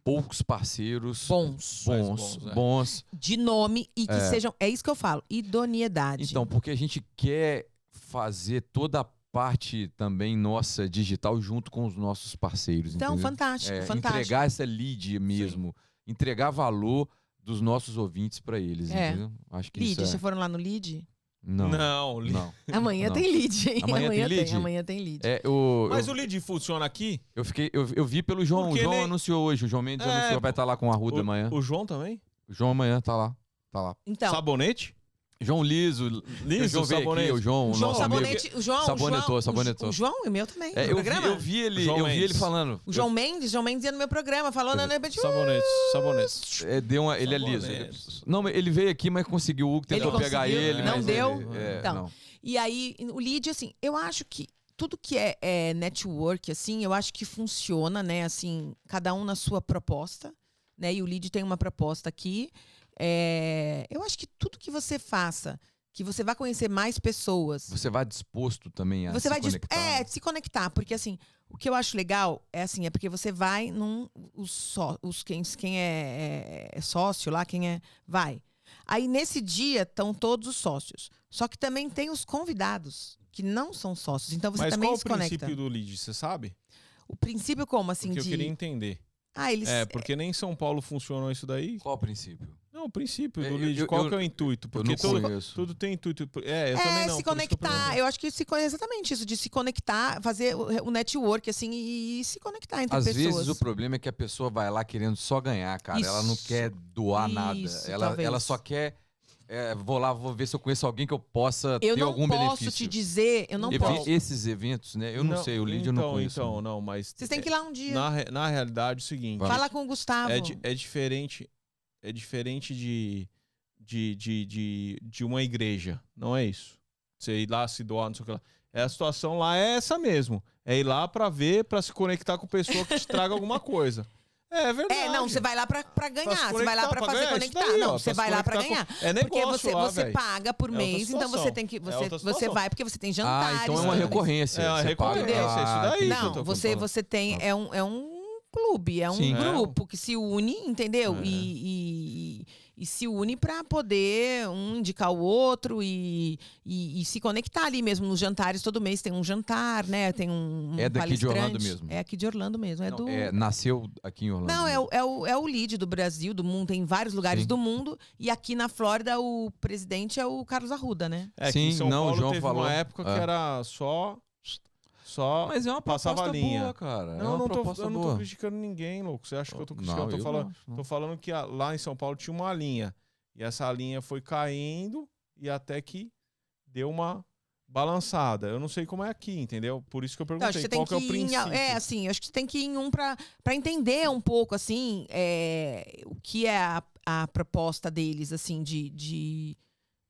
poucos parceiros Bons. bons, bons, é. bons. De nome e que É. sejam. É isso que eu falo. Idoneidade. Então, porque a gente quer fazer toda a parte também nossa digital junto com os nossos parceiros. Então, entendeu? fantástico, É, fantástico. entregar essa lead mesmo, entregar valor dos nossos ouvintes para eles, É. entendeu? Acho que Lead, isso é... vocês foram lá no lead? Não, não. Não, (laughs) Amanhã Não. tem lead, hein? Amanhã tem lead? Amanhã tem lead. É, eu, Mas eu, o lead funciona aqui? eu fiquei, eu, eu vi pelo João, o Porque João ele- anunciou hoje, o João Mendes É, anunciou, vai estar lá com a Ruda o, amanhã. o João também? O João amanhã tá lá, tá lá. Então, Sabonete? João Liso, o Liso, João veio sabonete. aqui, o João, João nosso amigo. Sabonete, o João, Sabonetou, o João, sabonetou. O, João e o meu também. É, eu, vi, eu vi ele, João eu vi ele Mendes. falando. O João Mendes, João Mendes ia no meu programa, falando, Eu- de repente, Sabonete, sabonete. É, deu uma, ele é liso. Sabonete. Não, ele veio aqui, mas conseguiu. O Hugo tentou Ele pegar ele, não mas deu. ele- é, Então, não. E aí, o lead, assim, eu acho que tudo que é, é network, assim, eu acho que funciona, né? Assim, cada um na sua proposta, né? E o lead tem uma proposta aqui. É, eu acho que tudo que você faça, que você vai conhecer mais pessoas, Você vai disposto também a você se vai conectar. é se conectar porque assim o que eu acho legal é assim é porque você vai num os, só, os quem, quem é, é- é sócio lá quem é vai aí nesse dia estão todos os sócios só que também tem os convidados que não são sócios então você Mas também qual o se conecta princípio do lead, você sabe? o princípio como assim Porque eu de queria entender. ah eles É, porque nem em São Paulo funcionou isso daí. Qual o princípio? Não, o princípio É, do eu- lead, eu- qual eu- que é o intuito? Eu Porque não tudo, tudo tem intuito. É, eu também é, não. se isso eu conectar. perguntei. Eu, acho que se, con- exatamente isso, de se conectar, fazer o, o network, assim, e, se conectar entre Às pessoas. vezes o problema é que a pessoa vai lá querendo só ganhar, cara. Ela não Isso. quer doar nada. Isso, Ela, talvez. ela só quer. é, vou lá, vou ver se eu conheço alguém que eu possa Eu ter não algum posso benefício. te dizer, eu não Evi- posso. Esses eventos, né? Eu não, sei, o lead eu não então, conheço. Então, não, mas. Vocês têm que ir lá um dia. Na, na realidade, é o seguinte. Vamos. Fala com o Gustavo. É, é diferente. É diferente de, de, de, de, de uma igreja. Não é isso. Você ir lá se doar, não sei o que lá. É, a situação lá é essa mesmo. É ir lá pra ver, pra se conectar com pessoa que te traga alguma coisa. (laughs) É verdade. É, não, você vai lá pra, pra Pra ganhar, você vai lá conectar, pra fazer ganhar, isso conectar. daí, não, ó, você pra se vai lá pra ganhar. com- É negócio Porque você, lá, você paga por É mês, então você tem que. É Você, outra você vai porque você tem Ah, jantares. então é uma recorrência. É uma paga- recorrência, isso daí. Ah, que eu Não, tô você, você tem. É um, é um clube, é um Sim. grupo que se une, entendeu? É. E, e- e se une para poder um indicar o outro e, e- e se conectar ali mesmo nos jantares. Todo mês tem um jantar, né? Tem um. um É daqui de Orlando mesmo? É aqui de Orlando mesmo. É Não, do. é, nasceu aqui em Orlando. Não, é o, é, o, é o lead do Brasil, do mundo, tem em vários lugares Sim. do mundo. E aqui na Flórida, o presidente é o Carlos Arruda, né? É Sim, São não, o Paulo João teve falou. uma época que É. era só. Só. Mas é uma Passava a linha. boa, cara. é não, uma não tô, eu não tô criticando ninguém, louco. Você acha que eu tô Não, criticando? eu eu tô falando, não acho, não. tô falando que a- lá em São Paulo tinha uma linha. E essa linha foi caindo e até que deu uma balançada. Eu não sei como é aqui, entendeu? Por isso que eu Então, perguntei acho que qual que é o em, princípio. é assim, eu acho que você tem que ir em um para entender um pouco assim é, o que é a, a proposta deles assim de, de...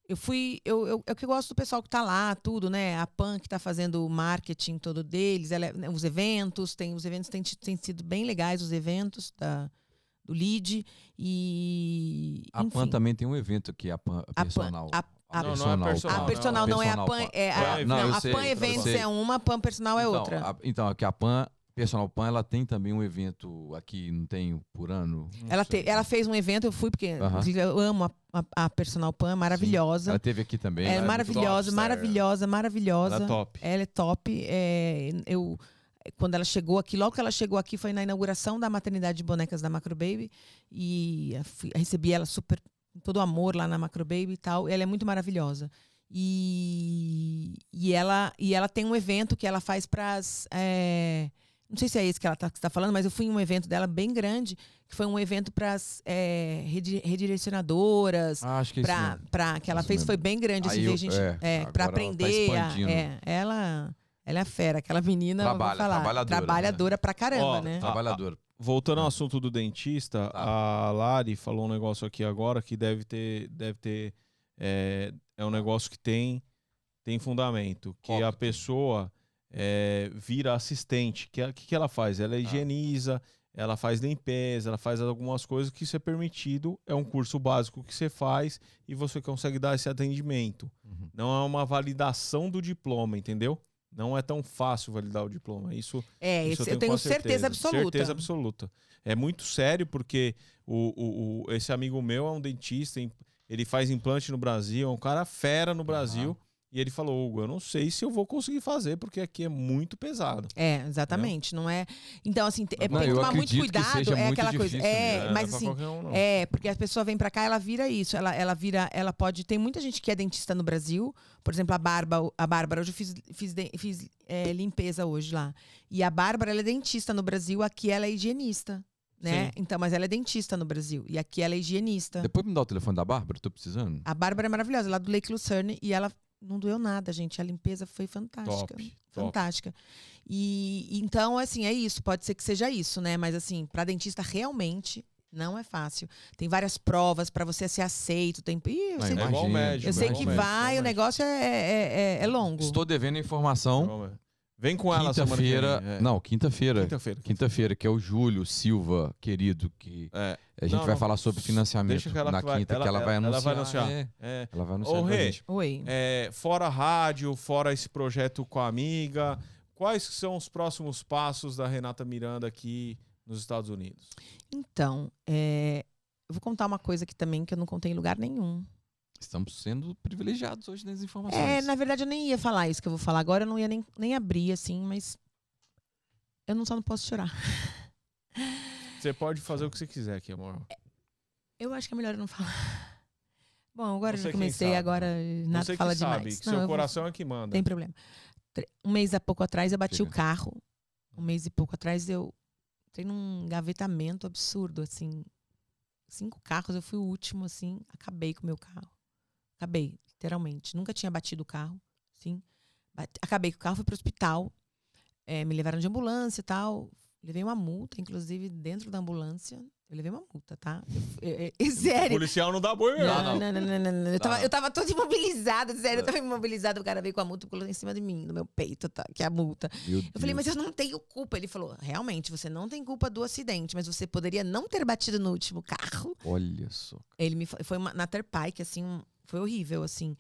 eu fui eu, eu, eu que gosto do pessoal que tá lá tudo né a Pan que tá fazendo o marketing todo deles ela é- né, os eventos tem os eventos têm, têm sido bem legais os eventos da do lead e A PAN também tem um evento aqui, a PAN A Pan- personal. a- a- Não, não é personal, a personal não, é a Personal Pan, Pan. é a, É, não, eu a Pan Eventos é uma, a Pan Personal é então, outra. a- então, aqui a PAN, Personal PAN, ela tem também um evento aqui, não tem por ano? Não Ela, te- ela fez um evento, eu fui, porque Aham. inclusive, eu amo a, a- a Personal Pan, é maravilhosa. Ela teve aqui também. é né? maravilhosa, top, maravilhosa, maravilhosa. Ela é top. Ela é top. é, eu, quando ela chegou aqui, logo que ela chegou aqui, foi na inauguração da maternidade de bonecas da Macro Baby. E fui- recebi ela super, com todo amor lá na Macro Baby e tal. Ela é muito maravilhosa. E, e, ela, e ela tem um evento que ela faz para as. Não sei se é esse que ela está falando, mas eu fui em um evento dela bem grande, que foi um evento para as redirecionadoras, Ah, acho que é isso pra, que ela Isso fez mesmo. foi bem grande assim, Aí eu- gente é, é, para ela tá aprender a- é, ela ela é fera aquela menina Trabalha, falar, trabalhadora, trabalhadora pra caramba Ó, né tá. Trabalhador. Voltando ao assunto do dentista, Tá. a Lari falou um negócio aqui agora que deve ter, deve ter, é, é um negócio que tem, tem fundamento, que a pessoa é, vira assistente. Que o que, que ela faz? Ah. Ela higieniza, ela faz limpeza, ela faz algumas coisas que isso é permitido. É um curso básico que você faz e você consegue dar esse atendimento. Uhum. Não é uma validação do diploma, entendeu? Não é tão fácil validar o diploma. Isso é isso esse- eu tenho quase certeza, absoluta Certeza absoluta. É muito sério porque o, o- o- esse amigo meu é um dentista, ele faz implante no Brasil, é um cara fera no Brasil. E ele falou, Hugo, eu não sei se eu vou conseguir fazer, porque aqui é muito pesado. é exatamente não é então assim é, Não, tem que tomar muito cuidado seja é muito aquela coisa é, mesmo. mas assim um. É, porque a pessoa vem pra cá, ela vira isso. Ela, ela vira, ela pode. Tem muita gente que é dentista no Brasil. Por exemplo, a Bárbara, a Bárbara, hoje eu fiz, fiz, fiz é, limpeza hoje lá. E a Bárbara, ela é dentista no Brasil, aqui ela é higienista. Né? Sim. Então, mas ela é dentista no Brasil. E aqui ela é higienista. Depois me dá o telefone da Bárbara, tô precisando. A Bárbara é maravilhosa, lá do Lake Lucerne. E ela não doeu nada, gente. A limpeza foi fantástica. Top, top. Fantástica. E e então, assim, é isso. Pode ser que seja isso, né? Mas, assim, para dentista, realmente não é fácil. Tem várias provas para você ser aceito. Tem... Ih, eu sei, É igual Imagina, médico. eu sei é que igual médico, vai, o negócio é, é, é- é longo. Estou devendo informação. Vem com ela semana que Quinta-feira. vem, é. Não, quinta-feira. Quinta-feira. Quinta-feira, que é o Júlio Silva, querido, que É, a gente Não, vai não. falar sobre financiamento Deixa que ela na vai- quinta, ela- que ela vai ela- ela anunciar. vai anunciar. É, é. ela vai anunciar Ô, Rê. Oi. É, fora a rádio, fora esse projeto com a amiga, quais são os próximos passos da Renata Miranda aqui nos Estados Unidos? Então, é, eu vou contar uma coisa aqui também que eu não contei em lugar nenhum. Estamos sendo privilegiados hoje nas informações. É, na verdade, eu nem ia falar isso que eu vou falar agora, eu não ia nem, nem abrir, assim, mas eu não só não posso chorar. (laughs) Você pode fazer o que você quiser aqui, amor. Eu acho que é melhor eu não falar. Bom, agora já comecei, sabe. agora nada você que fala sabe, demais. que Não, seu eu vou- coração é que manda. Tem problema. Um mês e pouco atrás eu bati Chega. o carro. Um mês e pouco atrás eu entrei num engavetamento absurdo, assim. Cinco carros, eu fui o último, assim. Acabei com o meu carro. Acabei, literalmente. Nunca tinha batido o carro, sim. Acabei com o carro, fui pro hospital. É, me levaram de ambulância e tal. Levei uma multa, inclusive, dentro da ambulância. Eu levei uma multa, tá? Eu- eu- eu- (laughs) O sério. policial não dá boi, Não, não. não, não, não, não, não. Eu, tava, não. eu tava toda imobilizada, sério. Eu tava imobilizada. O cara veio com a multa e colocou em cima de mim, no meu peito, tá? Que é a multa. Meu Eu falei, Deus. mas eu não tenho culpa. Ele falou, realmente, você não tem culpa do acidente, mas você poderia não ter batido no último carro. Olha só. Ele me foi uma, na Turnpike, assim, um- foi horrível, assim.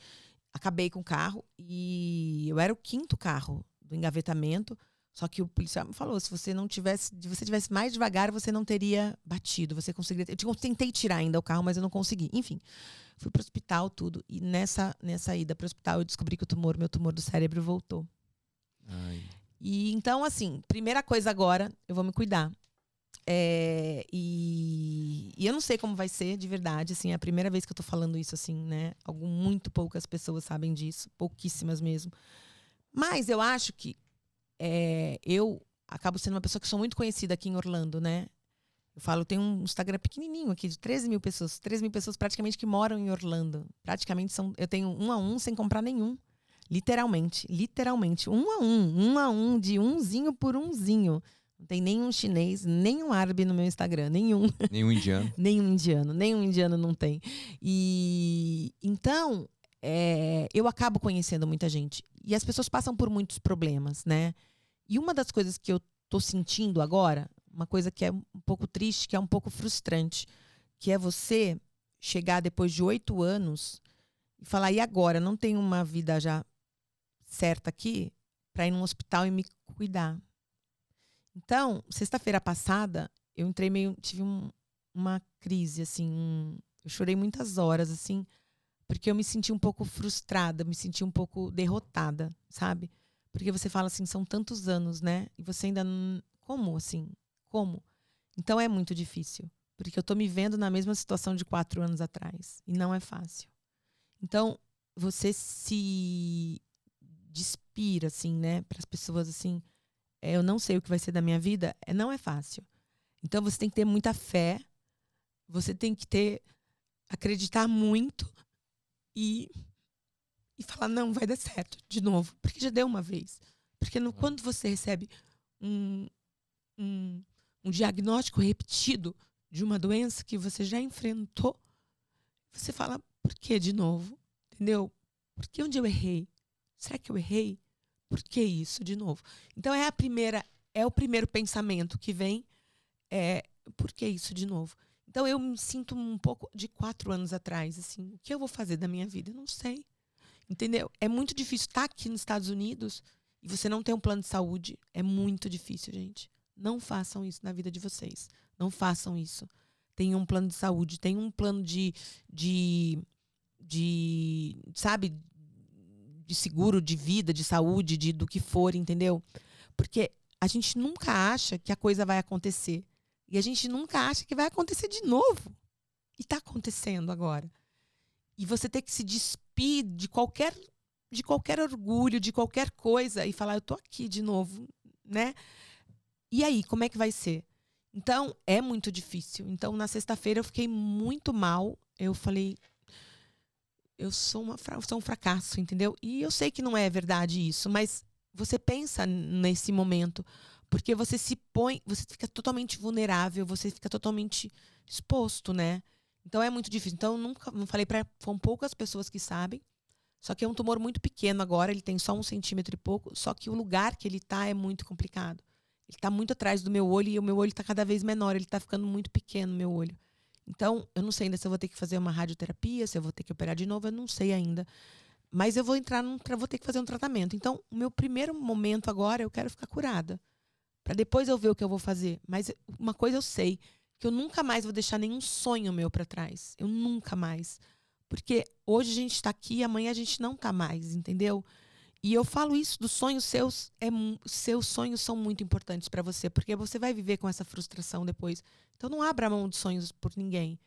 Acabei com o carro e eu era o quinto carro do engavetamento. Só que o policial me falou, se você não tivesse, se você tivesse mais devagar, você não teria batido, você conseguiria. Eu tentei tirar ainda o carro, mas eu não consegui. Enfim, fui pro hospital tudo e nessa nessa ida pro hospital eu descobri que o tumor, meu tumor do cérebro voltou. Ai. E então assim, primeira coisa agora, eu vou me cuidar. É, e, e eu não sei como vai ser de verdade, assim, é a primeira vez que eu tô falando isso, assim, né? Algum, muito poucas pessoas sabem disso, pouquíssimas mesmo. Mas eu acho que é, eu acabo sendo uma pessoa que sou muito conhecida aqui em Orlando, né? Eu falo, tem um Instagram pequenininho aqui, de 13 mil pessoas. 13 mil pessoas praticamente que moram em Orlando. Praticamente são. Eu tenho um a um sem comprar nenhum. Literalmente. Literalmente. Um a um. Um a um, de umzinho por umzinho. Não tem nenhum chinês, nenhum árabe no meu Instagram. Nenhum. (laughs) Nenhum indiano. (laughs) nenhum indiano. Nenhum indiano não tem. E então, é, eu acabo conhecendo muita gente. E as pessoas passam por muitos problemas, né? E uma das coisas que eu tô sentindo agora, uma coisa que é um pouco triste, que é um pouco frustrante, que é você chegar depois de oito anos e falar, e agora? Não tenho uma vida já certa aqui para ir num hospital e me cuidar. Então, sexta-feira passada, eu entrei meio. tive um, uma crise, assim. Um, eu chorei muitas horas, assim, porque eu me senti um pouco frustrada, me senti um pouco derrotada, sabe? Porque você fala assim, são tantos anos, né? E você ainda. Não... Como assim? Como? Então é muito difícil. Porque eu tô me vendo na mesma situação de quatro anos atrás. E não é fácil. Então, você se despira, assim, né? Para as pessoas, assim. É, eu não sei o que vai ser da minha vida. É, não é fácil. Então, você tem que ter muita fé. Você tem que ter. Acreditar muito. E. E falar, não, vai dar certo. De novo. Porque já deu uma vez. Porque no, quando você recebe um, um, um diagnóstico repetido de uma doença que você já enfrentou, você fala, por que de novo? Entendeu? Por que onde eu errei? Será que eu errei? Por que isso de novo? Então é a primeira, é o primeiro pensamento que vem, é por que isso de novo? Então eu me sinto um pouco de quatro anos atrás, assim, o que eu vou fazer da minha vida? Eu não sei. Entendeu? É muito difícil estar aqui nos Estados Unidos e você não ter um plano de saúde. É muito difícil, gente. Não façam isso na vida de vocês. Não façam isso. Tenham um plano de saúde, tenham um plano de, de, de sabe, de seguro, de vida, de saúde, de do que for, entendeu? Porque a gente nunca acha que a coisa vai acontecer. E a gente nunca acha que vai acontecer de novo. E está acontecendo agora. E você tem que se despir de qualquer de qualquer orgulho, de qualquer coisa e falar eu tô aqui de novo, né? E aí, como é que vai ser? Então, é muito difícil. Então, na sexta-feira eu fiquei muito mal. Eu falei eu sou uma sou um fracasso, entendeu? E eu sei que não é verdade isso, mas você pensa nesse momento, porque você se põe, você fica totalmente vulnerável, você fica totalmente exposto, né? Então é muito difícil. Então, nunca, não falei para, foram poucas pessoas que sabem. Só que é um tumor muito pequeno agora, ele tem só um centímetro e pouco. Só que o lugar que ele tá é muito complicado. Ele está muito atrás do meu olho e o meu olho está cada vez menor, ele está ficando muito pequeno, meu olho. Então, eu não sei ainda se eu vou ter que fazer uma radioterapia, se eu vou ter que operar de novo, eu não sei ainda. Mas eu vou entrar num, vou ter que fazer um tratamento. Então, o meu primeiro momento agora, eu quero ficar curada. Para depois eu ver o que eu vou fazer. Mas uma coisa eu sei, que eu nunca mais vou deixar nenhum sonho meu para trás. Eu nunca mais. Porque hoje a gente está aqui, amanhã a gente não está mais, entendeu? E eu falo isso dos sonhos seus, é, seus sonhos são muito importantes para você, porque você vai viver com essa frustração depois. Então não abra mão de sonhos por ninguém.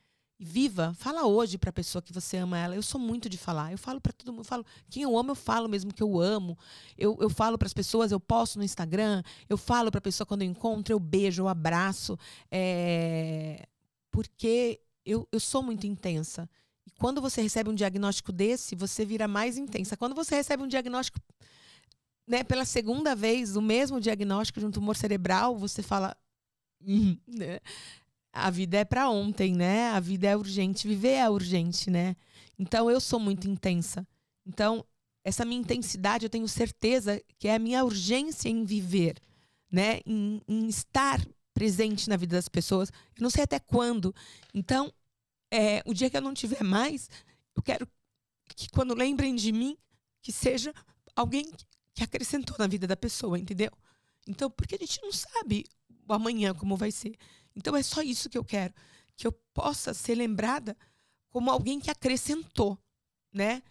Viva, fala hoje para a pessoa que você ama ela. Eu sou muito de falar. Eu falo para todo mundo, eu falo, quem eu amo, eu falo mesmo que eu amo. Eu, eu falo para as pessoas, eu posto no Instagram, eu falo para a pessoa quando eu encontro, eu beijo, eu abraço. É... Porque eu, eu sou muito intensa. E quando você recebe um diagnóstico desse, você vira mais intensa. Quando você recebe um diagnóstico, né, pela segunda vez, o mesmo diagnóstico de um tumor cerebral, você fala. Hum, né? A vida é para ontem, né? A vida é urgente, viver é urgente, né? Então eu sou muito intensa. Então, essa minha intensidade, eu tenho certeza que é a minha urgência em viver, né? Em, em estar presente na vida das pessoas. Eu não sei até quando. Então, é, o dia que eu não tiver mais, eu quero que quando lembrem de mim, que seja alguém que acrescentou na vida da pessoa, entendeu? Então, porque a gente não sabe o amanhã como vai ser. Então, é só isso que eu quero. Que eu possa ser lembrada como alguém que acrescentou, né?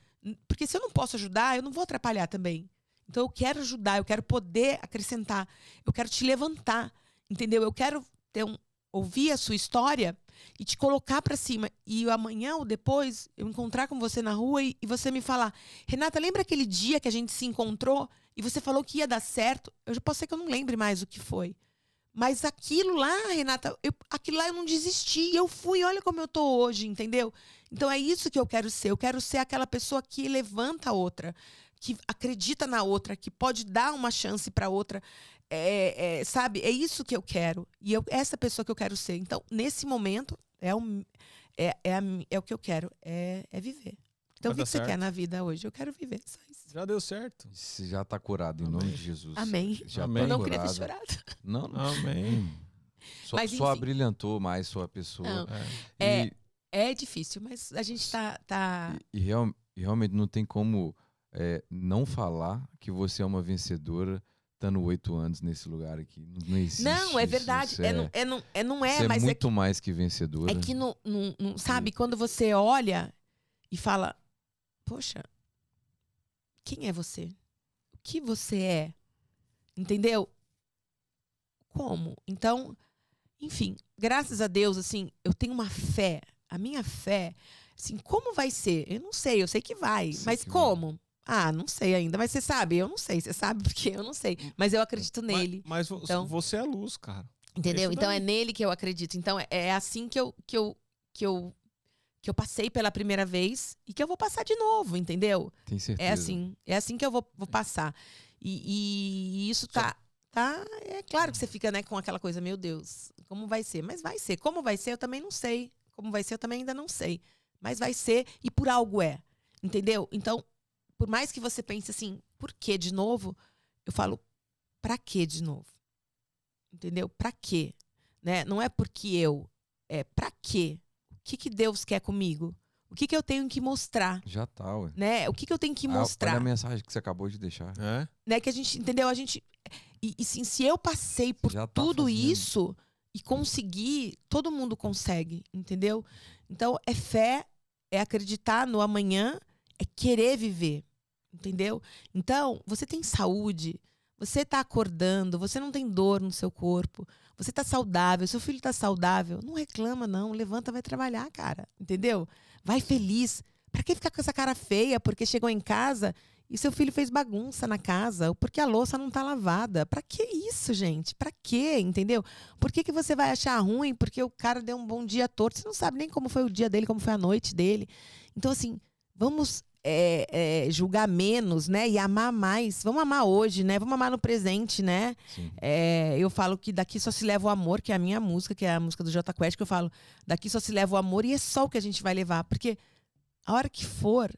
Porque se eu não posso ajudar, eu não vou atrapalhar também. Então, eu quero ajudar, eu quero poder acrescentar, eu quero te levantar, entendeu? Eu quero ter um, ouvir a sua história e te colocar para cima. E amanhã ou depois eu encontrar com você na rua e, e, você me falar: Renata, lembra aquele dia que a gente se encontrou e você falou que ia dar certo? Eu já posso ser que eu não lembre mais o que foi. Mas aquilo lá, Renata, eu, aquilo lá eu não desisti. Eu fui, olha como eu tô hoje, entendeu? Então é isso que eu quero ser. Eu quero ser aquela pessoa que levanta a outra, que acredita na outra, que pode dar uma chance para outra. É, é, sabe, é isso que eu quero. E eu, essa pessoa que eu quero ser. Então, nesse momento, é, o, é, é, a, é o que eu quero, é, é viver. Então, o que, que você quer na vida hoje? Eu quero viver, só isso. Já deu certo. Você já está curado, em Amém. nome de Jesus. Amém. Já Amém. Tá eu não queria ter chorado. Não, não. Amém. Só, mas, só abrilhantou mais sua pessoa. Não. É, e, é, é, difícil, mas a gente está. Tá... E, e, real, e realmente não tem como é, não falar que você é uma vencedora estando oito anos nesse lugar aqui. Não, existe. Não, é verdade. Isso, é, é, não, é, não, é, não é, mas é muito que, mais que vencedora. É que não, não, não sabe quando você olha e fala, poxa, quem é você? O que você é? Entendeu? Como? Então, enfim, graças a Deus, assim, eu tenho uma fé. A minha fé, assim, como vai ser? Eu não sei, eu sei que vai, mas que como? Vai. Ah, não sei ainda, mas você sabe, eu não sei, você sabe (laughs) porque eu não sei, mas eu acredito nele. Mas, mas então, você é luz, cara. Entendeu? Então é nele que eu acredito. Então é, é assim que eu, que eu, que eu que eu passei pela primeira vez e que eu vou passar de novo, entendeu? Tem certeza. É assim, é assim que eu vou, vou passar. E, e isso tá, tá. É claro que você fica né, com aquela coisa, meu Deus, como vai ser? Mas vai ser. Como vai ser, eu também não sei. Como vai ser, eu também ainda não sei. Mas vai ser e por algo é. Entendeu? Então, por mais que você pense assim, por que de novo? Eu falo, pra que de novo? Entendeu? Pra quê? Né? Não é porque eu, é pra quê? O que, que Deus quer comigo? O que, que eu tenho que mostrar? Já tá, ué. Né? O que, que eu tenho que mostrar? Olha a mensagem que você acabou de deixar. É? Né? Que a gente, entendeu? A gente. E, e sim, se eu passei por tá tudo fazendo. isso e consegui, todo mundo consegue, entendeu? Então, é fé, é acreditar no amanhã, é querer viver. Entendeu? Então, você tem saúde, você está acordando, você não tem dor no seu corpo, você está saudável, seu filho está saudável, não reclama não, levanta, vai trabalhar, cara, entendeu? Vai feliz. Para que ficar com essa cara feia porque chegou em casa e seu filho fez bagunça na casa, ou porque a louça não está lavada? Para que isso, gente? Para quê, entendeu? Por que, que você vai achar ruim porque o cara deu um bom dia torto? Você não sabe nem como foi o dia dele, como foi a noite dele. Então assim, vamos é, é, julgar menos, né? E amar mais. Vamos amar hoje, né? Vamos amar no presente, né? É, eu falo que daqui só se leva o amor, que é a minha música, que é a música do J Quest, que eu falo, daqui só se leva o amor e é só o que a gente vai levar. Porque a hora que for,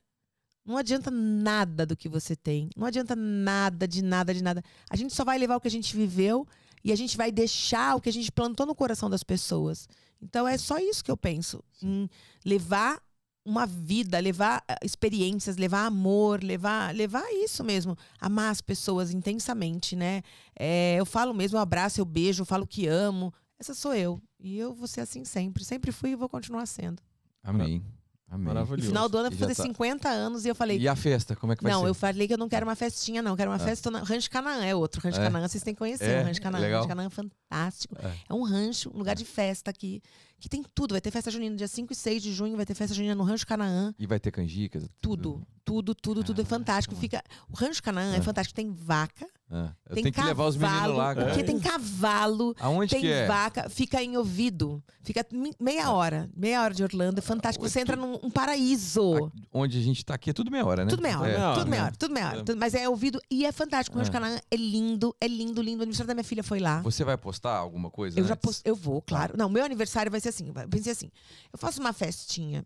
não adianta nada do que você tem. Não adianta nada, de nada, de nada. A gente só vai levar o que a gente viveu e a gente vai deixar o que a gente plantou no coração das pessoas. Então é só isso que eu penso. Em levar uma vida, levar eh, experiências, levar amor, levar, levar isso mesmo, amar as pessoas intensamente, né? É, eu falo mesmo, eu abraço, eu beijo, eu falo que amo. Essa sou eu. E eu vou ser assim sempre. Sempre fui e vou continuar sendo. Amém. Amém. Maravilhoso. No final do ano eu vou fazer tá... 50 anos e eu falei. E a festa, como é que vai não, ser? Não, eu falei que eu não quero uma festinha, não. Eu quero uma ah. festa. Na... Rancho Canaã é outro. Rancho é. Canaã, vocês têm que conhecer. É. O Rancho Canaã. Legal. Rancho Canaã é fantástico. É. é um rancho, um lugar de festa aqui que tem tudo. Vai ter festa junina dia 5 e 6 de junho, vai ter festa junina no Rancho Canaã. E vai ter canjicas? Tudo, tudo, tudo, tudo é fantástico. Fica, o Rancho Canaã é, é fantástico. Tem vaca, ah, eu tem tenho cavalo, que levar os meninos lá. Cara. Porque tem cavalo, Aonde tem que é? vaca, fica em ouvido. Fica meia ah. hora, meia hora de Orlando, é fantástico. Você entra num um paraíso. Onde a gente tá aqui é tudo meia hora, né? Tudo meia hora, é. tudo meia hora, tudo meia hora. É. Mas é ouvido e é fantástico. O Rancho Canaã é lindo, é lindo, lindo. O aniversário da minha filha foi lá. Você vai postar alguma coisa? Eu antes? já post... eu vou, claro. Não, meu aniversário vai ser assim. Eu pensei assim: eu faço uma festinha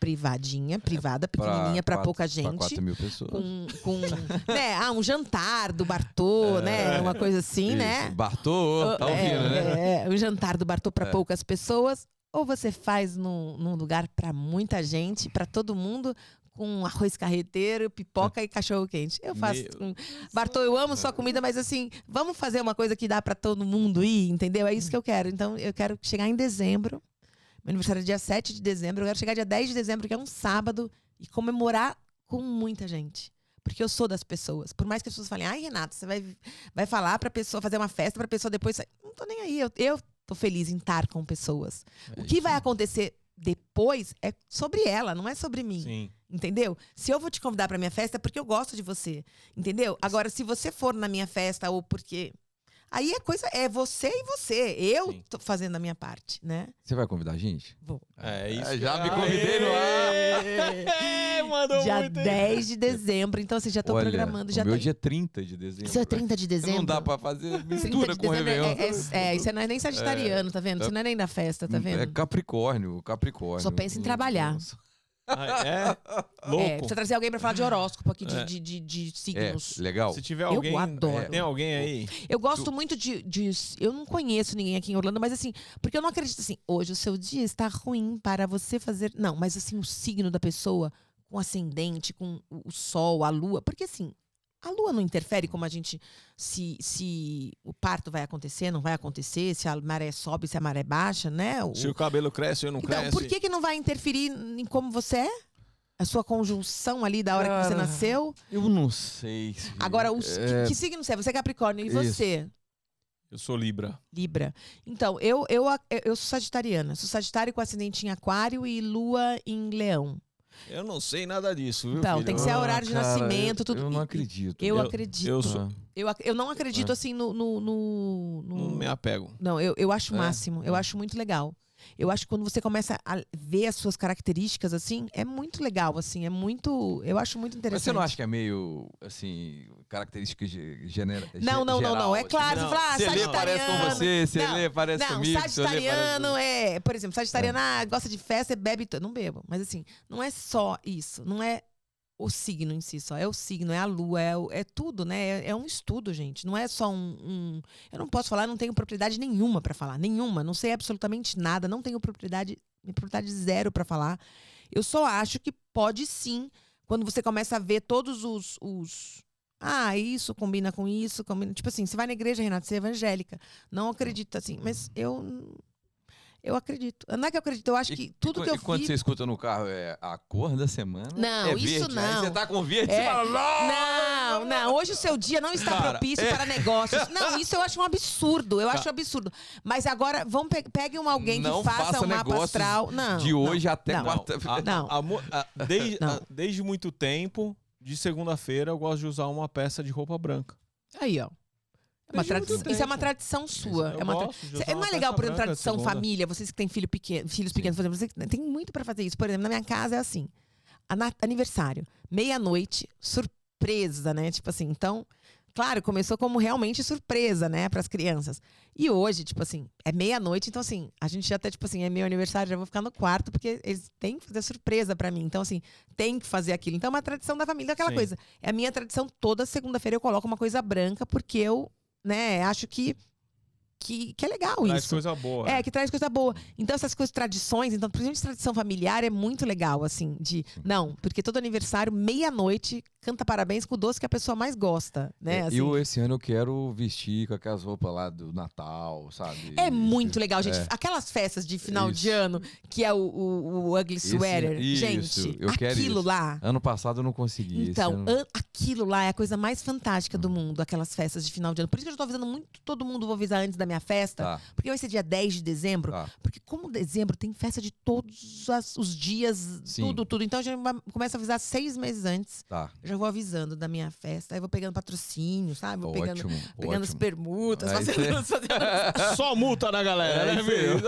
privadinha, privada, pequenininha para pouca gente. Pra 4 mil pessoas. Com, com né, ah, um jantar do Bartô, é, né? Uma coisa assim, isso. né? Bartô, tá ouvindo, é, né? É, um jantar do Bartô para é. poucas pessoas. Ou você faz num, num lugar para muita gente, para todo mundo, com arroz carreteiro, pipoca e cachorro quente. Eu faço. Meu com- Bartô, eu amo sua comida, mas assim, vamos fazer uma coisa que dá pra todo mundo ir, entendeu? É isso que eu quero. Então, eu quero chegar em dezembro. Meu aniversário é dia 7 de dezembro. Eu quero chegar dia 10 de dezembro, que é um sábado, e comemorar com muita gente. Porque eu sou das pessoas. Por mais que as pessoas falem, ai, Renato, você vai, vai falar pra pessoa, fazer uma festa pra pessoa depois. sair." Não tô nem aí. Eu, eu tô feliz em estar com pessoas. É o que vai acontecer depois é sobre ela, não é sobre mim. Sim. Entendeu? Se eu vou te convidar pra minha festa é porque eu gosto de você. Entendeu? Agora, se você for na minha festa ou porque. Aí é coisa. É você e você. Eu Sim. tô fazendo a minha parte, né? Você vai convidar a gente? Vou. É isso. Ah, que- já me convidei no ar. (laughs) mandou Dia muito. hein? 10 de dezembro. Então, assim, já tô Olha, programando. Já o meu tem- dia é 30 de dezembro. Seu 30 de dezembro. Não dá pra fazer 30 mistura de com o dezembro Réveillon. é, é, é, isso não é nem sagitariano, tá vendo? Isso não é nem da festa, tá vendo? É Capricórnio, Capricórnio. Só pensa em trabalhar. Ah, é? É, Louco. precisa trazer alguém pra falar de horóscopo aqui, de, É. de, de, de É, signos. legal. Se tiver Eu alguém. adoro. Tem alguém aí? Eu gosto muito de, de- Eu não conheço ninguém aqui em Orlando, mas assim, porque eu não acredito assim, hoje o seu dia está ruim para você fazer. Não, mas assim, o signo da pessoa, com o ascendente, com o o sol, a lua. Porque assim, a lua não interfere como a gente. Se, se o parto vai acontecer, não vai acontecer, se a maré sobe, se a maré baixa, né? O- Se o cabelo cresce ou não Então, cresce. por que, que não vai interferir em como você é? A sua conjunção ali da hora que você Cara, nasceu? Eu não sei. se- Agora, os, é, que, que signo você é? Você é Capricórnio. E Isso. você? Eu sou Libra. Libra. Então, eu, eu, eu, eu sou sagitariana. Sou sagitário com ascendente em aquário e lua em leão. Eu não sei nada disso, viu? Então, filho? tem que ser a Ah, horário de cara, nascimento, eu- tudo. Eu não acredito. Eu, Eu- acredito. eu Eu, sou- ac- eu não acredito, É. assim, no... no, no- no- Não me apego. Não, eu, eu acho o É? máximo. Eu acho muito legal. Eu acho que quando você começa a ver as suas características, assim, é muito legal, assim. É muito... Eu acho muito Mas interessante. você não acha que é meio, assim, característica ge- genera, Não, não, não, não. É geral, claro, assim? você fala, ah, Você lê, parece com sagitariano. você, você Não, lê, parece não, comigo. você lê, sagitariano parece... é, por exemplo, sagitariano ah, gosta de festa, bebe, não bebo. Mas assim, não é só isso, não é o signo em si só, é o signo, é a lua, é, é tudo, né? É, é um estudo, gente. Não é só um, um- eu não posso falar, não tenho propriedade nenhuma pra falar, nenhuma, não sei absolutamente nada, não tenho propriedade, propriedade zero pra falar. Eu só acho que pode sim, quando você começa a ver todos os, os ah, isso combina com isso, combina. Tipo assim, você vai na igreja, Renato, você é evangélica. Não acredito assim, mas eu. Eu acredito. Não é que eu acredito, eu acho E- que tudo e, que eu e quando vi. você escuta no carro é a cor da semana? Não, é isso verde. Aí não. você tá com verde, É. você fala, não! Não, não, hoje o seu dia não está Cara, propício é. para negócios. (laughs) Não, isso eu acho um absurdo. Eu acho absurdo. Mas agora, vamos pe pegue um alguém Não que faça faça um mapa astral. Não. de não, hoje até não. quarta-feira. A- Não. (laughs) a a- desde, Não. a- desde muito tempo, de segunda-feira, eu gosto de usar uma peça de roupa branca. Aí, ó. É uma tradição- isso é uma tempo. tradição sua. Eu É uma tra- gosto de Cê- usar Não uma é legal, peça por exemplo, branca tradição segunda. família, vocês que têm filho pequeno, filhos Sim. pequenos, por exemplo, você tem muito pra fazer isso. Por exemplo, na minha casa é assim: aniversário, meia-noite, surpresa, né? Tipo assim, então, claro, começou como realmente surpresa, né, pras crianças. E hoje, tipo assim, é meia-noite, então assim, a gente já até, tipo assim, é meu aniversário, já vou ficar no quarto, porque eles têm que fazer surpresa pra mim. Então, assim, tem que fazer aquilo. Então, é uma tradição da família, aquela Sim. coisa. É a minha tradição, toda segunda-feira eu coloco uma coisa branca, porque eu, né, acho que. Que, que é legal Traz isso. coisa boa. É, que traz coisa boa. Então, essas coisas, tradições, então, principalmente tradição familiar, é muito legal, assim, de. Não, porque todo aniversário, meia-noite, canta parabéns com o doce que a pessoa mais gosta, né? Assim. Eu, esse ano, eu quero vestir com aquelas roupas lá do Natal, sabe? É muito legal, gente. É. Aquelas festas de final de Isso. ano, que é o, o, o Ugly Sweater. isso, gente, eu quero aquilo lá. Ano passado eu não consegui. Então, ano- an- aquilo lá é a coisa mais fantástica Hum. do mundo, aquelas festas de final de ano. Por isso que eu já tô avisando muito todo mundo, vou avisar antes da minha festa. Tá, Porque vai ser dia 10 de dezembro. tá. Porque como dezembro tem festa de todos os dias, Sim. tudo, tudo. Então a gente começa a avisar seis meses antes. Tá, já vou avisando da minha festa. Aí vou pegando patrocínio, sabe? Vou pegando, ótimo, pegando as ótimo. permutas, fazendo, fazendo- (laughs) (laughs) (laughs) Só multa na galera, É né, isso filho?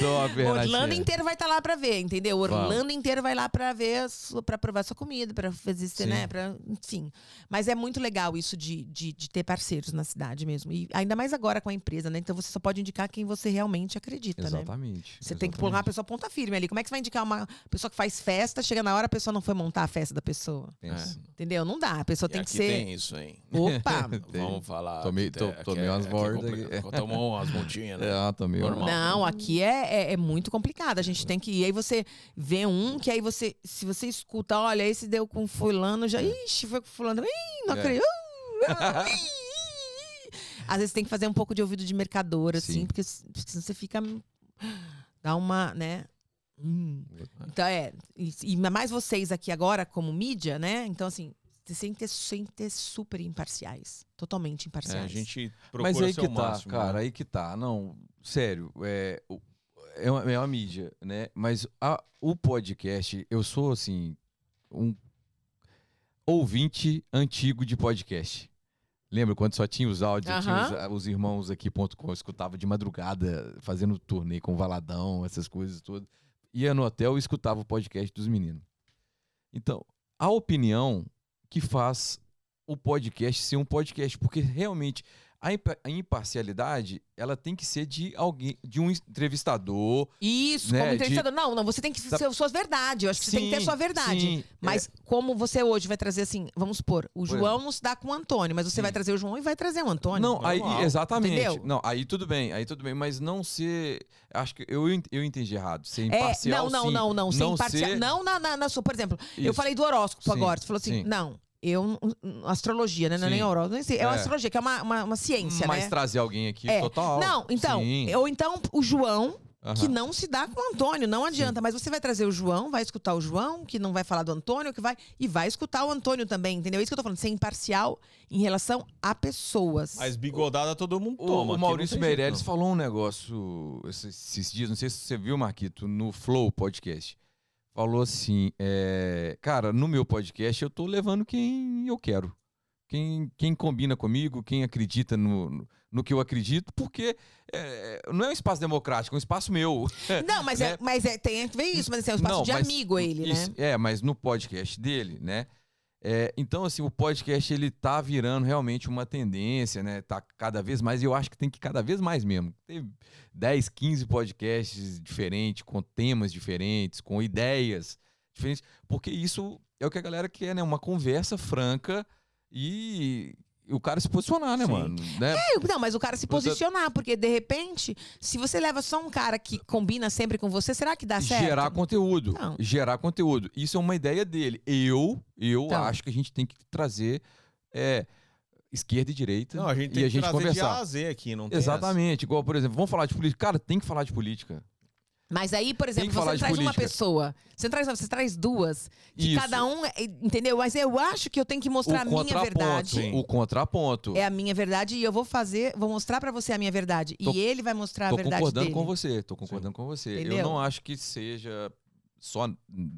Top, Orlando inteiro vai estar lá pra ver, entendeu? Vamos. Orlando inteiro vai lá pra ver, sua- pra provar sua comida, pra fazer, Sim. né? Pra, enfim. Mas é muito legal isso de, de, de ter parceiros na cidade mesmo. E ainda ainda mais agora com a empresa, né? Então você só pode indicar quem você realmente acredita, né? Exatamente. Você tem que pôr uma pessoa ponta firme ali. Como é que você vai indicar uma pessoa que faz festa, chega na hora, a pessoa não foi montar a festa da pessoa? Pensa. Entendeu? Não dá. A pessoa E tem que ser. tem isso, hein? Opa! (laughs) Vamos falar. Tomei- to- é- tomei é- umas é bordas aqui. (laughs) Tomou umas multinhas, né? É, também. Normal. Não, aqui é, é, é muito complicado. A gente tem que. E aí você vê um que aí você. Se você escuta, olha, esse deu com fulano, já. Ixi, foi com fulano. Ih, não É. acredito. Ah, ih, ih, ih. Às vezes tem que fazer um pouco de ouvido de mercador, assim, Sim. porque senão você fica. Dá uma, né? Hum. Então é. E, e mais vocês aqui agora, como mídia, né? Então, assim, vocês têm que ter, ter super imparciais. Totalmente É, imparciais. a gente procura Mas aí ser que o tá, máximo, cara, né? aí que tá. Não, sério, é, o- é, uma, é uma mídia, né? Mas a- o podcast, eu sou, assim, um ouvinte antigo de podcast. Lembra quando só tinha os áudios, tinha os, os irmãos aqui.com, eu escutava de madrugada, fazendo turnê com Valadão, essas coisas todas. Ia no hotel e escutava o podcast dos meninos. Então, a opinião que faz o podcast ser um podcast, porque realmente a, impa- a imparcialidade ela tem que ser de alguém, de um entrevistador. Isso, né, como de- entrevistador. Não, não, você tem que ser suas verdades. Eu acho que você tem que ter Sim, sua verdade. sim, Mas como você hoje vai trazer assim, vamos supor, o João não se dá com o Antônio, mas você Sim. vai trazer o João e vai trazer o é, Antônio. não, aí exatamente. entendeu? Não, aí tudo bem, aí tudo bem, mas não ser, acho que eu eu entendi errado. Ser É, imparcial, não, não, sim. não, não, sem Não imparcial. ser- Não na, na, na sua, por exemplo, eu Isso. falei do horóscopo Sim, agora. Você falou assim, sim. não, eu. Astrologia, né? Não é nem horóscopo, nem sei. É, É. uma astrologia, que é uma, uma, uma ciência, mas né? trazer alguém aqui É. total. Não, então, Sim. ou então o João, que não se dá com o Antônio, não adianta. Mas você vai trazer o João, vai escutar o João, que não vai falar do Antônio, que vai. E vai escutar o Antônio também, entendeu? É isso que eu tô falando, ser imparcial em relação a pessoas. Mas bigodada todo mundo O, toma. o aqui Maurício tem jeito, Meirelles falou um negócio esses, esses dias, não sei se você viu, Marquito, no Flow Podcast. Falou assim, é, cara, no meu podcast eu tô levando quem eu quero. Quem, quem combina comigo, quem acredita no, no, no que eu acredito, porque é, não é um espaço democrático, é um espaço meu. (laughs) Não, mas, é, né? mas é, tem que ver isso, mas assim, é um espaço Não, de mas amigo ele, Isso, né? É, mas no podcast dele, né? É, então, assim, o podcast ele tá virando realmente uma tendência, né? Tá cada vez mais, e eu acho que tem que cada vez mais mesmo. Tem 10, 15 podcasts diferentes, com temas diferentes, com ideias diferentes, porque isso é o que a galera quer, né? Uma conversa franca e o cara se posicionar, né, Sim. mano? Né? É, Não, mas o cara se posicionar, porque de repente, se você leva só um cara que combina sempre com você, será que dá certo? gerar conteúdo. Não. Gerar conteúdo. Isso é uma ideia dele. Eu, eu Então. acho que a gente tem que trazer é, esquerda e direita Não, a gente tem e a que gente trazer de A conversar. a Z aqui, não tem Exatamente. Igual, por exemplo, vamos falar de política. Cara, tem que falar de política. Mas aí, por exemplo, você de traz uma pessoa, você traz, você traz duas, que Isso. cada um, é- entendeu? Mas eu acho que eu tenho que mostrar a minha verdade. Sim. O contraponto. É a minha verdade e eu vou fazer, vou mostrar pra você a minha verdade. Tô- e ele vai mostrar Tô a verdade concordando dele. com você. Tô concordando com você. Entendeu? Eu não acho que seja só,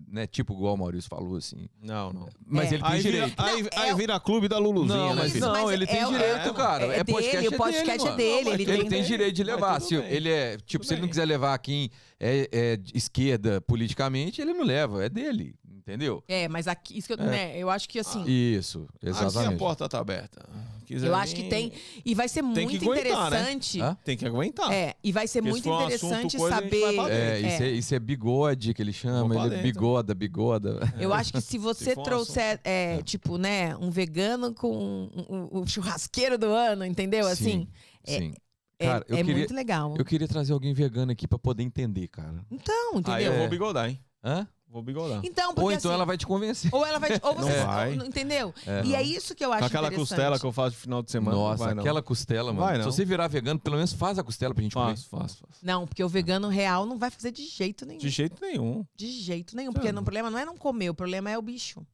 né, tipo igual o Maurício falou, assim. Não, não. Mas É. ele tem Aí vira, direito. aí, Não, aí é vira clube da Luluzinha, Não, né, mas filho? não, ele é tem direito, é- cara. é É, podcast dele, o é podcast dele, é dele, Não, ele Ele tem, tem direito de levar. Se bem. ele é, tipo, Tudo se ele não quiser levar quem é, é esquerda politicamente, ele não leva, é dele, entendeu? É, mas aqui, isso que eu, É. né, eu acho que assim, Isso, Aqui a exatamente. porta tá aberta. Quiser eu acho que tem e vai ser muito aguentar, né? interessante. Hã? Tem que aguentar. É, e vai ser Porque se muito um assunto, interessante coisa, saber. É, isso é, isso é bigode que ele chama, ele é dentro. bigoda, bigoda. Eu acho que se (laughs) você um trouxer, é, tipo, né, um vegano com um- um- o churrasqueiro do ano, entendeu? Assim, é- sim. é, Cara, eu é queria- muito legal. Eu queria trazer alguém vegano aqui pra poder entender, cara. Então, entendeu? Aí eu É. vou bigodar, hein? Hã? Vou bigodar. Então, porque Ou então assim, ela vai te convencer. ou ela vai, ou Não você, vai. ou- entendeu? É. E é isso que eu acho aquela costela que eu faço no final de semana. Nossa, vai, não. aquela costela, mano. Vai, Se não. você virar vegano, pelo menos faz a costela pra gente Faço, faço, faço. Não, porque o vegano real não vai fazer de jeito nenhum. De jeito nenhum. De jeito nenhum. Tá Porque bom. o problema não é não comer, o problema é o bicho. comer.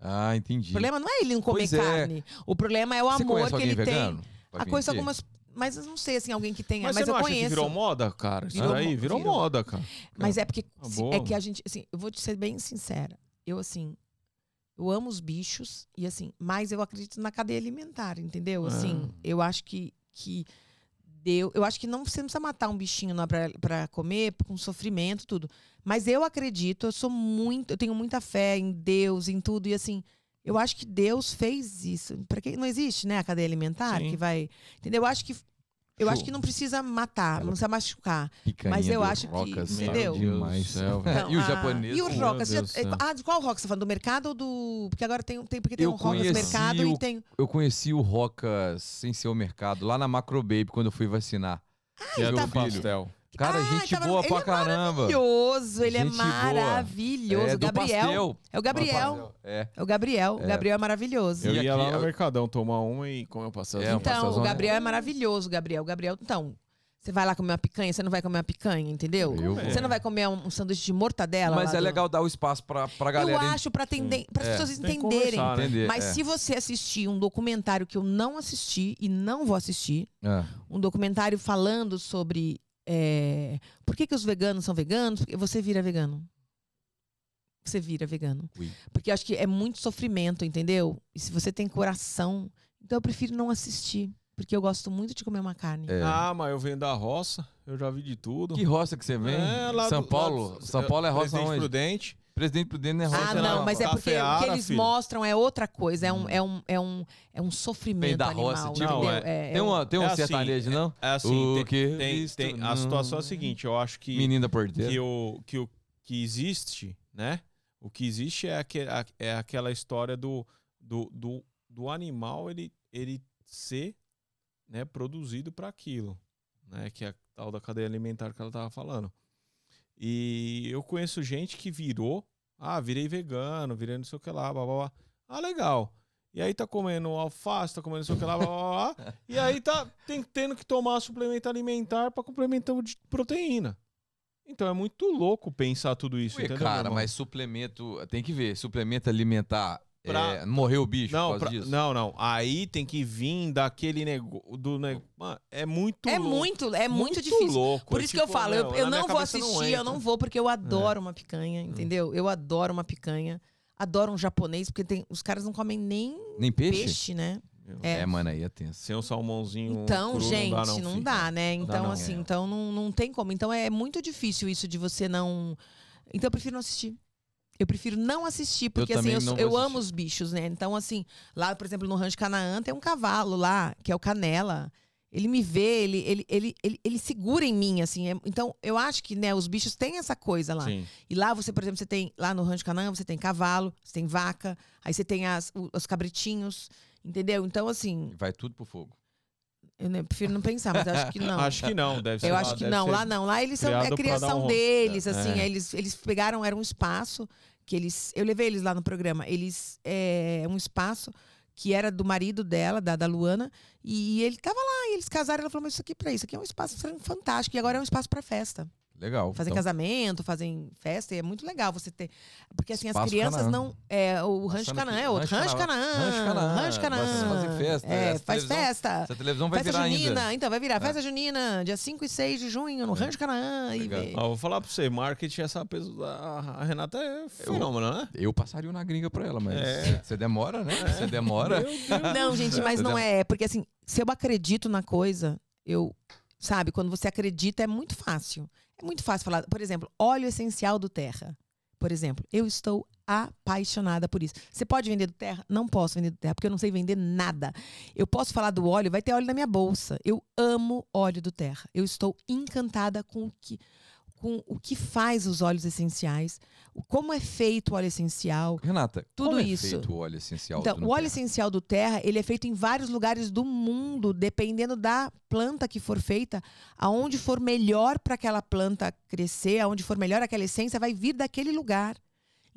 Ah, entendi. O problema não é ele não comer Pois é. carne. O problema é o Você amor que ele vegano? tem. Pra A vir coisa algumas. Mas eu não sei assim, alguém que tenha. Mas, Mas, eu não conheço. que virou moda, cara? Isso Virou daí mo- virou virou. moda, cara. Mas é porque Tá é que a gente, assim, eu vou te ser bem sincera. Eu, assim, eu amo os bichos e, assim, mas eu acredito na cadeia alimentar, entendeu? Assim, Ah. eu acho que, que deu. Eu acho que não, você não precisa matar um bichinho pra, pra comer, com sofrimento, tudo. Mas eu acredito, eu sou muito, eu tenho muita fé em Deus, em tudo, e assim. Eu acho que Deus fez isso. Para quem não existe, né, a cadeia alimentar Sim. que vai, entendeu? Eu acho que eu acho Show. que não precisa matar, Ela- não precisa machucar. Mas eu acho que- rocas, tá entendeu? Demais. Céu, Então, e o japonês? E o roca? você ah, de qual roca você tá falando? Do mercado ou do. Porque agora tem, tem, porque tem Eu um roca mercado o- e tem. Eu conheci o Roca sem ser o mercado, lá na Macro Baby, quando eu fui vacinar. Que é Meu do filho. pastel. Cara, Ah, gente tava- boa ele pra é caramba. Maravilhoso, ele Gente é maravilhoso. É, o do Gabriel. pastel. É o Gabriel. É. É o Gabriel. O É. Gabriel é maravilhoso. Eu ia aqui, lá no eu- Mercadão tomar uma e comer um pastelzinho. É, um Então, pastelzão, o? Gabriel é maravilhoso, Gabriel. O Gabriel, então, você vai lá comer uma picanha, você não vai comer uma picanha, entendeu? Eu. Você não vai comer um, um sanduíche de mortadela. Mas é do- legal dar o espaço pra, pra Eu galera acho para atender, para as É. pessoas Tem entenderem. né? entender. Mas é. se você assistir um documentário que eu não assisti e não vou assistir, É. um documentário falando sobre é, por que, que os veganos são veganos, porque você vira vegano. Você vira vegano. Ui. Porque eu acho que é muito sofrimento, entendeu? E se você tem coração, então eu prefiro não assistir. Porque eu gosto muito de comer uma carne. É. Ah, mas eu venho da roça, eu já vi de tudo. Que roça que você vem? É, lá São do- Paulo? lá do- São Paulo é roça Presidente onde? Prudente. Presidente Prudente é. Ah, não, não, mas é porque o que eles filho. mostram é outra coisa. É um, é um, é um, é um sofrimento da animal. roça, tipo-? Não, é, Tem, um- uma, tem um É assim, sertanejo, não? É assim, O tem, que tem- visto tem- a situação é a seguinte, eu acho que, Menino da porteira. que, o, que o que existe, né? O que existe é, aque- a- é aquela história do, do, do, do animal ele, ele ser né, produzido para aquilo, né? Que é a tal da cadeia alimentar que ela tava falando. E eu conheço gente que virou, ah, virei vegano, virei não sei o que lá, blá, blá, blá. Ah, legal. E aí tá comendo alface, tá comendo não sei o que lá, blá, blá, blá. (laughs) E aí tá tem- tendo que tomar suplemento alimentar para complementar de proteína. Então é muito louco pensar tudo isso, Ué, cara, mas suplemento. Tem que ver. Suplemento alimentar. Pra- é, morreu o bicho não, por pra- não, não. Aí tem que vir daquele negócio do. Mano, é muito É louco. muito, é muito, difícil. louco. Por É isso que eu tipo, falo, meu, eu, eu não vou assistir, eu entra. não vou porque eu adoro uma picanha, entendeu? Eu adoro uma picanha. Adoro um japonês, porque tem, os caras não comem nem Nem peixe? peixe, né? É. É, mano, aí é tenso. Sem um salmãozinho Então, cru, gente, não dá, não, não filho. dá, né? Então, não. assim, É. então não, não tem como. Então é muito difícil isso de você não. Então eu prefiro não assistir. Eu prefiro não assistir, porque assim, eu, vou eu assistir. amo os bichos, né? Então, assim, lá, por exemplo, no Rancho Canaã tem um cavalo lá, que é o Canela. Ele me vê, ele, ele, ele, ele, ele segura em mim, assim. é- então, eu acho que, né, os bichos têm essa coisa lá. Sim. E lá você, por exemplo, você tem lá no Rancho Canaã, você tem cavalo, você tem vaca, aí você tem as, os cabritinhos, entendeu? Então, assim, Vai tudo pro fogo. Eu né, prefiro não pensar, mas acho que não. (laughs) Acho que não, deve ser. Eu lá, acho que não, lá não. Lá eles são é dar criação um- deles, É. assim. Eles, eles pegaram, era um espaço que eles. Eu levei eles lá no programa. Eles. É um espaço que era do marido dela, da, da Luana, e ele tava lá, e eles casaram. Ela falou: Mas isso aqui pra isso aqui é um espaço fantástico, e agora é um espaço pra festa. Legal. Fazem Então, casamento, fazem festa, e é muito legal você ter. Porque assim, as Espaço crianças Canaã. não. É, o Rancho Canaã é outro. Rancho Canaã. Rancho Canaã. Rancho Canaã. Fazer festa, É, essa faz festa. Essa televisão vai Festa virar junina, ainda. então vai virar. Festa junina, dia 5 e 6 de junho, no Rancho Canaã. E Legal. Ó, vou falar pra você, marketing, essa peso a, a Renata é fenômeno, né? Eu passaria na gringa pra ela, mas É. você demora, né? Você demora. Não, gente, mas não é. Porque assim, se eu acredito na coisa, eu. Sabe, quando você acredita é muito fácil. É muito fácil falar. Por exemplo, óleo essencial do Terra. Por exemplo, eu estou apaixonada por isso. Você pode vender do Terra? Não posso vender do Terra, porque eu não sei vender nada. Eu posso falar do óleo, vai ter óleo na minha bolsa. Eu amo óleo do Terra. Eu estou encantada com o que, com o que faz os óleos essenciais, como é feito o óleo essencial, Renata, Tudo como é isso. feito o óleo essencial então, do o óleo Nutella? essencial do terra, ele é feito em vários lugares do mundo, dependendo da planta que for feita, aonde for melhor para aquela planta crescer, aonde for melhor aquela essência, vai vir daquele lugar.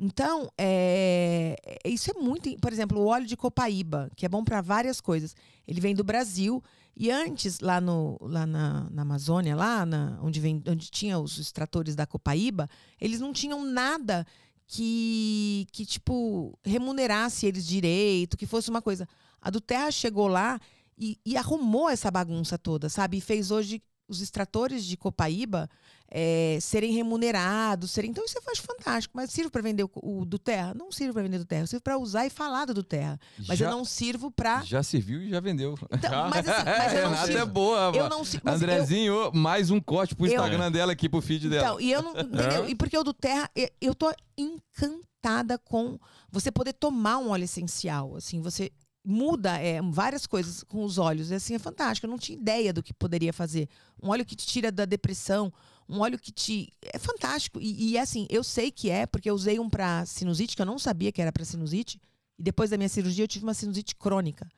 Então, é, é- isso é muito. Por exemplo, o óleo de copaíba, que é bom para várias coisas. Ele vem do Brasil. E antes, lá, no, lá na, na Amazônia, lá na- onde, vem, onde tinha os extratores da copaíba, eles não tinham nada que, que, tipo, remunerasse eles direito, que fosse uma coisa. A do Terra chegou lá e, e arrumou essa bagunça toda, sabe? E fez hoje os extratores de Copaíba é, serem remunerados, serem. Então, isso eu acho fantástico. Mas sirvo para vender o, o, do terra? Não sirvo para vender do terra. Eu sirvo para usar e falar do, do terra. Mas já, eu não sirvo para. Já serviu e já vendeu. Então, (laughs) mas, assim, mas eu não Renata sirvo. é boa, Eu não sirvo. mas eu- Andrezinho, mais um corte pro Eu- Instagram dela aqui, pro feed dela. Então, e eu não. (laughs) Entendeu? E porque o do Terra, eu, eu tô encantada com você poder tomar um óleo essencial. Assim, você muda é, várias coisas com os olhos. E assim, é fantástico. Eu não tinha ideia do que poderia fazer. Um óleo que te tira da depressão, um óleo que te. É fantástico. E, e assim, eu sei que é, porque eu usei um pra sinusite, que eu não sabia que era pra sinusite. E depois da minha cirurgia, eu tive uma sinusite crônica.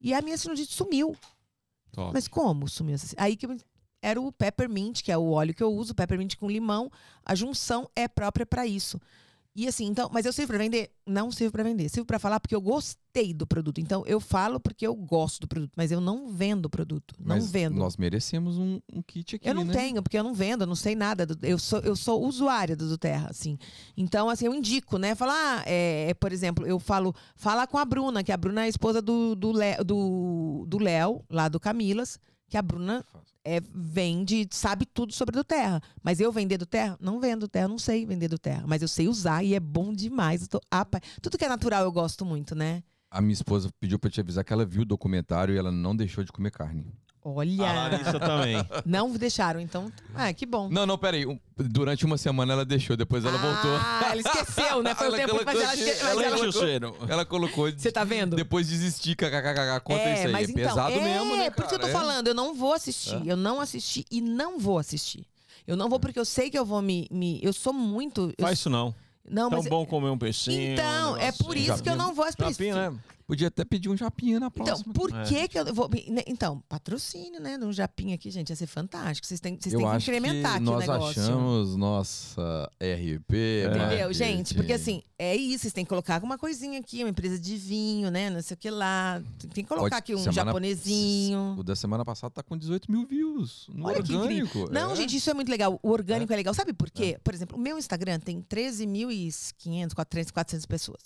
E a minha sinusite sumiu. Top. Mas como sumiu essa? Aí que eu- era o peppermint, que é o óleo que eu uso, peppermint com limão. A junção é própria para isso. E assim, então, mas eu sirvo para vender? Não sirvo para vender. Sirvo para falar porque eu gostei do produto. Então, eu falo porque eu gosto do produto, mas eu não vendo o produto. Não Mas vendo. nós merecemos um, um kit aqui, Eu não né? tenho, porque eu não vendo, eu não sei nada. do- eu, sou, eu sou usuária do, do Terra, assim. Então, assim, eu indico, né? Falar, ah, é, é, por exemplo, eu falo, fala com a Bruna, que a Bruna é a esposa do, do, Lé- do, do Léo, lá do Camilas, que a Bruna é, vende, sabe tudo sobre do Terra. Mas eu vender do Terra? Não vendo do Terra, não sei vender do Terra. Mas eu sei usar e é bom demais. Tô apa- Tudo que é natural eu gosto muito, né? A minha esposa pediu pra te avisar que ela viu o documentário e ela não deixou de comer carne. Olha, A Larissa também. não deixaram, então. Ah, que bom. Não, não, peraí. Um- durante uma semana ela deixou, depois ela voltou. Ah, ela esqueceu, né? Foi o Ela tempo, mas ela ela mas ela- Sente o colocou-. Ela colocou. Você tá vendo? Depois desistir, kkkk. Conta isso aí. mas é então, pesado é, mesmo, né? por isso que eu tô cara? É. falando, eu não vou assistir. Eu não assisti e não vou assistir. Eu não vou porque eu sei que eu vou me. me- eu sou muito. eu- Faz isso não. não, Tão mas. bom comer um peixinho. Então, um é por negocinho. isso que eu não vou assistir. Japinha, né? Podia até pedir um japinha na Então, próxima. por É. que que eu vou. né, Então, patrocínio, né? De um japinha aqui, gente, ia ser fantástico. Vocês têm, vocês têm que incrementar que aqui o nós negócio. achamos nossa RP. Entendeu, gente? Porque assim, é isso, vocês têm que colocar alguma coisinha aqui, uma empresa de vinho, né? Não sei o que lá. Tem que colocar Pode- aqui um semana- japonesinho. O da semana passada tá com 18 mil views. No Olha que orgânico. Não, é. gente, isso é muito legal. O orgânico é, legal. Sabe por quê? Por exemplo, o meu Instagram tem 13.500, 400, 400 pessoas.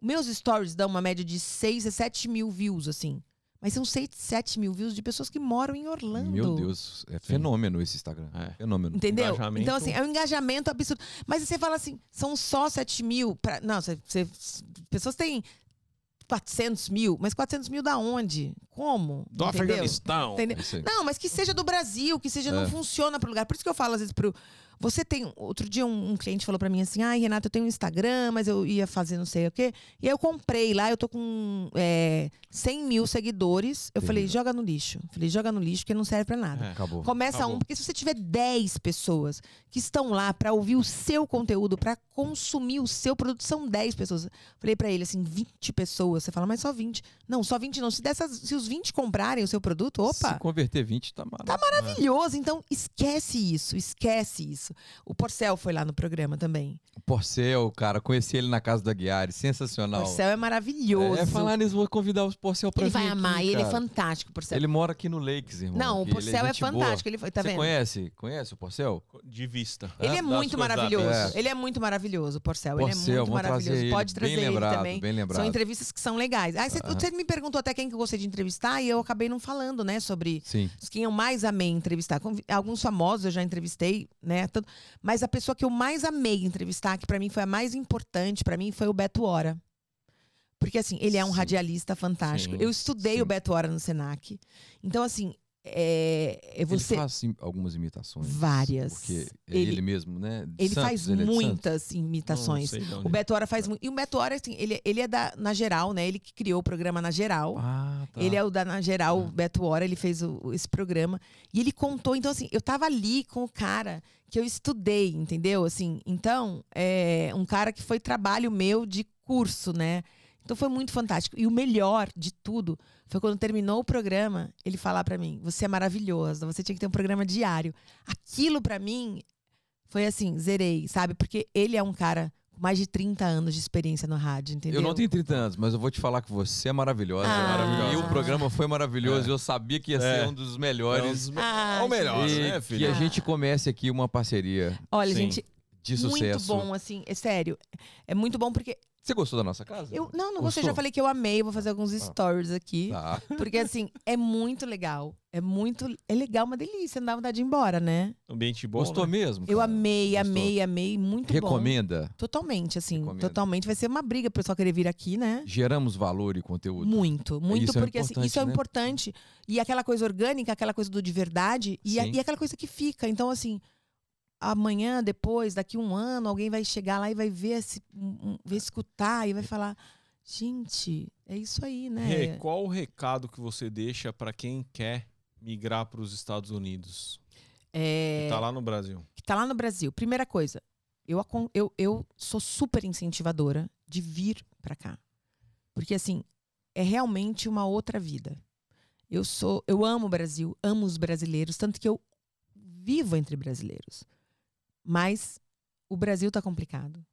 Os meus stories dão uma média de 6 a 7 mil views, assim. Mas são 6, 7 mil views de pessoas que moram em Orlando. Meu Deus, é fenômeno esse Instagram. É. Fenômeno. Entendeu? Engajamento. Então, assim, é um engajamento absurdo. Mas você fala assim, são só 7 mil. Pra... Não, você, você- pessoas têm 400 mil. Mas 400 mil da onde? Como? Do Entendeu? Afeganistão. Entendeu? É. Não, mas que seja do Brasil, que seja, É. não funciona pro lugar. Por isso que eu falo às vezes pro. Você tem. Outro dia um, um cliente falou pra mim assim: ai, Renata, eu tenho um Instagram, mas eu ia fazer não sei o quê. E aí eu comprei lá, eu tô com é, 100 mil seguidores. Eu falei: joga no lixo. Falei: joga no lixo, porque não serve pra nada. É. Acabou. Começa Acabou. um, porque se você tiver 10 pessoas que estão lá pra ouvir o seu conteúdo, pra consumir o seu produto, são 10 pessoas. Falei pra ele assim, 20 pessoas. Você fala, mas só 20. Não, só 20 não. Se, dessas, se os 20 comprarem o seu produto, opa, Se converter 20, tá maravilhoso. Tá maravilhoso. Então, esquece isso, esquece isso. O Porcel foi lá no programa também. O Porcel, cara, conheci ele na casa da Guiari, O sensacional. Porcel é maravilhoso. É, falar nisso, vou convidar o Porcel pra ele vir vai aqui, amar, e ele é fantástico, o Porcel. Ele mora aqui no Lakes, irmão. Não, o ele Porcel é, boa. fantástico. Ele foi, tá Você vendo? conhece? Conhece o Porcel? De vista. Ele é muito maravilhoso. É. Ele é muito maravilhoso, o Porcel. ele é Porcel, muito maravilhoso. trazer ele. Pode trazer bem lembrado, ele também. Bem lembrado. São entrevistas que são legais. Ah, você, você me perguntou até quem que eu gostei de entrevistar e eu acabei não falando, né, sobre Sim. quem eu mais amei entrevistar. Alguns famosos eu já entrevistei, né? Tanto- Mas a pessoa que eu mais amei entrevistar, que pra mim foi a mais importante, pra mim foi o Beto Hora. Porque assim, ele é um Sim. radialista fantástico. Sim, Eu estudei sim. o Beto Hora no Senac. Então assim, é, é você Ele faz im- algumas imitações. Várias. Porque é Ele- ele, mesmo, né? De ele Santos, faz ele é muitas imitações. Não sei de onde. O Beto Hora faz muito. E o Beto Hora, assim, ele, ele é da na geral, né? Ele que criou o programa na geral. Ah, tá. Ele é o da na geral, o. Beto Hora, ele fez o- esse programa. E ele contou, então, assim, eu tava ali com o cara que eu estudei, entendeu? Assim, então, é um cara que foi trabalho meu de curso, né? Então foi muito fantástico. E o melhor de tudo foi quando terminou o programa, ele falar pra mim: "Você é maravilhosa, você tinha que ter um programa diário". Aquilo pra mim foi assim, zerei, sabe? Porque ele é um cara com mais de 30 anos de experiência no rádio, entendeu? Eu não tenho 30 anos, mas eu vou te falar que você é maravilhosa. Ah. maravilhosa. E o programa foi maravilhoso. É. Eu sabia que ia É. ser um dos melhores. É um dos- Ah, É o melhor, e né, que filho? a gente comece aqui uma parceria. Olha, Sim. gente, De muito sucesso. bom, assim, é sério. É muito bom porque Você gostou da nossa casa? eu não, não Gostou? gostei, já falei que eu amei, eu vou fazer alguns stories aqui. Tá. (laughs) Porque assim, é muito legal. É muito é legal, uma delícia, não dá vontade de ir embora, né? Ambiente bom. Gostou né? mesmo? Eu cara? amei, Gostou? amei, amei, muito bom. Recomenda? Totalmente, assim, Recomendo. totalmente. Vai ser uma briga pro pessoal querer vir aqui, né? Geramos valor e conteúdo. Muito, muito, Isso é porque assim, importante, isso é né? importante. E aquela coisa orgânica, aquela coisa do de verdade, e, a- e aquela coisa que fica. Então, assim, amanhã, depois, daqui um ano, alguém vai chegar lá e vai ver, esse, vai escutar e vai falar: gente, é isso aí, né? Qual o recado que você deixa pra quem quer migrar para os Estados Unidos? É, Que tá lá no Brasil. que tá lá no Brasil. Primeira coisa, eu, eu, eu sou super incentivadora de vir pra cá. Porque, assim, é realmente uma outra vida. Eu sou, eu amo o Brasil, amo os brasileiros, tanto que eu vivo entre brasileiros. Mas o Brasil tá complicado.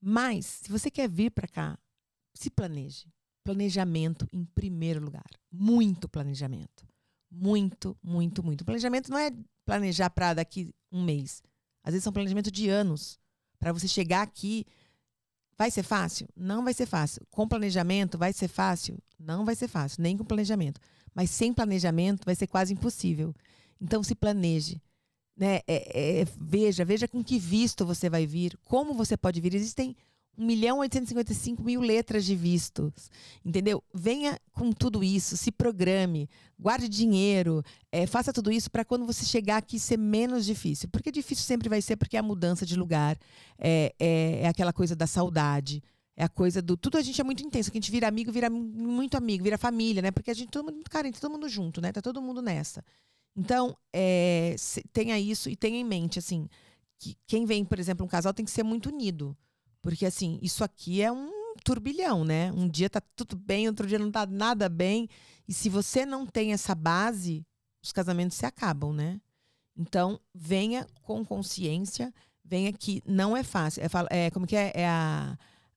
Mas, se você quer vir pra cá, se planeje. Planejamento em primeiro lugar. Muito planejamento. Muito, muito, muito. Planejamento não é planejar para daqui um mês. Às vezes são planejamento de anos. Para você chegar aqui, vai ser fácil? Não vai ser fácil. Com planejamento, vai ser fácil? Não vai ser fácil, nem com planejamento. Mas sem planejamento, vai ser quase impossível. Então, se planeje. Né? É- é- veja, veja com que visto você vai vir, como você pode vir. Existem 1 milhão 855 mil letras de vistos, entendeu? Venha com tudo isso, se programe, guarde dinheiro, é, faça tudo isso para quando você chegar aqui ser menos difícil. Porque difícil sempre vai ser porque é a mudança de lugar, é, é, é aquela coisa da saudade, é a coisa do. Tudo a gente é muito intenso, que a gente vira amigo, vira muito amigo, vira família, né? Porque a gente, todo mundo muito carente, todo mundo junto, né? Tá todo mundo nessa. Então, é, tenha isso e tenha em mente, assim, que quem vem, por exemplo, um casal tem que ser muito unido. Porque, assim, isso aqui é um turbilhão, né? Um dia tá tudo bem, outro dia não tá nada bem. E se você não tem essa base, os casamentos se acabam, né? Então, venha com consciência, venha que não é fácil. É, é, como que é? É a,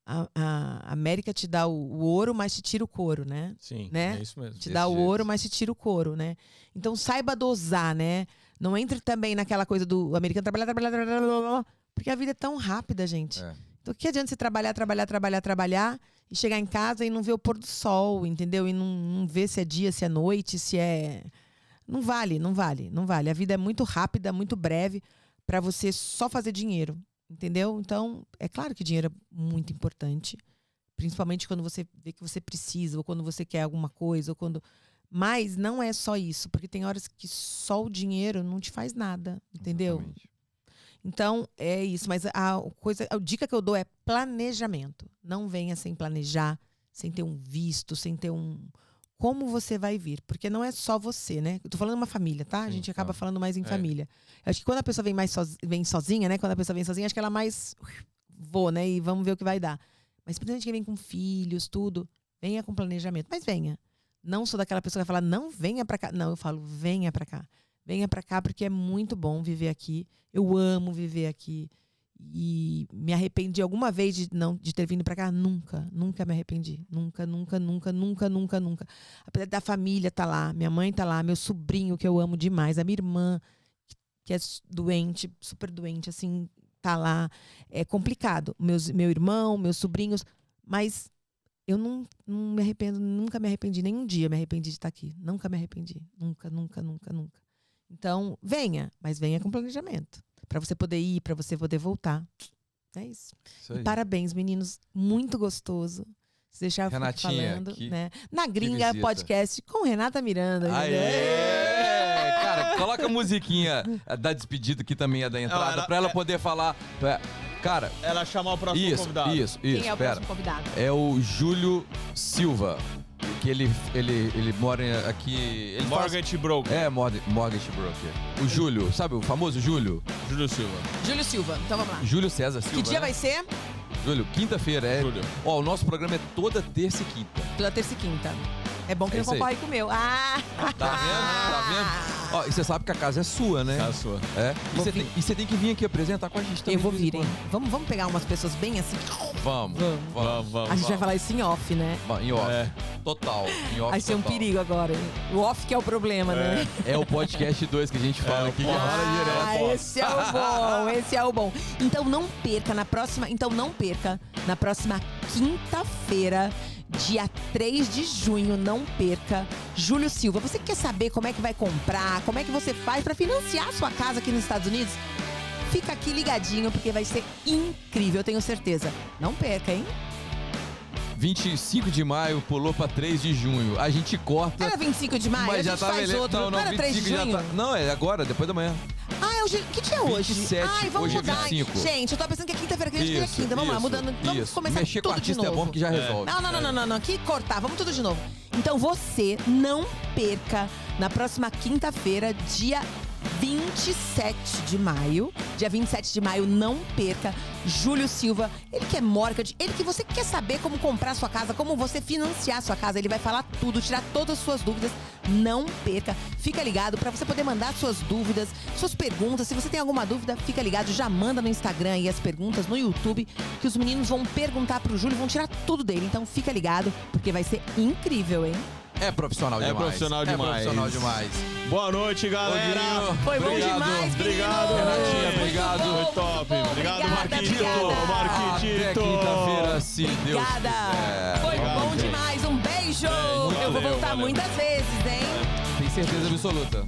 a, a América te dá o, o ouro, mas te tira o couro, né? Sim, Né? é isso mesmo. Te dá o jeito. ouro, mas te tira o couro, né? Então saiba dosar, né? Não entre também naquela coisa do americano trabalhar, trabalhar, trabalhar, blá, porque a vida é tão rápida, gente. É. Então que adianta você trabalhar, trabalhar, trabalhar, trabalhar e chegar em casa e não ver o pôr do sol, entendeu? E não, não ver se é dia, se é noite, se é. Não vale, não vale, não vale. A vida é muito rápida, muito breve para você só fazer dinheiro, entendeu? Então, é claro que dinheiro é muito importante, principalmente quando você vê que você precisa ou quando você quer alguma coisa ou quando mas não é só isso, porque tem horas que só o dinheiro não te faz nada, entendeu? Exatamente. Então, é isso. Mas a coisa, a dica que eu dou é planejamento. Não venha sem planejar, sem ter um visto, sem ter um. Como você vai vir? Porque não é só você, né? Eu tô falando uma família, tá? a Sim, gente acaba tá. falando mais em É. família. Eu acho que quando a pessoa vem mais soz- vem sozinha, né? Quando a pessoa vem sozinha, acho que ela mais vou, né? E vamos ver o que vai dar. Mas principalmente quem vem com filhos, tudo, venha com planejamento. Mas venha. Não sou daquela pessoa que vai falar, não venha pra cá. Não, eu falo, venha pra cá. Venha pra cá porque é muito bom viver aqui. Eu amo viver aqui. E me arrependi alguma vez de não de ter vindo pra cá? Nunca, nunca me arrependi. Nunca, nunca, nunca, nunca, nunca, nunca. Apesar da família tá lá, minha mãe tá lá, meu sobrinho que eu amo demais, a minha irmã que é doente, super doente, assim, tá lá. É complicado. Meus, meu irmão, meus sobrinhos, mas eu não, não me arrependo, nunca me arrependi, nenhum dia me arrependi de estar aqui. Nunca me arrependi. Nunca, nunca, nunca, nunca. Então, venha, mas venha com planejamento. Pra você poder ir, pra você poder voltar. É isso. Isso. Parabéns, meninos. Muito gostoso. Se deixar Renatinha, falando, que- né? Na Gringa. Podcast com Renata Miranda. Aê! Cara, coloca a musiquinha da despedida aqui também, a da entrada, pra ela é- poder falar. É, Cara, Ela chamar o próximo isso, convidado. isso, Quem isso, é o pera. próximo convidado? É o Júlio Silva, que ele, ele, ele mora aqui... Ele faz- Mortgage Broker. É, Mortgage Mortgage Broker. O Júlio, sabe o famoso Júlio? Júlio Silva. Júlio Silva. Então vamos lá. Júlio César Silva. Que dia né? vai ser? Júlio, quinta-feira, é. Júlio. Ó, o nosso programa é toda terça e quinta. Toda terça e quinta. É bom que É não isso aí. concorre com o meu. Ah! Tá vendo? Tá vendo? Ó, e você sabe que a casa é sua, né? É a sua. É. E você tem, e você tem que vir aqui apresentar com a gente também. Eu vou vir, hein? Vamos, vamos pegar umas pessoas bem assim. Vamos. Vamos. Vamos. vamos. A gente vai falar isso em off, né? Vamos, Em off. É. Total. Em off Vai ser um perigo agora. O off que é o problema, né? É o podcast 2 que a gente fala É, aqui. pod- rola Ah, direto. esse é o bom, esse é o bom. Então não perca na próxima, então não perca na próxima quinta-feira, dia 3 de junho, não perca. Júlio Silva, você que quer saber como é que vai comprar, como é que você faz para financiar sua casa aqui nos Estados Unidos? Fica aqui ligadinho porque vai ser incrível, eu tenho certeza. Não perca, hein? 25 de maio pulou pra 3 de junho. A gente corta. Era 25 de maio, mas a já gente tá faz outro. Não, não, era 3 de 25 já junho? tá. Não, é agora, depois da manhã. Ah, é hoje. Que dia é hoje? 27, Ai, vamos hoje é mudar. 25. Gente, eu tô pensando que é quinta-feira, que a gente Isso, quinta. Vamos lá, isso, mudando. Vamos isso. começar Mexer com tudo artista de é novo. bom que já resolve. Não, não, não, não, não, não. Que cortar, vamos tudo de novo. Então você não perca na próxima quinta-feira, dia 27 de maio. Dia 27 de maio, não perca. Júlio Silva, ele que é mortgage, ele que você quer saber como comprar sua casa, como você financiar sua casa, ele vai falar tudo, tirar todas as suas dúvidas. Não perca. Fica ligado para você poder mandar suas dúvidas, suas perguntas. Se você tem alguma dúvida, fica ligado, já manda no Instagram aí as perguntas no YouTube, que os meninos vão perguntar pro Júlio, vão tirar tudo dele. Então fica ligado, porque vai ser incrível, hein? É profissional É demais. profissional É demais. profissional demais. Boa noite, galera. Foi bom obrigado. demais, Obrigado! Renatinha. Muito Obrigado. bom, Foi top. bom. Obrigado, Obrigada, Marquitito. obrigada. Marquitito. Quinta-feira, se Deus Obrigada! quiser. Foi Legal, bom gente. demais, um beijo! Eu vou valeu, voltar valeu. muitas vezes, hein? Tem certeza absoluta.